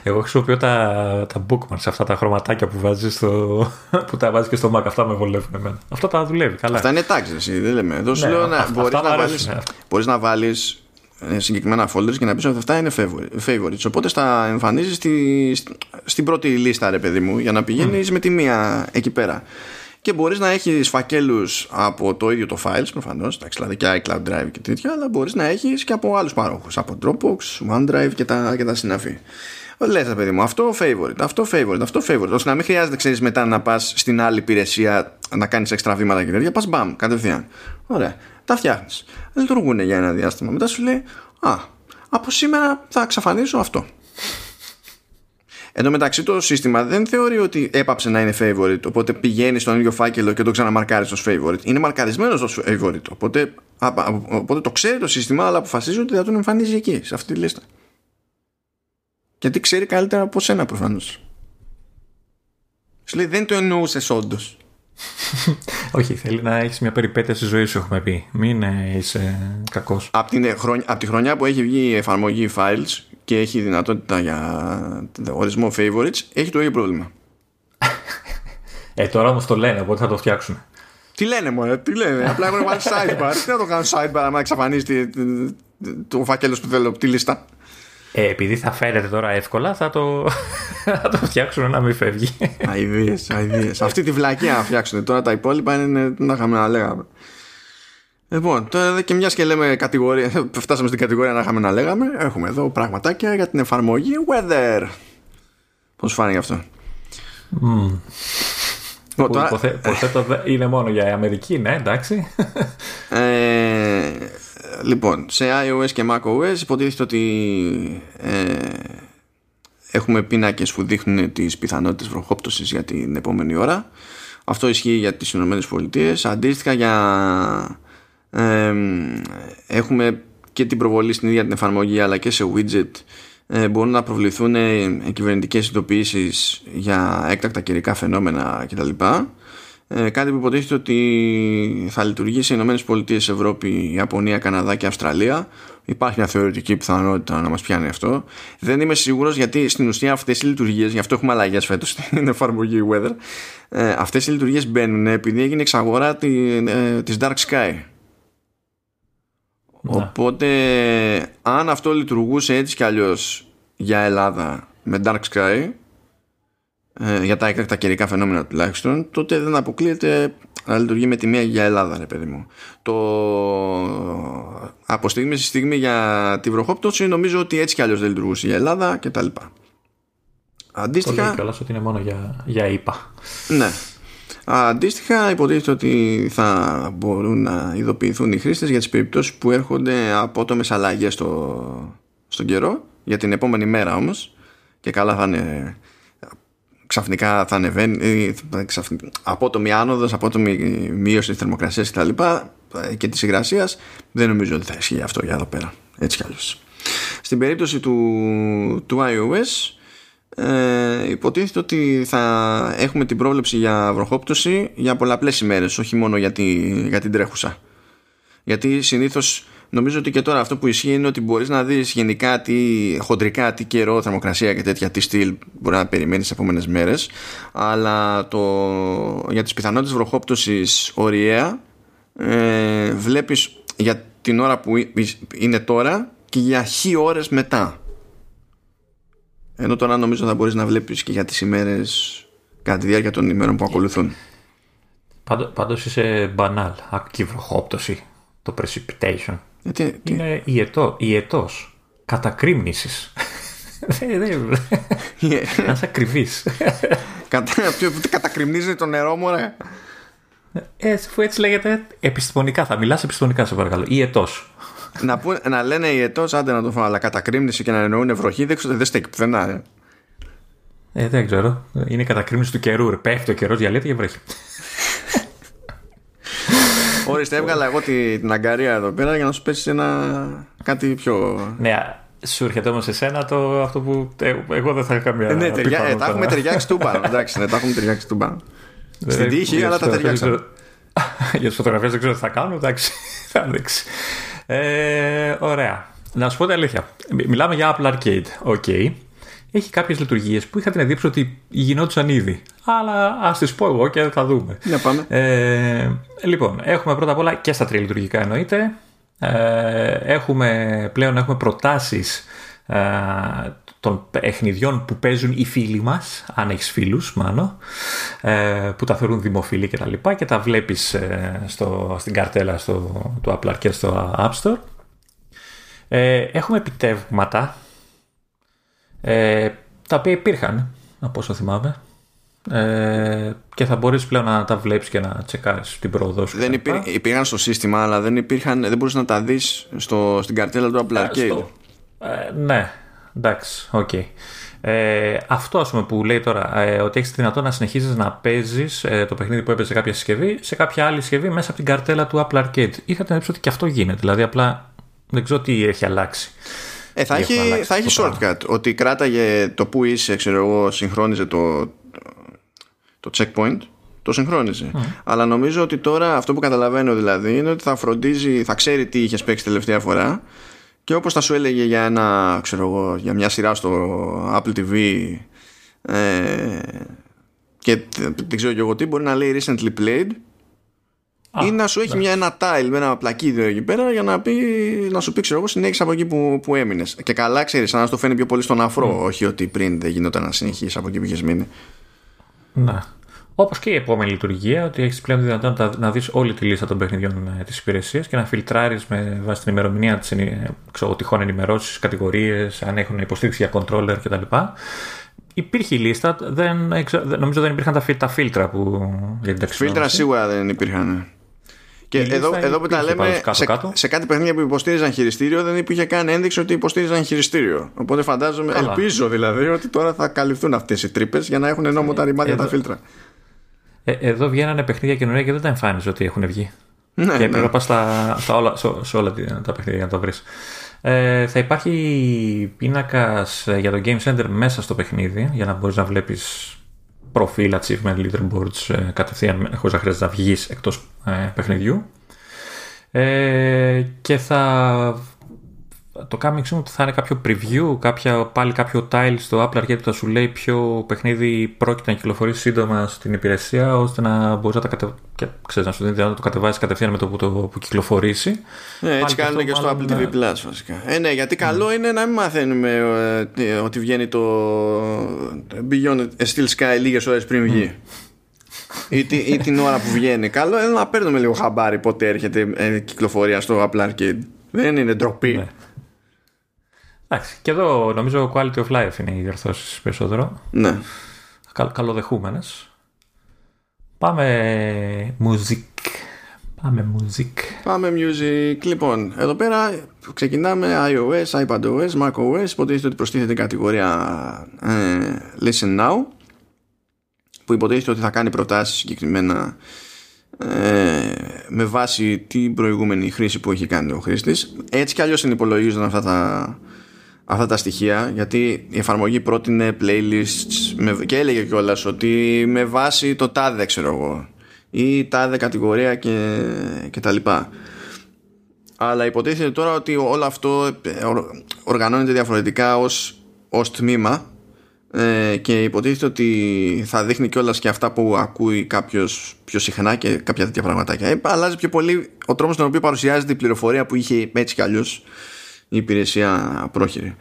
Εγώ χρησιμοποιώ τα, τα bookmarks, αυτά τα χρωματάκια που βάζεις στο, που τα βάζεις και στο Mac. Αυτά με βολεύουν εμένα. Αυτό τα δουλεύει καλά. Αυτά είναι τάξη, δεν λέμε. Εδώ σου ναι, λέω να μπορείς να βάλεις ε, συγκεκριμένα folders και να πεις ότι αυτά είναι favorites οπότε στα εμφανίζεις στη, στην πρώτη λίστα ρε παιδί μου για να πηγαίνεις με τη μία εκεί πέρα και μπορείς να έχεις φακέλους από το ίδιο το files προφανώς δηλαδή και iCloud Drive και τέτοια αλλά μπορείς να έχεις και από άλλους παρόχους από Dropbox, OneDrive και τα, και τα συναφή Λες, παιδί μου, αυτό favorite, αυτό favorite, αυτό favorite. ώστε να μην χρειάζεται, ξέρεις, μετά να πας στην άλλη υπηρεσία να κάνεις έξτρα βήματα και τέτοια. Πας μπαμ, κατευθείαν. Ωραία τα φτιάχνεις. Λειτουργούν για ένα διάστημα. Μετά σου λέει, Α, από σήμερα θα εξαφανίσω αυτό. Εν τω μεταξύ το σύστημα δεν θεωρεί ότι έπαψε να είναι favorite, οπότε πηγαίνεις στον ίδιο φάκελο και το ξαναμαρκάρεις ως favorite. Είναι μαρκαρισμένος ως favorite, οπότε, οπότε το ξέρει το σύστημα, αλλά αποφασίζει ότι θα τον εμφανίζει εκεί, σε αυτή τη λίστα. Γιατί ξέρει καλύτερα από σένα προφανώς. Σου λέει δεν το εννοούσες όντως. Όχι, θέλει να έχεις μια περιπέτεια στη ζωή σου, έχουμε πει. Μην ε, είσαι κακός. Από, από τη χρονιά που έχει βγει η εφαρμογή Files και έχει δυνατότητα για ορισμό favorites, έχει το ίδιο πρόβλημα. ε, τώρα όμως το λένε, οπότε θα το φτιάξουν. Τι λένε, μόνο, τι λένε. Απλά έχουν βάλει sidebar. τι να το κάνουν sidebar, άμα εξαφανίσει το φάκελο που θέλω, τη λίστα. Ε, επειδή θα φαίνεται τώρα εύκολα, θα το, θα το φτιάξουν να μην φεύγει. Αιδίε, αιδίε. Αυτή τη βλακία να φτιάξουν. Τώρα τα υπόλοιπα είναι να είχαμε να λέγαμε. Λοιπόν, τώρα και μιας και λέμε κατηγορία, φτάσαμε στην κατηγορία να είχαμε να λέγαμε. Έχουμε εδώ πραγματάκια για την εφαρμογή Weather. Πώς φάνηκε αυτό; Mm. Που τώρα... υποθέτω είναι μόνο για Αμερική, ναι, εντάξει. Ε, λοιπόν, σε iOS και macOS υποτίθεται ότι ε, έχουμε πίνακες που δείχνουν τις πιθανότητες βροχόπτωσης για την επόμενη ώρα. Αυτό ισχύει για τις Ηνωμένες Πολιτείες. Αντίστοιχα για... Ε, έχουμε και την προβολή στην ίδια την εφαρμογή αλλά και σε widget ε, μπορούν να προβληθούν ε, κυβερνητικές ειδοποιήσεις για έκτακτα καιρικά φαινόμενα κτλ. Ε, κάτι που υποτίθεται ότι θα λειτουργήσει σε Ηνωμένες Πολιτείες, Ευρώπη, Ιαπωνία, Καναδά και Αυστραλία. Υπάρχει μια θεωρητική πιθανότητα να μας πιάνει αυτό. Δεν είμαι σίγουρος γιατί στην ουσία αυτές οι λειτουργίες, γι' αυτό έχουμε αλλαγές φέτος στην εφαρμογή Weather, ε, αυτές οι λειτουργίες μπαίνουν επειδή έγινε εξαγορά τη, ε, της Dark Sky. Ναι. Οπότε αν αυτό λειτουργούσε έτσι κι αλλιώς για Ελλάδα με Dark Sky ε, για τα έκτακτα καιρικά φαινόμενα τουλάχιστον τότε δεν αποκλείεται να λειτουργεί με τη μία για Ελλάδα ρε παιδί μου το από στιγμή στη στιγμή για τη βροχόπτωση νομίζω ότι έτσι κι αλλιώς δεν λειτουργούσε για Ελλάδα και τα λοιπά Αντίστοιχα... Το λέει ότι είναι μόνο για, για ΙΠΑ. Ναι. Αντίστοιχα υποτίθεται ότι θα μπορούν να ειδοποιηθούν οι χρήστες για τις περιπτώσεις που έρχονται απότομες αλλαγές στο, στον καιρό για την επόμενη μέρα όμως και καλά θα είναι ξαφνικά θα ανεβαίνει ξαφνικά, απότομη άνοδος, απότομη μείωση της θερμοκρασίας κτλ. και της υγρασίας δεν νομίζω ότι θα ισχύει αυτό για εδώ πέρα έτσι κι αλλιώς. Στην περίπτωση του, του iOS ε, υποτίθεται ότι θα έχουμε την πρόβλεψη για βροχόπτωση για πολλαπλές ημέρες όχι μόνο για, για την τρέχουσα. Γιατί συνήθως νομίζω ότι και τώρα αυτό που ισχύει είναι ότι μπορείς να δεις γενικά τι χοντρικά, τι καιρό, θερμοκρασία και τέτοια τι στυλ μπορεί να περιμένεις τις επόμενες μέρες αλλά το, για τις πιθανότητες βροχόπτωσης ωριαία ε, βλέπεις για την ώρα που είναι τώρα και για χι ώρες μετά ενώ τώρα νομίζω θα μπορείς να βλέπεις και για τις ημέρες κατά τη διάρκεια των ημέρων που ακολουθούν. Πάντως είσαι μπανάλ, ακή βροχόπτωση, το precipitation. Γιατί, Είναι ιετό, ιετός, κατακρίμνησης. Να είσαι ακριβής. Κατακριμνίζει το νερό μου, ρε; Ε, αφού έτσι λέγεται επιστημονικά, θα μιλάς επιστημονικά σε παρακαλώ. Ιετός να, που, να λένε οι ετώ, άντε να το φάω, αλλά κατακρίμνηση και να εννοούν βροχή, δεν, δεν στέκει πουθενά. Ε. ε, δεν ξέρω. Είναι κατακρίμνηση του καιρού. Ρε. Πέφτει ο καιρός, διαλύεται και βρέχει. Ορίστε, έβγαλα εγώ την αγκαρία εδώ πέρα για να σου πέσει ένα κάτι πιο. Ναι, σου έρχεται όμως εσένα το, αυτό που ε, εγώ δεν θα είχα καμία. Ε, ναι, τεριά, ε, τα έχουμε ταιριάξει του πάνω. Εντάξει, ναι, τα έχουμε ταιριάξει του πάνω. Στην τύχη, αλλά τα ταιριάξαμε. Για τις φωτογραφίες δεν ξέρω τι θα κάνω. Εντάξει, θα δείξει. Ε, ωραία. Να σου πω την αλήθεια. Μιλάμε για Apple Arcade. OK. Okay. Έχει κάποιες λειτουργίες που είχα την εντύπωση ότι γινόντουσαν ήδη. Αλλά ας τις πω εγώ και θα δούμε. Για πάμε. Ε, λοιπόν, έχουμε πρώτα απ' όλα και στα τρία λειτουργικά εννοείται. Ε, έχουμε, πλέον έχουμε προτάσεις ε, των παιχνιδιών που παίζουν οι φίλοι μας, αν έχεις φίλους μάλλον, ε, που τα θεωρούν δημοφιλή και τα λοιπά και τα βλέπεις ε, στο, στην καρτέλα στο, του Apple Arcade στο App Store. Ε, έχουμε επιτεύγματα τα οποία υπήρχαν από όσο θυμάμαι και θα μπορείς πλέον να τα βλέπεις και να τσεκάρεις την πρόοδο σου. Δεν υπήρχαν στο σύστημα αλλά δεν, υπήρχαν, δεν μπορείς να τα δεις στο, στην καρτέλα του Apple Arcade. ναι, Εντάξει, OK. Okay. Ε, αυτό ας πούμε που λέει τώρα ε, ότι έχεις τη δυνατότητα να συνεχίζεις να παίζεις ε, το παιχνίδι που έπαιζε σε κάποια συσκευή σε κάποια άλλη συσκευή μέσα από την καρτέλα του Apple Arcade. Είχα την ότι και αυτό γίνεται. Δηλαδή απλά δεν ξέρω τι έχει αλλάξει. Ε, θα, έχει, θα έχει shortcut. Ότι κράταγε το που είσαι, ξέρω εγώ, συγχρόνιζε το, το checkpoint. Το συγχρόνιζε. Αλλά νομίζω ότι τώρα αυτό που καταλαβαίνω δηλαδή είναι ότι θα φροντίζει, θα ξέρει τι είχες παίξει τελευταία φορά και όπως θα σου έλεγε για ένα, ξέρω εγώ, για μια σειρά στο Apple TV ε, και δεν ξέρω και εγώ τι, μπορεί να λέει recently played ή να σου έχει μια, ένα tile με ένα πλακίδιο εκεί πέρα για να, πει, να σου πει, ξέρω εγώ, συνέχισε από εκεί που, που έμεινες. Και καλά, ξέρεις, αν το φαίνει πιο πολύ στον αφρό, όχι ότι πριν δεν γινόταν να συνεχίσεις από εκεί που είχες μείνει. Ναι. Όπως και η επόμενη λειτουργία, ότι έχεις πλέον τη δυνατότητα να δεις όλη τη λίστα των παιχνιδιών ε, της υπηρεσίας και να φιλτράρει με βάση την ημερομηνία της τυχόν ενημερώσεις, κατηγορίες, αν έχουν υποστήριξη για controller κτλ. υπήρχε η λίστα, δεν, νομίζω δεν υπήρχαν τα, τα φίλτρα που για την Φίλτρα σίγουρα δεν υπήρχαν. Ναι. Και εδώ, εδώ που τα λέμε, κάτω, σε, κάτω. σε κάτι παιχνίδια που υποστήριζαν χειριστήριο δεν υπήρχε καν ένδειξη ότι υποστήριζαν χειριστήριο. Οπότε φαντάζομαι, Καλά. ελπίζω δηλαδή ότι τώρα θα καλυφθούν αυτές οι τρύπες για να έχουν νόμο τα ρημάδια τα φίλτρα. Ε, εδώ βγαίνανε παιχνίδια καινούργια και δεν τα εμφάνιζε ότι έχουν βγει. Ναι, και πρέπει ναι. να πας όλα, σε, σε όλα τα παιχνίδια για να το βρεις. Ε, θα υπάρχει πίνακας ε, για το Game Center μέσα στο παιχνίδι για να μπορείς να βλέπεις προφίλ, achievement, leaderboards ε, κατευθείαν χωρίς να χρειάζεται να βγεις εκτός ε, παιχνιδιού. Ε, και θα το coming soon θα είναι κάποιο preview, κάποια, πάλι κάποιο tile στο Apple Arcade που θα σου λέει ποιο παιχνίδι πρόκειται να κυκλοφορήσει σύντομα στην υπηρεσία ώστε να μπορείς να, τα κατε... και, ξέρεις, να σου δίνει να το κατεβάσεις κατευθείαν με το που, το, που κυκλοφορήσει. Ναι, έτσι κάνουν και στο Apple TV Plus βασικά. Ε, ναι, γιατί καλό είναι να μην μαθαίνουμε ε, ότι βγαίνει το Beyond a Steel Sky λίγες ώρες πριν βγει. ή, ή, την ώρα που βγαίνει. Καλό είναι να παίρνουμε λίγο χαμπάρι πότε έρχεται ε, κυκλοφορία στο Apple Arcade. Δεν είναι ντροπή. Ναι. Εντάξει, και εδώ νομίζω quality of life είναι οι διορθώσεις περισσότερο. Ναι. Καλ, καλοδεχούμενες. Πάμε music. Πάμε music. Πάμε music. Λοιπόν, εδώ πέρα ξεκινάμε iOS, iPadOS, macOS. Υποτίθεται ότι προστίθεται η κατηγορία ε, Listen Now που υποτίθεται ότι θα κάνει προτάσεις συγκεκριμένα ε, με βάση την προηγούμενη χρήση που έχει κάνει ο χρήστης. Έτσι κι αλλιώς υπολογίζονταν αυτά τα αυτά τα στοιχεία γιατί η εφαρμογή πρότεινε playlists και έλεγε κιόλας ότι με βάση το τάδε ξέρω εγώ ή τάδε κατηγορία και, και τα λοιπά αλλά υποτίθεται τώρα ότι όλο αυτό ε, οργανώνεται διαφορετικά ως, ως τμήμα ε, και υποτίθεται ότι θα δείχνει κιόλας και αυτά που ακούει κάποιος πιο συχνά και κάποια τέτοια πραγματάκια. Ε, αλλάζει πιο πολύ ο τρόπος στον οποίο παρουσιάζεται η πληροφορία που είχε έτσι κι αλλιώς η υπηρεσία πρόχειρη.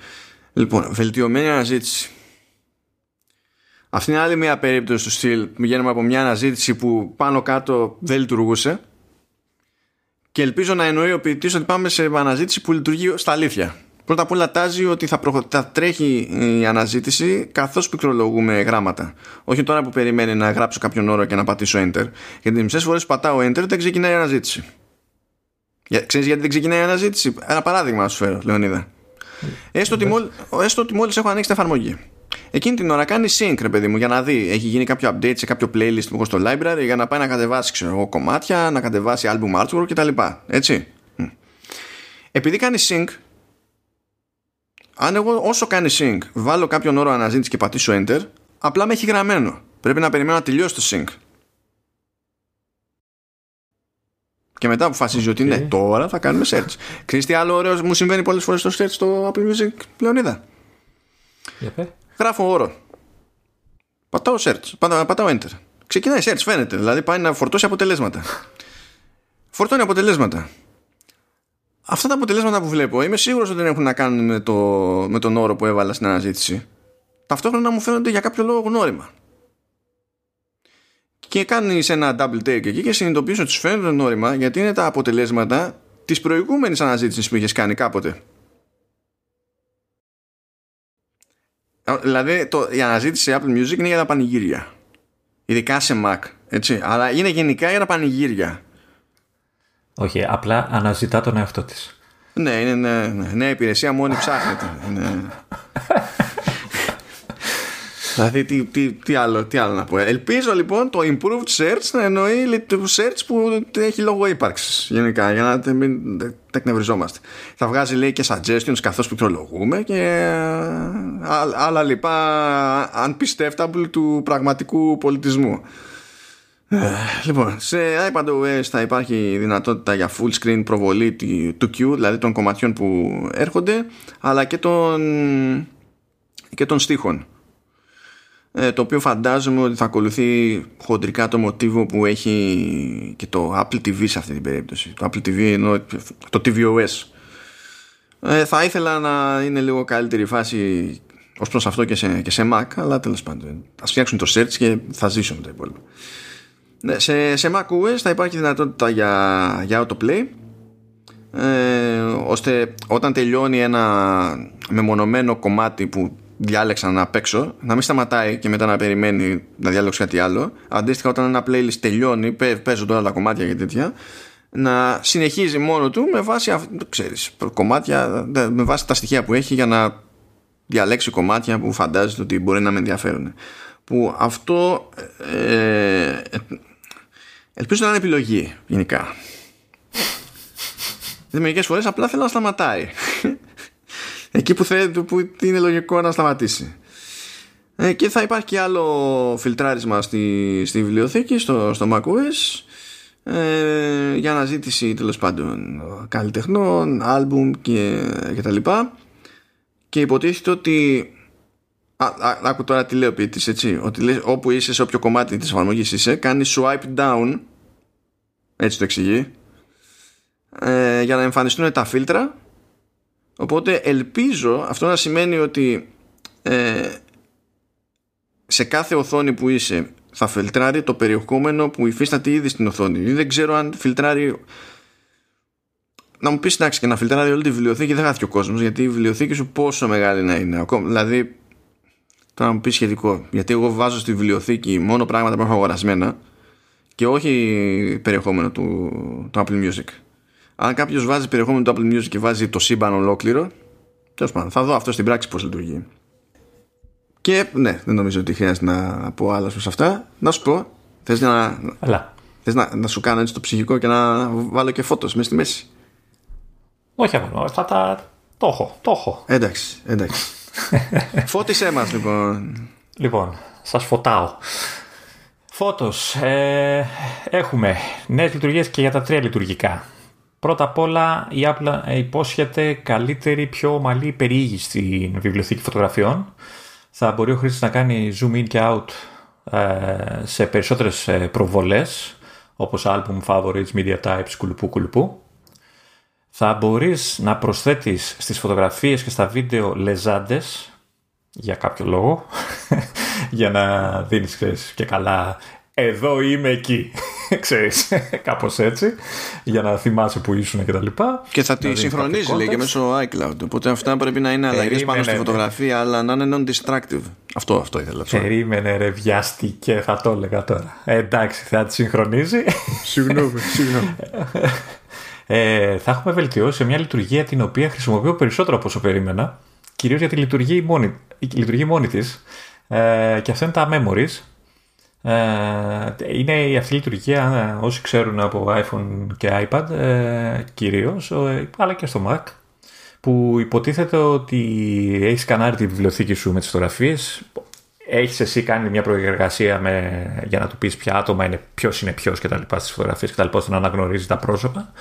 Λοιπόν, βελτιωμένη αναζήτηση. Αυτή είναι άλλη μια περίπτωση του στυλ. Βγαίνουμε από μια αναζήτηση που πάνω κάτω δεν λειτουργούσε. Και ελπίζω να εννοεί ο ποιητής ότι πάμε σε αναζήτηση που λειτουργεί στα αλήθεια. Πρώτα απ' όλα τάζει ότι θα, θα τρέχει η αναζήτηση καθώς πληκτρολογούμε γράμματα. Όχι τώρα που περιμένει να γράψω κάποιον όρο και να πατήσω enter. Γιατί μισές φορές που πατάω enter δεν ξεκινάει η αναζήτηση. Ξέρεις γιατί δεν ξεκινάει η αναζήτηση; Ένα παράδειγμα να σου φέρω, Λεωνίδα. Έστω ότι, μόλι, έστω ότι μόλις έχω ανοίξει την εφαρμογή. Εκείνη την ώρα κάνει sync, ρε παιδί μου, για να δει. Έχει γίνει κάποιο update σε κάποιο playlist που έχω στο library για να πάει να κατεβάσει ξέρω, κομμάτια, να κατεβάσει album artwork κτλ. Έτσι. Επειδή κάνει sync, αν εγώ όσο κάνει sync βάλω κάποιον όρο αναζήτηση και πατήσω enter, απλά με έχει γραμμένο. Πρέπει να περιμένω να τελειώσει το sync. Και μετά αποφασίζει okay. ότι ναι, τώρα θα κάνουμε search. Ξέρεις τι άλλο ωραίος μου συμβαίνει πολλές φορές στο search στο Apple Music Λεωνίδα; Yeah, Γράφω όρο. Πατάω search. Πατάω, πατάω enter. Ξεκινάει search φαίνεται. Δηλαδή πάει να φορτώσει αποτελέσματα. Φορτώνει αποτελέσματα. Αυτά τα αποτελέσματα που βλέπω είμαι σίγουρος ότι δεν έχουν να κάνουν με, το, με τον όρο που έβαλα στην αναζήτηση. Ταυτόχρονα μου φαίνονται για κάποιο λόγο γνώριμα και κάνει ένα double take εκεί και συνειδητοποιεί ότι σου φαίνεται νόημα γιατί είναι τα αποτελέσματα της προηγούμενης αναζήτησης που είχες κάνει κάποτε. Δηλαδή το, η αναζήτηση σε Apple Music είναι για τα πανηγύρια. Ειδικά σε Mac. Έτσι. Αλλά είναι γενικά για τα πανηγύρια. Όχι, απλά αναζητά τον εαυτό της. Ναι, είναι ναι, ναι, ναι, υπηρεσία μόνη ψάχνεται. ναι. Δηλαδή τι, τι, τι, άλλο, τι άλλο να πω. Ελπίζω λοιπόν το improved search να εννοεί το search που έχει λόγο ύπαρξης γενικά για να μην τεκνευριζόμαστε. Θα βγάζει λέει και suggestions καθώς πληκτρολογούμε και ε, άλλα λοιπά unpistευτable του πραγματικού πολιτισμού. Ε, λοιπόν, σε iPadOS θα υπάρχει δυνατότητα για full screen προβολή του Q, δηλαδή των κομματιών που έρχονται, αλλά και των, και των στίχων. Ε, το οποίο φαντάζομαι ότι θα ακολουθεί χοντρικά το μοτίβο που έχει και το Apple TV σε αυτή την περίπτωση. Το Apple TV ενώ το tvOS ε, θα ήθελα να είναι λίγο καλύτερη φάση ως προς αυτό και σε, και σε Mac αλλά τέλος πάντων ας φτιάξουν το search και θα ζήσω με τα υπόλοιπα. Ναι, σε, σε macOS θα υπάρχει δυνατότητα για, για autoplay ε, ώστε όταν τελειώνει ένα μεμονωμένο κομμάτι που διάλεξα να παίξω να μην σταματάει και μετά να περιμένει να διάλεξω κάτι άλλο. Αντίστοιχα όταν ένα playlist τελειώνει παίζω τώρα τα κομμάτια και τέτοια να συνεχίζει μόνο του με βάση ξέρεις, κομμάτια, με βάση τα στοιχεία που έχει για να διαλέξει κομμάτια που φαντάζεται ότι μπορεί να με ενδιαφέρουν που αυτό ε, ελπίζω να είναι επιλογή γενικά. Μερικές φορές απλά θέλω να σταματάει εκεί που, θέλει, που είναι λογικό να σταματήσει. Ε, και θα υπάρχει και άλλο φιλτράρισμα στη, στη βιβλιοθήκη στο, στο macOS ε, για αναζήτηση τέλος πάντων καλλιτεχνών, άλμπουμ και, και τα λοιπά. Και υποτίθεται ότι άκου τώρα τι λέω ποιητής έτσι ότι λέει, όπου είσαι σε όποιο κομμάτι της εφαρμογής είσαι κάνεις swipe down έτσι το εξηγεί ε, για να εμφανιστούν τα φίλτρα οπότε ελπίζω αυτό να σημαίνει ότι ε, σε κάθε οθόνη που είσαι θα φιλτράρει το περιεχόμενο που υφίσταται ήδη στην οθόνη δεν ξέρω αν φιλτράρει να μου πεις εντάξει και να φιλτράρει όλη τη βιβλιοθήκη δεν χάθηκε ο κόσμος γιατί η βιβλιοθήκη σου πόσο μεγάλη να είναι ακόμα δηλαδή Τώρα να μου πεις σχετικό. Γιατί εγώ βάζω στη βιβλιοθήκη μόνο πράγματα που έχω αγορασμένα και όχι περιεχόμενο του, του Apple Music. Αν κάποιος βάζει περιεχόμενο του Apple Music και βάζει το σύμπαν ολόκληρο, τέλος πάντων, θα δω αυτό στην πράξη πώς λειτουργεί. Και ναι, δεν νομίζω ότι χρειάζεται να πω άλλα σε αυτά. Να σου πω, θες να, θες να, να σου κάνω έτσι το ψυχικό και να βάλω και φώτος μέσα στη μέση; Όχι, θα τα. Το έχω, το έχω. Εντάξει, εντάξει. Φώτισέ μας λοιπόν. Λοιπόν, σας φωτάω. Φώτος, ε, έχουμε νέες λειτουργίες και για τα τρία λειτουργικά. Πρώτα απ' όλα η Apple υπόσχεται καλύτερη, πιο ομαλή περιήγηση στην βιβλιοθήκη φωτογραφιών. Θα μπορεί ο χρήστης να κάνει zoom in και out ε, σε περισσότερες ε, προβολές όπως album, favorites, media types, κουλουπού κουλουπού θα μπορείς να προσθέτεις στις φωτογραφίες και στα βίντεο λεζάντες για κάποιο λόγο για να δίνεις ξέρεις, και καλά εδώ είμαι εκεί ξέρεις κάπως έτσι για να θυμάσαι που ήσουν και τα λοιπά. Και θα τη συγχρονίζει λέει και μέσω iCloud. Οπότε αυτά πρέπει να είναι αλλαγές πάνω στη φωτογραφία αλλά να είναι non-distractive αυτό, αυτό ήθελα Περίμενε ρε βιάστηκε θα το έλεγα τώρα. Ε, εντάξει θα τη συγχρονίζει. Συγγνώμη συγγνώμη. Ε, θα έχουμε βελτιώσει σε μια λειτουργία την οποία χρησιμοποιώ περισσότερο από όσο περίμενα, κυρίως γιατί λειτουργεί μόνη, λειτουργεί μόνη της. Ε, και αυτό είναι τα memories. Ε, είναι αυτή η λειτουργία, όσοι ξέρουν από iPhone και iPad ε, κυρίως, ε, αλλά και στο Mac, που υποτίθεται ότι έχεις σκανάρει τη βιβλιοθήκη σου με τις φωτογραφίες, έχεις εσύ κάνει μια προεργασία με, για να του πεις ποια άτομα είναι, ποιος είναι ποιος και τα λοιπά στις φωτογραφίες και τα λοιπά, ώστε να αναγνωρίζεις τα πρόσωπα.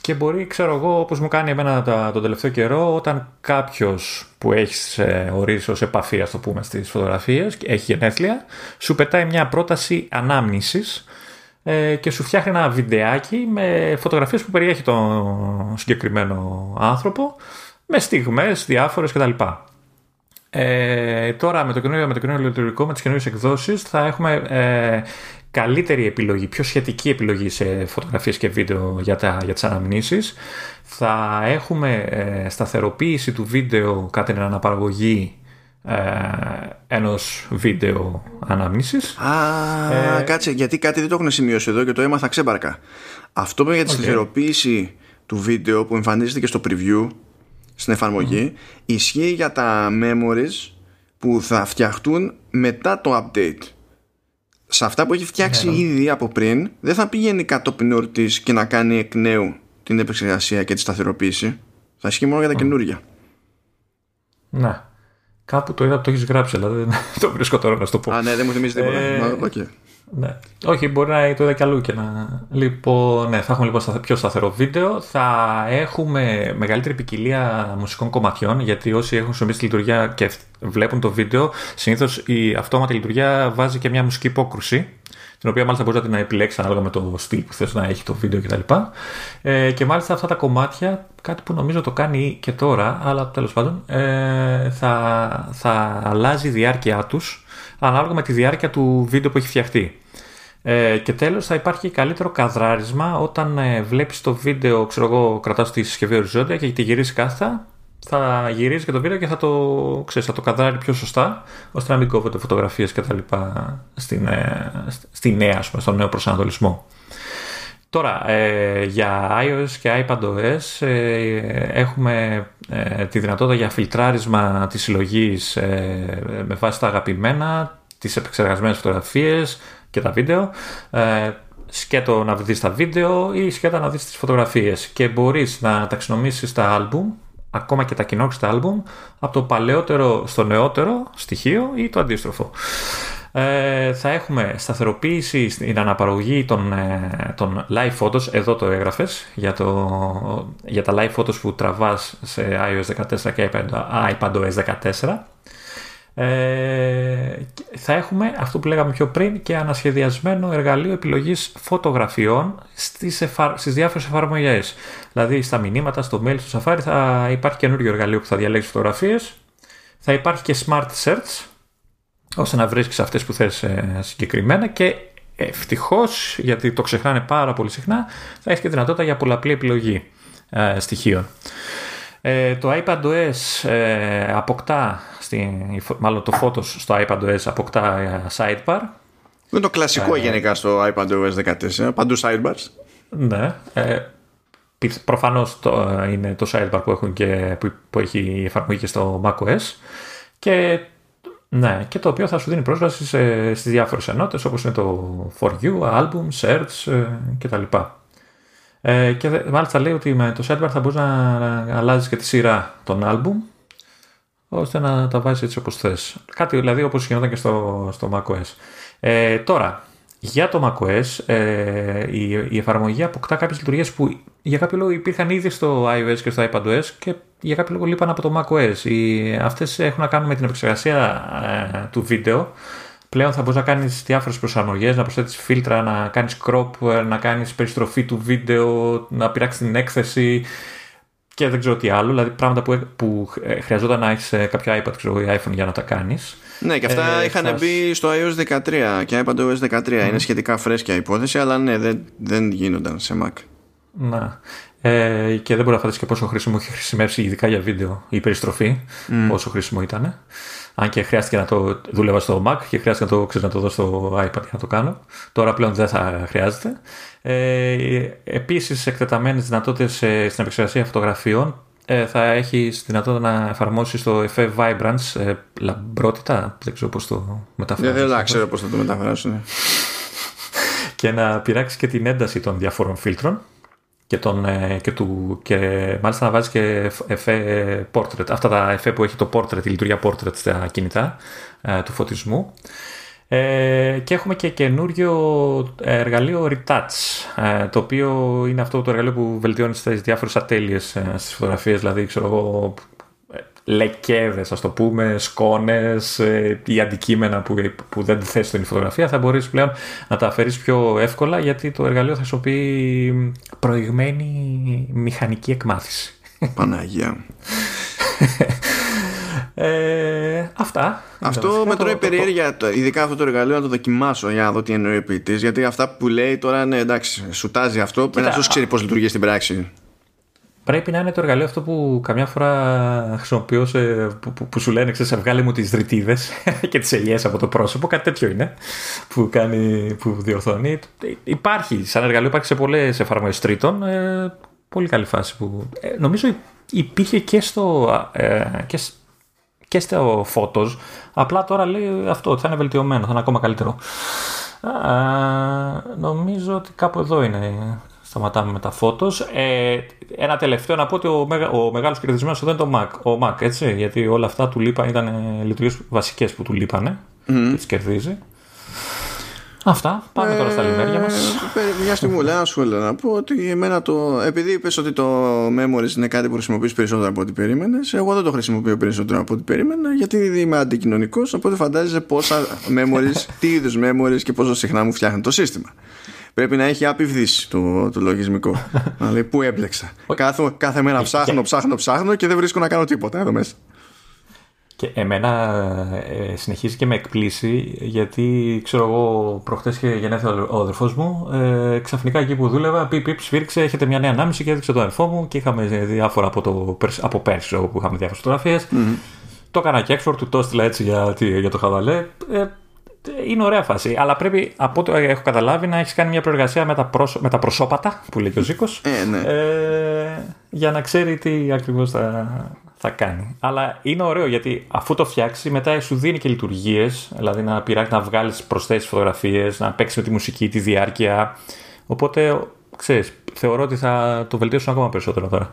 Και μπορεί, ξέρω εγώ, όπως μου κάνει εμένα τα, τον τελευταίο καιρό, όταν κάποιος που έχει ε, ορίσει ως επαφή, ας το πούμε, στις φωτογραφίες, έχει γενέθλια, σου πετάει μια πρόταση ανάμνησης ε, και σου φτιάχνει ένα βιντεάκι με φωτογραφίες που περιέχει τον συγκεκριμένο άνθρωπο, με στιγμές διάφορες κτλ. Ε, τώρα με το καινούριο, με το καινούριο λειτουργικό, με τις καινούριες εκδόσεις θα έχουμε ε, καλύτερη επιλογή, πιο σχετική επιλογή σε φωτογραφίες και βίντεο για, τα, για τις αναμνήσεις. Θα έχουμε ε, σταθεροποίηση του βίντεο κατά την αναπαραγωγή ε, ενός βίντεο ανάμνησης. Α, ε, κάτσε, γιατί κάτι δεν το έχουν σημειώσει εδώ και το έμαθα ξέμπαρκα. Αυτό που για τη σταθεροποίηση του βίντεο που εμφανίζεται και στο preview στην εφαρμογή ισχύει για τα memories που θα φτιαχτούν μετά το update σε αυτά που έχει φτιάξει ναι, ναι. ήδη από πριν δεν θα πηγαίνει κατόπιν ορτής και να κάνει εκ νέου την επεξεργασία και τη σταθεροποίηση θα ισχύει μόνο για τα καινούργια Ναι Κάπου το είδα το έχεις γράψει, αλλά δεν το βρίσκω τώρα να στο πω. Α, ναι, δεν μου θυμίζει τίποτα. Ε, okay. Ναι. Όχι, μπορεί να το είδα κι αλλού και να. Λοιπόν, ναι, θα έχουμε λοιπόν πιο σταθερό βίντεο. Θα έχουμε μεγαλύτερη ποικιλία μουσικών κομματιών, γιατί όσοι έχουν χρησιμοποιήσει τη λειτουργία και βλέπουν το βίντεο, συνήθως η αυτόματη λειτουργία βάζει και μια μουσική υπόκρουση την οποία μάλιστα μπορεί να την επιλέξει ανάλογα με το στυλ που θες να έχει το βίντεο κτλ. Ε, και μάλιστα αυτά τα κομμάτια, κάτι που νομίζω το κάνει και τώρα, αλλά τέλος πάντων, ε, θα, θα αλλάζει η διάρκεια τους ανάλογα με τη διάρκεια του βίντεο που έχει φτιαχτεί. Ε, και τέλος θα υπάρχει καλύτερο καδράρισμα όταν ε, βλέπεις το βίντεο, ξέρω εγώ, κρατάς τη συσκευή οριζόντια και τη γυρίσει κάθετα θα γυρίζεις και το βίντεο και θα το, ξέρεις, θα το καδράρει πιο σωστά ώστε να μην κόβεται φωτογραφίες και τα λοιπά στην, ε, στη νέα, ας πούμε, στον νέο προσανατολισμό. Τώρα, ε, για iOS και iPadOS ε, έχουμε ε, τη δυνατότητα για φιλτράρισμα της συλλογής ε, με βάση τα αγαπημένα, τις επεξεργασμένες φωτογραφίες και τα βίντεο, σκέτο να δεις τα βίντεο ή σκέτο να δεις τις φωτογραφίες και μπορείς να ταξινομήσεις τα άλμπουμ ακόμα και τα κοινόχρηστα άλμπουμ από το παλαιότερο στο νεότερο στοιχείο ή το αντίστροφο. Ε, θα έχουμε σταθεροποίηση στην αναπαραγωγή των, ε, των live photos, εδώ το έγραφες, για, το, για τα live photos που τραβάς σε iOS 14 και iPadOS 14. Ε, θα έχουμε αυτό που λέγαμε πιο πριν και ανασχεδιασμένο εργαλείο επιλογής φωτογραφιών στις, εφα... στις διάφορες εφαρμογές. Δηλαδή στα μηνύματα, στο mail, στο Safari θα υπάρχει καινούργιο εργαλείο που θα διαλέξεις φωτογραφίες. Θα υπάρχει και Smart Search ώστε να βρίσκεις αυτές που θες ε, συγκεκριμένα και ευτυχώς, γιατί το ξεχνάνε πάρα πολύ συχνά, θα έχεις και δυνατότητα για πολλαπλή επιλογή ε, στοιχείων. Ε, το iPadOS ε, αποκτά, στη, μάλλον το Photos στο iPadOS αποκτά ε, sidebar. Είναι το κλασικό γενικά στο iPadOS 14, παντού sidebars. Ναι, ε, προφανώς το, είναι το sidebar που, έχουν και, που, που έχει εφαρμογή και στο macOS και ναι, και το οποίο θα σου δίνει πρόσβαση σε, στις διάφορες ενότητες όπως είναι το For You, Album, Search ε, κτλ. Ε, και μάλιστα λέει ότι με το Sidebar θα μπορείς να, να αλλάζεις και τη σειρά των album ώστε να τα βάζεις έτσι όπως θες. Κάτι δηλαδή όπως γινόταν και στο, στο macOS. Ε, τώρα, για το macOS ε, η, η εφαρμογή αποκτά κάποιες λειτουργίες που για κάποιο λόγο υπήρχαν ήδη στο iOS και στο iPadOS και για κάποιο λόγο λείπαν από το macOS. Οι, αυτές έχουν να κάνουν με την επεξεργασία ε, του βίντεο. Πλέον θα μπορείς να κάνεις διάφορες προσαρμογές, να προσθέτεις φίλτρα, να κάνεις crop, ε, να κάνεις περιστροφή του βίντεο, να πειράξεις την έκθεση και δεν ξέρω τι άλλο. Δηλαδή πράγματα που, που ε, χρειαζόταν να έχεις κάποιο iPad ξέρω, ή iPhone για να τα κάνεις. Ναι, και αυτά ε, είχαν μπει στο iOS 13 και iPadOS 13. Είναι σχετικά φρέσκια υπόθεση, αλλά ναι, δεν, δεν γίνονταν σε Mac. Να. Ε, και δεν μπορεί να φανταστείς και πόσο χρήσιμο έχει χρησιμεύσει ειδικά για βίντεο η περιστροφή. Πόσο χρήσιμο ήταν. Αν και χρειάστηκε να το δούλευα στο Mac και χρειάστηκε να το, ξέρεις, να το δω στο iPad για να το κάνω. Τώρα πλέον δεν θα χρειάζεται. Ε, Επίσης, εκτεταμένες δυνατότητες ε, στην επεξεργασία φωτογραφιών ε, θα έχεις δυνατότητα να εφαρμόσεις το εφέ Vibrance ε, λαμπρότητα; Δεν ξέρω πώς το μεταφράσω. Δεν ξέρω πώς θα το μεταφράσω. και να πειράξεις και την ένταση των διαφόρων φίλτρων και, τον, ε, και, του, και μάλιστα να βάζεις και εφέ portrait. Αυτά τα εφέ που έχει το portrait, η λειτουργία portrait στα κινητά ε, του φωτισμού. Ε, και έχουμε και καινούριο εργαλείο Retouch, ε, το οποίο είναι αυτό το εργαλείο που βελτιώνεις τις διάφορες ατέλειες ε, στις φωτογραφίες, δηλαδή ξέρω εγώ λεκέδες ας το πούμε, σκόνες ε, ή αντικείμενα που, που δεν θες στην φωτογραφία θα μπορείς πλέον να τα αφαιρείς πιο εύκολα γιατί το εργαλείο θα σου πει προηγμένη μηχανική εκμάθηση. Παναγία. Ε, αυτά. Αυτό με τρώει περιέργεια, ειδικά αυτό το εργαλείο, να το δοκιμάσω για να δω τι εννοεί ο Γιατί αυτά που λέει τώρα είναι εντάξει, σου τάζει αυτό, πρέπει να σου ξέρει πώς λειτουργεί στην πράξη. Πρέπει να είναι το εργαλείο αυτό που καμιά φορά χρησιμοποιώ που, που, που, σου λένε ξέρεις βγάλε μου τις δρυτίδες και τις ελιές από το πρόσωπο, κάτι τέτοιο είναι που, κάνει, που διορθώνει. Υπάρχει, σαν εργαλείο υπάρχει σε πολλές εφαρμογές τρίτων, ε, πολύ καλή φάση που ε, νομίζω υπήρχε και στο, ε, και, και στο Photos, απλά τώρα λέει αυτό ότι θα είναι βελτιωμένο, θα είναι ακόμα καλύτερο. Ε, νομίζω ότι κάπου εδώ είναι Σταματάμε με τα φώτος. Ε, ένα τελευταίο να πω ότι ο, μεγα, ο μεγάλος κερδισμένος εδώ είναι το Mac, ο Mac, έτσι, γιατί όλα αυτά του λείπαν, ήταν λειτουργίες βασικές που του λείπανε mm. και τις κερδίζει. Αυτά. Πάμε ε, τώρα στα λιμέρια μας. Μια στιγμή μου λέει ένα σχόλιο να πω ότι εμένα το. Επειδή είπες ότι το memories είναι κάτι που χρησιμοποιείς περισσότερο από ό,τι περίμενες, εγώ δεν το χρησιμοποιώ περισσότερο από ό,τι περίμενα, γιατί είμαι αντικοινωνικός. Οπότε φαντάζεσαι πόσα memories, τι είδους memories και πόσο συχνά μου φτιάχνει το σύστημα. Πρέπει να έχει απειβδίσει το, το λογισμικό. δηλαδή, πού έμπλεξα. κάθε, κάθε μέρα ψάχνω, ψάχνω, ψάχνω και δεν βρίσκω να κάνω τίποτα εδώ μέσα. Και εμένα ε, συνεχίζει και με εκπλήσει γιατί ξέρω εγώ προχτές είχε γενέθλια ο αδερφός μου ε, ξαφνικά εκεί που δούλευα πιπ πιπ σφίριξε έχετε μια νέα ανάμιση και έδειξε τον αδερφό μου και είχαμε διάφορα από, το, από πέρσι που είχαμε διάφορες φωτογραφίες mm-hmm. το έκανα και έξω του το έστειλα έτσι για, για το χαβαλέ ε, είναι ωραία φάση. Αλλά πρέπει από ό,τι έχω καταλάβει να έχεις κάνει μια προεργασία με τα, πρόσω... με τα προσώπατα που λέει και ο Ζήκος. Ε, ναι. ε, για να ξέρει τι ακριβώς θα, θα κάνει. Αλλά είναι ωραίο γιατί αφού το φτιάξει, μετά σου δίνει και λειτουργίες. Δηλαδή να πειράξει να βγάλεις προσθέσεις φωτογραφίες, να παίξεις με τη μουσική, τη διάρκεια. Οπότε, ξέρεις, θεωρώ ότι θα το βελτιώσουν ακόμα περισσότερο τώρα.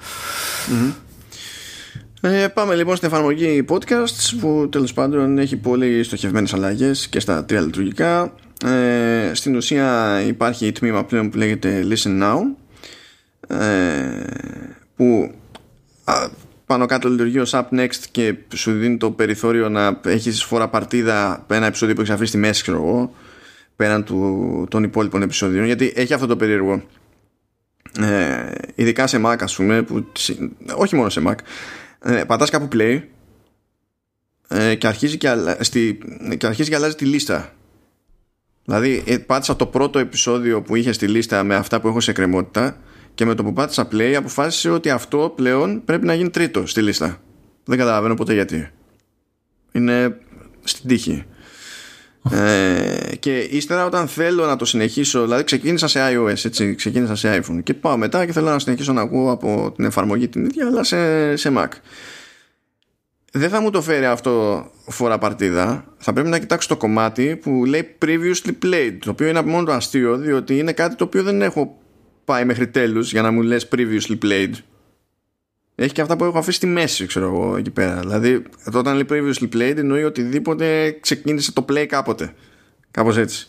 Ε, πάμε λοιπόν στην εφαρμογή podcast που τέλος πάντων έχει πολύ στοχευμένες αλλαγές και στα τρία λειτουργικά. Ε, στην ουσία υπάρχει τμήμα πλέον που λέγεται Listen Now ε, που πάνω κάτω λειτουργεί ως Up Next και σου δίνει το περιθώριο να έχεις φορά παρτίδα ένα επεισόδιο που έχεις αφήσει στη μέση ξέρω εγώ πέραν του, των υπόλοιπων επεισόδιων γιατί έχει αυτό το περίεργο. Ε, ειδικά σε Mac ας πούμε που, όχι μόνο σε Mac ε, πατάς κάπου play ε, και, αρχίζει και, στη, και αρχίζει και αλλάζει τη λίστα. Δηλαδή ε, πάτησα το πρώτο επεισόδιο που είχε στη λίστα με αυτά που έχω σε κρεμότητα και με το που πάτησα play αποφάσισε ότι αυτό πλέον πρέπει να γίνει τρίτο στη λίστα. Δεν καταλαβαίνω ποτέ γιατί. Είναι στην τύχη. Ε, και ύστερα όταν θέλω να το συνεχίσω δηλαδή ξεκίνησα σε iOS έτσι, ξεκίνησα σε iPhone και πάω μετά και θέλω να συνεχίσω να ακούω από την εφαρμογή την ίδια αλλά σε, σε Mac. Δεν θα μου το φέρει αυτό φορά παρτίδα. Θα πρέπει να κοιτάξω το κομμάτι που λέει previously played το οποίο είναι από μόνο το αστείο διότι είναι κάτι το οποίο δεν έχω πάει μέχρι τέλους για να μου λες previously played έχει και αυτά που έχω αφήσει στη μέση, ξέρω εγώ, εκεί πέρα. Δηλαδή, όταν λέει previously played, εννοεί οτιδήποτε ξεκίνησε το play κάποτε. Κάπως έτσι.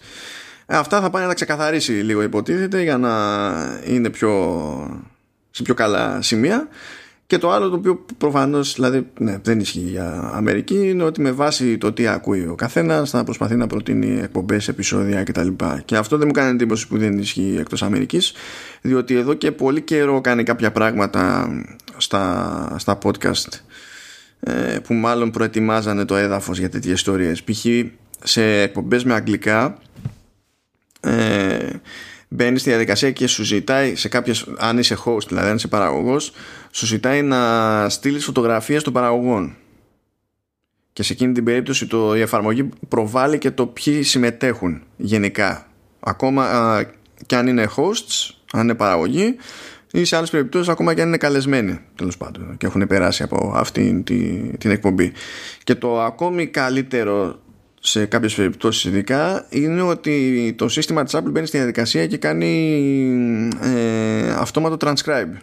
Ε, αυτά θα πάνε να ξεκαθαρίσει λίγο υποτίθεται για να είναι πιο, σε πιο καλά σημεία. Και το άλλο το οποίο προφανώς δηλαδή, ναι, δεν ισχύει για Αμερική είναι ότι με βάση το τι ακούει ο καθένας θα προσπαθεί να προτείνει εκπομπές, επεισόδια κτλ. Και αυτό δεν μου κάνει εντύπωση που δεν ισχύει εκτός Αμερικής, διότι εδώ και πολύ καιρό κάνει κάποια πράγματα στα, στα podcast ε, που μάλλον προετοιμάζανε το έδαφος για τέτοιες ιστορίες. Π.χ. σε εκπομπές με αγγλικά ε, μπαίνει στη διαδικασία και σου ζητάει σε κάποιες, αν είσαι host δηλαδή αν είσαι παραγωγός σου ζητάει να στείλεις φωτογραφίες των παραγωγών και σε εκείνη την περίπτωση το, η εφαρμογή προβάλλει και το ποιοι συμμετέχουν γενικά ακόμα α, και αν είναι hosts αν είναι παραγωγή ή σε άλλες περιπτώσεις ακόμα και αν είναι καλεσμένοι τέλος πάντων και έχουν περάσει από αυτή την, την εκπομπή. Και το ακόμη καλύτερο σε κάποιες περιπτώσεις ειδικά είναι ότι το σύστημα της Apple μπαίνει στη διαδικασία και κάνει ε, αυτόματο transcribe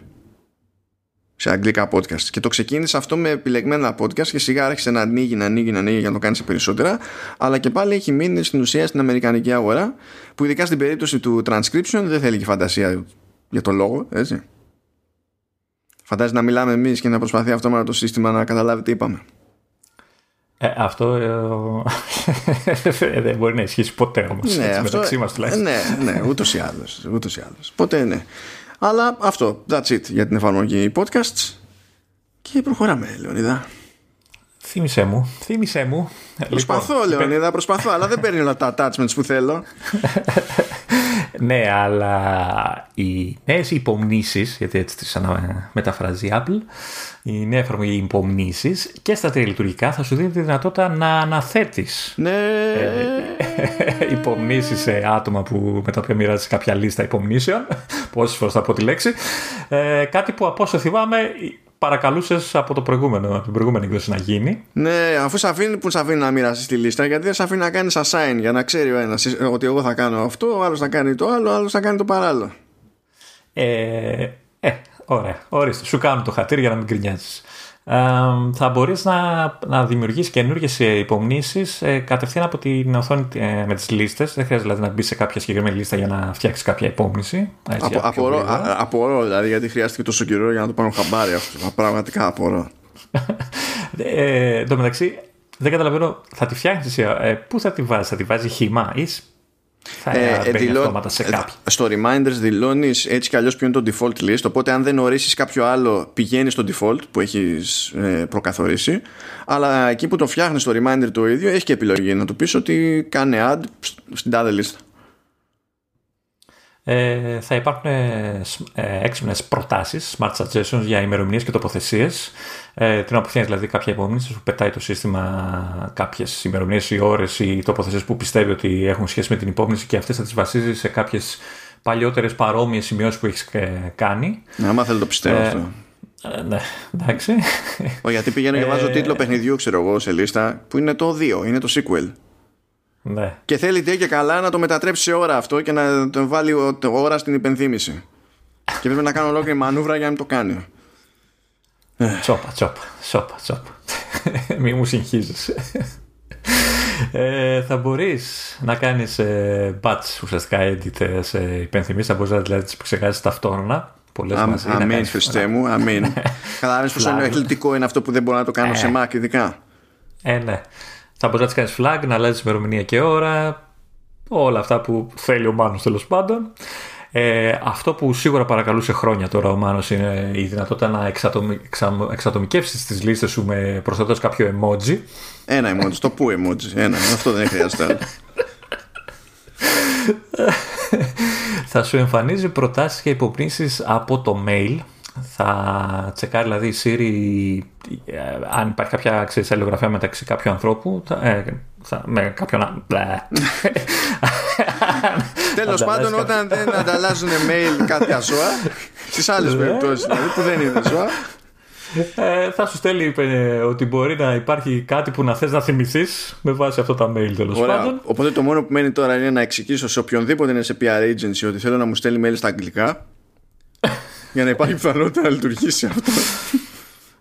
σε αγγλικά podcast και το ξεκίνησε αυτό με επιλεγμένα podcast και σιγά άρχισε να ανοίγει, να ανοίγει, να ανοίγει για να το κάνει σε περισσότερα αλλά και πάλι έχει μείνει στην ουσία στην αμερικανική αγορά που ειδικά στην περίπτωση του transcription δεν θέλει και φαντασία για το λόγο, έτσι. Φαντάζει να μιλάμε εμείς και να προσπαθεί αυτό το σύστημα να καταλάβει τι είπαμε. Ε, αυτό ε, δεν μπορεί να ισχύσει ποτέ όμως. Ναι, αυτό, μεταξύ μας τουλάχιστον. Ναι, ναι, ούτως ή άλλως. Ούτως ή άλλως. Ποτέ ναι. Αλλά αυτό, that's it για την εφαρμογή podcasts. Και προχωράμε, Λεωνίδα. Θύμησέ μου, θύμησέ μου. Προσπαθώ, λοιπόν, Λεωνίδα, προσπαθώ, αλλά δεν παίρνει όλα τα attachments που θέλω. ναι, αλλά οι νέες υπομνήσεις, γιατί έτσι τις μεταφράζει η Apple, η νέα εφαρμογή υπομνήσεις και στα τρία λειτουργικά θα σου δίνει τη δυνατότητα να αναθέτεις ναι. ε, υπομνήσεις σε άτομα που, με τα οποία μοιράζεις κάποια λίστα υπομνήσεων. Πόσες φορές θα πω τη λέξη. Ε, κάτι που από όσο θυμάμαι παρακαλούσες από το προηγούμενο, από την προηγούμενη εκδόση να γίνει. Ναι, αφού σε αφήνει, που σε αφήνει να μοιράσει τη λίστα, γιατί δεν σε αφήνει να κάνεις assign για να ξέρει ο ένας ότι εγώ θα κάνω αυτό, ο άλλος θα κάνει το άλλο, ο άλλος θα κάνει το παράλληλο. Ε, ε, ωραία, ορίστε. Σου κάνω το χατήρι για να μην γκρινιάζεις θα μπορείς να, να δημιουργήσεις καινούργιες ε, υπομνήσεις ε, κατευθείαν από την οθόνη ε, με τις λίστες. Δεν χρειάζεται δηλαδή να μπεις σε κάποια συγκεκριμένη λίστα για να φτιάξεις κάποια υπόμνηση. Έτσι, Απο, απορώ, απορώ δηλαδή γιατί χρειάστηκε τόσο καιρό για να το πάρουν χαμπάρι αυτό. Πραγματικά απορώ. ε, εν μεταξύ δεν καταλαβαίνω, θα τη φτιάχνεις εσύ, ε, πού θα τη βάζεις, θα τη βάζει χήμα ή θα ε, δηλώ... σε ε, Στο reminders δηλώνεις έτσι κι αλλιώς ποιο είναι το default list. Οπότε, αν δεν ορίσει κάποιο άλλο, πηγαίνεις στο default που έχεις ε, προκαθορίσει. Αλλά εκεί που το φτιάχνεις το reminder το ίδιο, έχει και επιλογή να του πεις ότι κάνει add στην τάδε λίστα. Ε, θα υπάρχουν ε, έξυπνες προτάσεις, smart suggestions για ημερομηνίες και τοποθεσίες. Ε, την αποφύγει δηλαδή κάποια υπομονή, σου πετάει το σύστημα κάποιες ημερομηνίες ή ώρες ή τοποθεσίες που πιστεύει ότι έχουν σχέση με την υπόμνηση και αυτές θα τις βασίζει σε κάποιες παλιότερες παρόμοιες σημειώσεις που έχεις ε, κάνει. Ναι, άμα θέλω το πιστεύω ε, αυτό. Ε, ναι, εντάξει. Ο, γιατί πηγαίνω και βάζω τίτλο παιχνιδιού, ξέρω εγώ, σε λίστα που είναι το 2, είναι το sequel. Ναι. Και θέλει και καλά να το μετατρέψει σε ώρα αυτό και να το βάλει ώρα στην υπενθύμηση. και πρέπει να κάνω ολόκληρη μανούβρα για να το κάνει. Τσόπα, τσόπα, τσόπα, τσόπα. Μη μου συγχύζεσαι. Ε, θα μπορείς να κάνεις ε, batch ουσιαστικά edit ε, σε υπενθυμίσεις. Θα μπορείς να δηλαδή, τις ξεχάσεις ταυτόχρονα. Πολλές μαζί. Αμήν, Χριστέ μου, αμήν. Καταλαβαίνει πόσο αθλητικό είναι αυτό που δεν μπορώ να το κάνω σε Mac, ειδικά. Ε, ναι. Θα μπορείς να τι κάνεις flag, να αλλάζεις ημερομηνία και ώρα. Όλα αυτά που θέλει ο Μάνος τέλος πάντων. Ε, αυτό που σίγουρα παρακαλούσε χρόνια τώρα ο Μάνος είναι η δυνατότητα να εξατομι... εξατομικεύσεις τις λίστες σου με προσθέτοντας κάποιο emoji. Ένα emoji, το που emoji, ένα, αυτό δεν χρειάζεται θα σου εμφανίζει προτάσεις και υποπνήσεις από το mail θα τσεκάρει δηλαδή η Siri ε, αν υπάρχει κάποια ξέρεις, αλληλογραφία μεταξύ κάποιου ανθρώπου θα, ε, θα, με κάποιον Τέλος πάντων όταν δεν ανταλλάσσουν mail κάποια ζώα στις άλλες περιπτώσεις δηλαδή που δεν είναι ζώα. Ε, θα σου στέλνει ε, ότι μπορεί να υπάρχει κάτι που να θες να θυμηθείς με βάση αυτά τα mail τέλος πάντων. Οπότε το μόνο που μένει τώρα είναι να εξηγήσω σε οποιονδήποτε είναι σε PR agency ότι θέλω να μου στέλνει mail στα αγγλικά για να υπάρχει πιθανότητα να λειτουργήσει αυτό.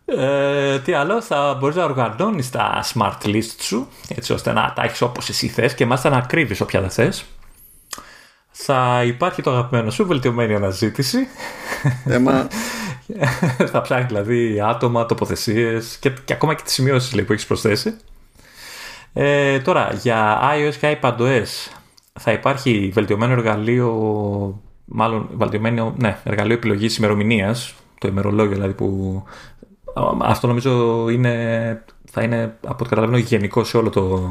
Ε, τι άλλο, θα μπορείς να οργανώνεις τα smart list σου έτσι ώστε να τα έχεις όπως εσύ θες και μάλιστα να κρύβεις όποια δεν θες. Θα υπάρχει το αγαπημένο σου βελτιωμένη αναζήτηση. Έμα. θα ψάχνεις δηλαδή άτομα, τοποθεσίες και, και ακόμα και τις σημειώσεις που έχεις προσθέσει. Ε, τώρα, για iOS και iPadOS θα υπάρχει βελτιωμένο εργαλείο μάλλον βαλτιωμένο ναι, εργαλείο επιλογής ημερομηνίας, το ημερολόγιο δηλαδή που αυτό νομίζω είναι, θα είναι από ό,τι καταλαβαίνω γενικό σε όλο το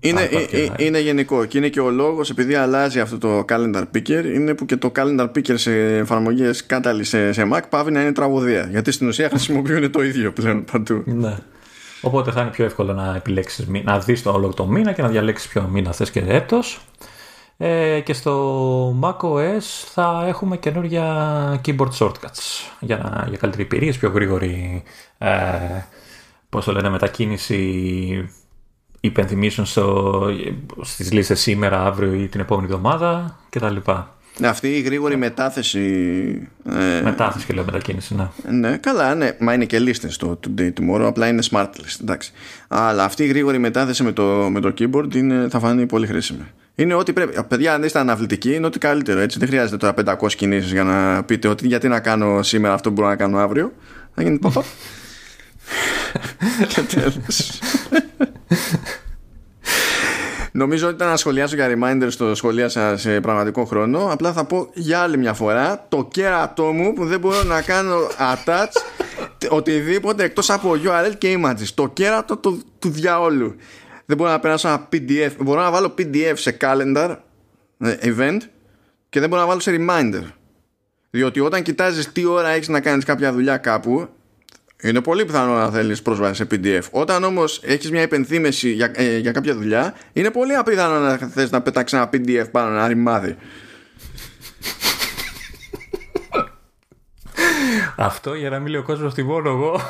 είναι, ε, ε, είναι γενικό και είναι και ο λόγος επειδή αλλάζει αυτό το calendar picker είναι που και το calendar picker σε εφαρμογές κάταλη σε, σε Mac πάβει να είναι τραγωδία γιατί στην ουσία χρησιμοποιούν το ίδιο πλέον παντού ναι. Οπότε θα είναι πιο εύκολο να επιλέξεις, να δεις το όλο το μήνα και να διαλέξεις ποιο μήνα θες και έτος. Ε, και στο macOS θα έχουμε καινούργια keyboard shortcuts για, να, για καλύτερη εμπειρία, πιο γρήγορη ε, πώς το λένε, μετακίνηση υπενθυμίσεων στο, στις λίστες σήμερα, αύριο ή την επόμενη εβδομάδα κτλ. Ναι, αυτή η γρήγορη μετάθεση. Ε, μετάθεση και λέω μετακίνηση, ναι. Ναι, καλά, ναι. Μα είναι και λίστες το today tomorrow, απλά είναι smart list. Εντάξει. Αλλά αυτή η γρήγορη μετάθεση με το, με το keyboard είναι, θα φανεί πολύ χρήσιμη. Είναι ό,τι πρέπει. Παιδιά, αν είστε αναβλητικοί, είναι ό,τι καλύτερο. Έτσι. Δεν χρειάζεται τώρα 500 κινήσεις για να πείτε ότι γιατί να κάνω σήμερα αυτό που μπορώ να κάνω αύριο. Θα γίνει pop-up. και τέλος. Νομίζω ότι ήταν να σχολιάσω για reminder στο σχολίασα σε πραγματικό χρόνο. Απλά θα πω για άλλη μια φορά το κέρατό μου που δεν μπορώ να κάνω attach οτιδήποτε εκτός από URL και images. Το κέρατο του, του διαόλου. Δεν μπορώ να περάσω ένα PDF. Μπορώ να βάλω PDF σε calendar ε, event και δεν μπορώ να βάλω σε reminder. Διότι όταν κοιτάζεις τι ώρα έχεις να κάνεις κάποια δουλειά κάπου είναι πολύ πιθανό να θέλεις πρόσβαση σε PDF. Όταν όμως έχεις μια υπενθύμηση για, ε, για κάποια δουλειά, είναι πολύ απίθανο να θες να πετάξεις ένα PDF πάνω, ένα ρημάδι. Αυτό για να μην λέει ο κόσμος ότι μόνο εγώ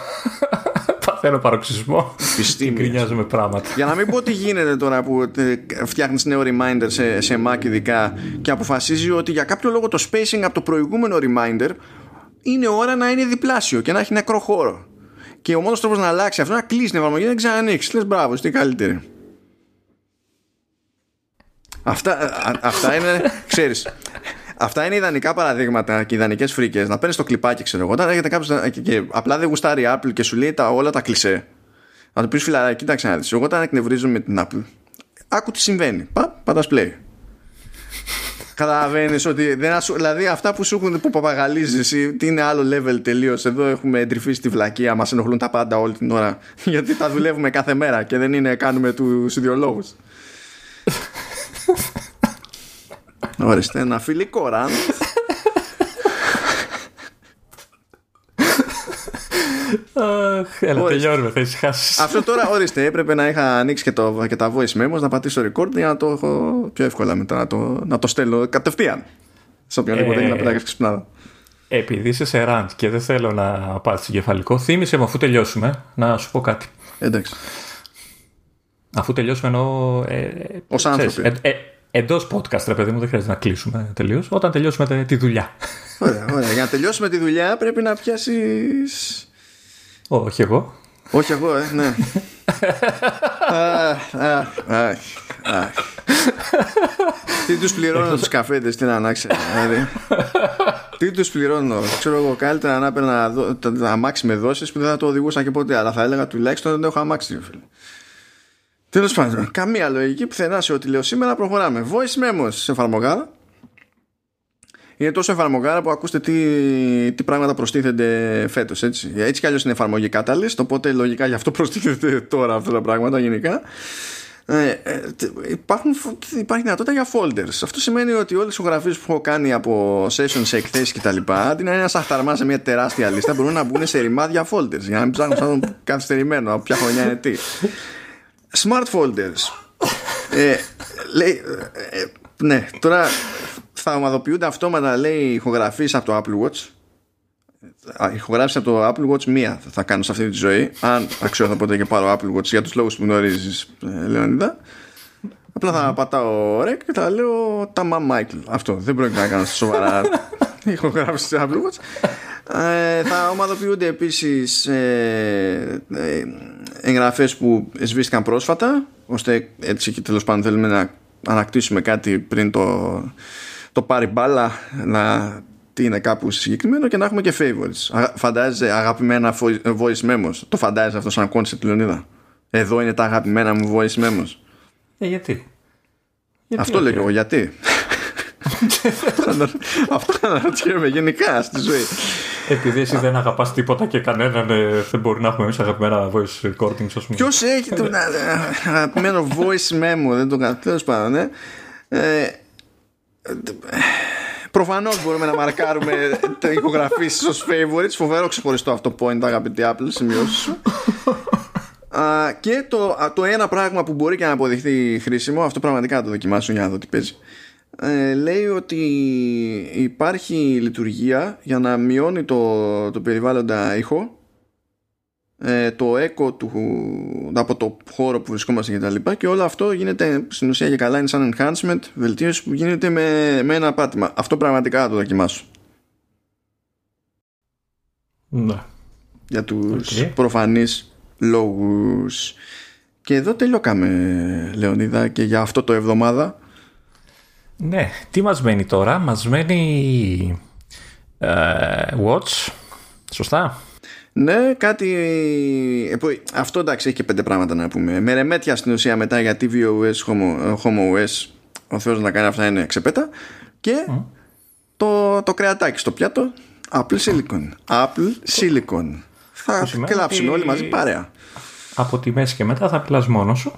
παθαίνω παροξισμό και γκρινιάζομαι πράγματα. Για να μην πω τι γίνεται τώρα που ε, φτιάχνεις νέο reminder σε, σε Mac ειδικά και αποφασίζει ότι για κάποιο λόγο το spacing από το προηγούμενο reminder είναι ώρα να είναι διπλάσιο και να έχει νεκρό χώρο. Και ο μόνος τρόπος να αλλάξει αυτό είναι να κλείσεις την εφαρμογή και να ξανανοίξεις. Λες μπράβο, είστε καλύτερη. Αυτά, αυτά είναι, ξέρεις, αυτά είναι ιδανικά παραδείγματα και ιδανικές φρίκες. Να παίρνεις το κλιπάκι, ξέρω εγώ. Όταν έχετε κάποιος και, και, απλά δεν γουστάρει Apple και σου λέει τα, όλα τα κλισέ. Να του πεις φιλαράκι, κοίταξε να δεις. Εγώ όταν εκνευρίζω με την Apple, άκου τι συμβαίνει. Πα, πατά play. Καταλαβαίνεις ότι δεν ασου... Δηλαδή αυτά που σου έχουν που παπαγαλίζεις εσύ, τι είναι άλλο level τελείως. Εδώ έχουμε εντρυφήσει τη βλακεία, μας ενοχλούν τα πάντα όλη την ώρα. Γιατί τα δουλεύουμε κάθε μέρα και δεν είναι κάνουμε τους ιδεολόγου. Ορίστε, ένα φιλικό ραν. Έλα, τελειώνουμε, θα ησυχάσεις. Αυτό τώρα, ορίστε, έπρεπε να είχα ανοίξει και, το, και τα voice memos, να πατήσω record για να το έχω πιο εύκολα μετά, να το, να το στέλνω κατευθείαν. Σε οποιονδήποτε έχει να πετάξει ξυπνάδα. Επειδή είσαι σε rant και δεν θέλω να πάθει κεφαλικό, θύμισε με αφού τελειώσουμε να σου πω κάτι. Εντάξει. Αφού τελειώσουμε εννοώ. Ε, Ω άνθρωποι. Ε, ε, Εντό podcast, ρε παιδί μου, δεν χρειάζεται να κλείσουμε τελείως. Όταν τελειώσουμε τη δουλειά. Ωραία, ωραία. Για να τελειώσουμε τη δουλειά πρέπει να πιάσει. Όχι εγώ. Όχι εγώ, ε, ναι. Τι τους πληρώνω τους καφέτες, τι να ανάξει. Δηλαδή. Τι τους πληρώνω. Ξέρω εγώ καλύτερα να έπαιρνα αμάξι με δόσεις που δεν θα το οδηγούσα και ποτέ. Αλλά θα έλεγα τουλάχιστον δεν έχω αμάξι. Τέλος πάντων, καμία λογική πουθενά σε ό,τι λέω σήμερα. Προχωράμε. Voice memos σε εφαρμογάδα. Είναι τόσο εφαρμογάρα που ακούστε τι, τι πράγματα προστίθενται φέτος. Έτσι. έτσι κι αλλιώς είναι εφαρμογή Catalyst, οπότε λογικά γι' αυτό προστίθεται τώρα αυτά τα πράγματα γενικά. Ε, ε, υπάρχουν, υπάρχει δυνατότητα για folders. Αυτό σημαίνει ότι όλες τι ηχογραφίε που έχω κάνει από sessions σε εκθέσει κτλ. Αντί να είναι ένα αχταρμά σε μια τεράστια λίστα, μπορούν να μπουν σε ρημάδια folders για να μην ψάχνουν σαν καθυστερημένο από ποια χρονιά είναι τι. Smart folders. ε, λέει, ε, ναι, τώρα θα ομαδοποιούνται αυτόματα λέει ηχογραφίες από το Apple Watch. Ηχογράφηση από το Apple Watch μία θα κάνω σε αυτή τη ζωή αν αξιώθω ποτέ και πάρω Apple Watch για τους λόγους που γνωρίζεις ε, Λεωνίδα. Απλά θα πατάω rec και θα λέω τα Mam Michael αυτό δεν πρόκειται να κάνω σοβαρά ηχογράφηση του Apple Watch ε, θα ομαδοποιούνται επίσης ε, ε, εγγραφές που σβήστηκαν πρόσφατα ώστε έτσι και τέλος πάντων θέλουμε να ανακτήσουμε κάτι πριν το, το πάρει μπάλα να τι είναι κάπου συγκεκριμένο και να έχουμε και favorites. Φαντάζεσαι αγαπημένα voice memos. Το φαντάζεσαι αυτό σαν concept Λεωνίδα; Εδώ είναι τα αγαπημένα μου voice memos. Ε, γιατί; γιατί αυτό λέω εγώ, γιατί; Αυτό αναρωτιέμαι γενικά στη ζωή. Επειδή εσύ δεν αγαπάς τίποτα και κανέναν, ε, δεν μπορεί να έχουμε εμείς αγαπημένα voice recordings, ας πούμε. Ποιος έχει τον αγαπημένο voice memo, δεν το κάνω. Τέλος πάντων, ναι. Ε, Προφανώς μπορούμε να μαρκάρουμε τα ηχογραφήσει ω favorites. Φοβερό ξεχωριστό αυτό point, αγαπητή Apple, σημειώσεις σου. και το, το ένα πράγμα που μπορεί και να αποδειχθεί χρήσιμο, αυτό πραγματικά να το δοκιμάσω για να δω τι παίζει. Ε, λέει ότι υπάρχει λειτουργία για να μειώνει το, το περιβάλλοντα ήχο. Ε, το echo του, από το χώρο που βρισκόμαστε και τα λοιπά. Και όλο αυτό γίνεται στην ουσία για καλά είναι σαν enhancement βελτίωση που γίνεται με, με ένα πάτημα. Αυτό πραγματικά θα το δοκιμάσω. Ναι. για τους okay. προφανείς λόγους. Και εδώ τελειώκαμε Λεωνίδα και για αυτό το εβδομάδα ναι, τι μας μένει τώρα; Μας μένει ε, Watch σωστά; Ναι, κάτι. Αυτό εντάξει έχει και πέντε πράγματα να πούμε. Με ρεμέτια στην ουσία μετά για tvOS, Home, Home OS, ο Θεός να κάνει αυτά είναι ξεπέτα. Και το, το κρεατάκι στο πιάτο, Apple Silicon. Apple Silicon. Θα κλάψουμε όλοι μαζί παρέα. Από τη μέση και μετά θα πιλάς μόνος σου.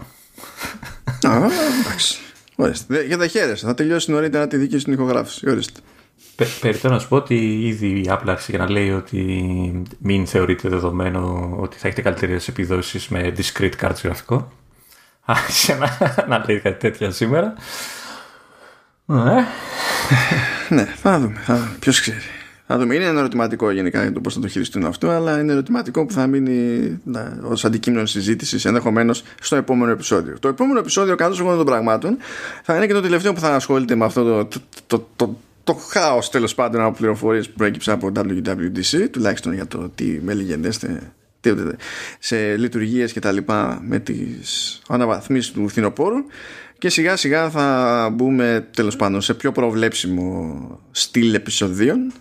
Α, εντάξει. Ορίστε. Για τα χαίρεσαι. Θα τελειώσει νωρίτερα τη δική σου ηχογράφηση. Ορίστε. Περιττώ να σου πω ότι ήδη η Apple άρχισε να λέει ότι μην θεωρείται δεδομένο ότι θα έχετε καλύτερες επιδόσεις με discrete cards γραφικό. Άρχισε να, να λέει κάτι τέτοια σήμερα. Ναι. ναι, θα δούμε. Θα δούμε. Ποιος ξέρει. Θα δούμε. Είναι ένα ερωτηματικό γενικά για το πώς θα το χειριστούν αυτό, αλλά είναι ερωτηματικό που θα μείνει ως αντικείμενο συζήτησης ενδεχομένως στο επόμενο επεισόδιο. Το επόμενο επεισόδιο, κάτω εγώ των πραγμάτων, θα είναι και το τελευταίο που θα ασχολείται με αυτό το, το, το το χάος τέλος πάντων από πληροφορίες που προέκυψε από WWDC τουλάχιστον για το τι με λιγενέστε σε λειτουργίες και τα λοιπά με τις αναβαθμίσεις του φθινοπόρου και σιγά σιγά θα μπούμε τέλος πάντων σε πιο προβλέψιμο στυλ επεισοδίων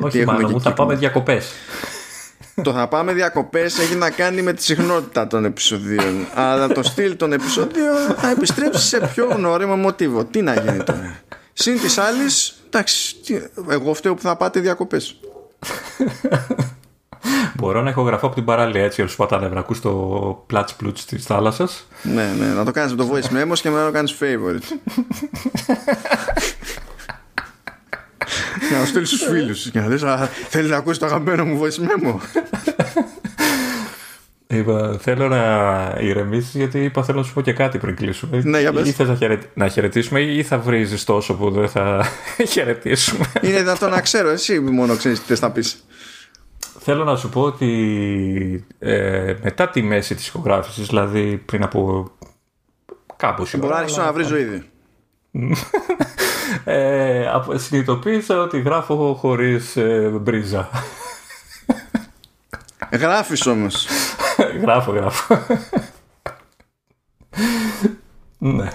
όχι μάλλον μου θα πάμε διακοπές το θα πάμε διακοπές έχει να κάνει με τη συχνότητα των επεισοδίων αλλά το στυλ των επεισοδίων θα επιστρέψει σε πιο γνώριμο μοτίβο τι να γίνει τώρα Συν της άλλης, εντάξει, εγώ φταίω που θα πάτε διακοπές. Μπορώ να έχω γραφώ από την παράλια έτσι όσο πατάνε να ακούς το πλάτς πλούτς της θάλασσας. ναι, ναι, να το κάνεις με το voice memo και μετά να το κάνεις favorite. να το στείλεις στους φίλους και να λες θέλεις να ακούσεις το αγαπημένο μου voice memo. Είπα, θέλω να ηρεμήσεις γιατί είπα θέλω να σου πω και κάτι πριν κλείσουμε. Ναι, για Ή θες να, χαιρε... να χαιρετήσουμε ή θα βρίζεις τόσο που δεν θα χαιρετήσουμε. Είναι δυνατό να ξέρω, εσύ μόνο ξέρεις τι θες να πεις. Θέλω να σου πω ότι ε, μετά τη μέση της ηχογράφησης, δηλαδή πριν από κάπως Μπορώ να αρχίσω να βρίζω ήδη. ε, συνειδητοποίησα ότι γράφω χωρίς ε, μπρίζα. Γράφεις όμως. γράφω, γράφω. ναι.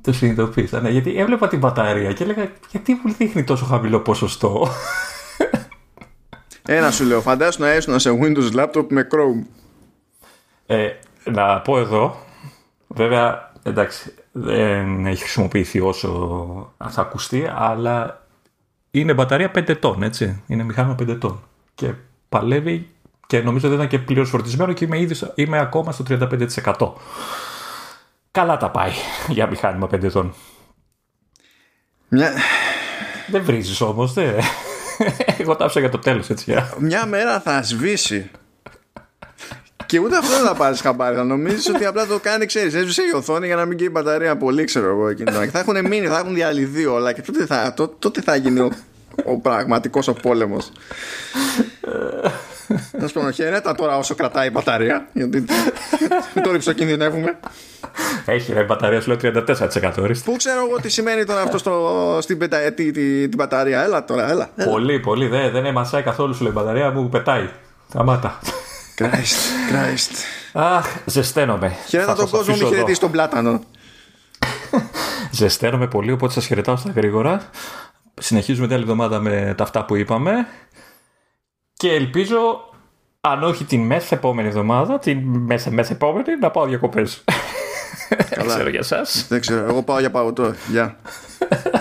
Το συνειδητοποίησα, ναι, γιατί έβλεπα την μπαταρία και έλεγα γιατί μου δείχνει τόσο χαμηλό ποσοστό; Ένα σου λέω, φαντάσου να έσουν σε Windows laptop με Chrome. Ε, να πω εδώ, βέβαια, εντάξει, δεν έχει χρησιμοποιηθεί όσο θα ακουστεί, αλλά είναι μπαταρία 5 ετών, έτσι. Είναι μηχάνημα 5 ετών. Και παλεύει και νομίζω δεν ήταν και πλήρως φορτισμένο και είμαι, ήδη, είμαι ακόμα στο 35%. Καλά τα πάει για μηχάνημα 5 ετών. Μια... Δεν βρίζεις όμως, δεν... Εγώ τα άφησα για το τέλος, έτσι. Μια μέρα θα σβήσει. Και ούτε αυτό δεν θα πάρεις χαμπάρι. Θα νομίζεις ότι απλά το κάνει, ξέρεις, έσβησε η οθόνη για να μην καίει η μπαταρία πολύ, ξέρω εγώ. Και θα έχουν μείνει, θα έχουν διαλυθεί όλα. Και τότε θα, τότε θα γίνει ο, ο πραγματικός ο πόλεμος. Να σου πω, χαιρέτα τώρα όσο κρατάει η μπαταρία. Γιατί τώρα ψοκινδυνεύουμε. Έχει ρε μπαταρία, σου λέω 34%. Πού ξέρω εγώ τι σημαίνει τώρα αυτό στο, στην πεταετή την, την μπαταρία. Έλα τώρα, έλα. έλα. Πολύ, πολύ. Δεν, δεν εμασάει καθόλου σου λέει η μπαταρία μου πετάει. Σταμάτα. Christ, Christ. Αχ, ζεσταίνομαι. Χαιρέτα τον κόσμο, μην χαιρετήσει τον πλάτανο. ζεσταίνομαι πολύ, οπότε σας χαιρετάω στα γρήγορα. Συνεχίζουμε την άλλη εβδομάδα με τα αυτά που είπαμε. Και ελπίζω, αν όχι την μεθεπόμενη εβδομάδα, την μέσα μεθεπόμενη, να πάω διακοπές. Δεν ξέρω για εσά. Δεν ξέρω. Εγώ πάω για παγωτό. Γεια.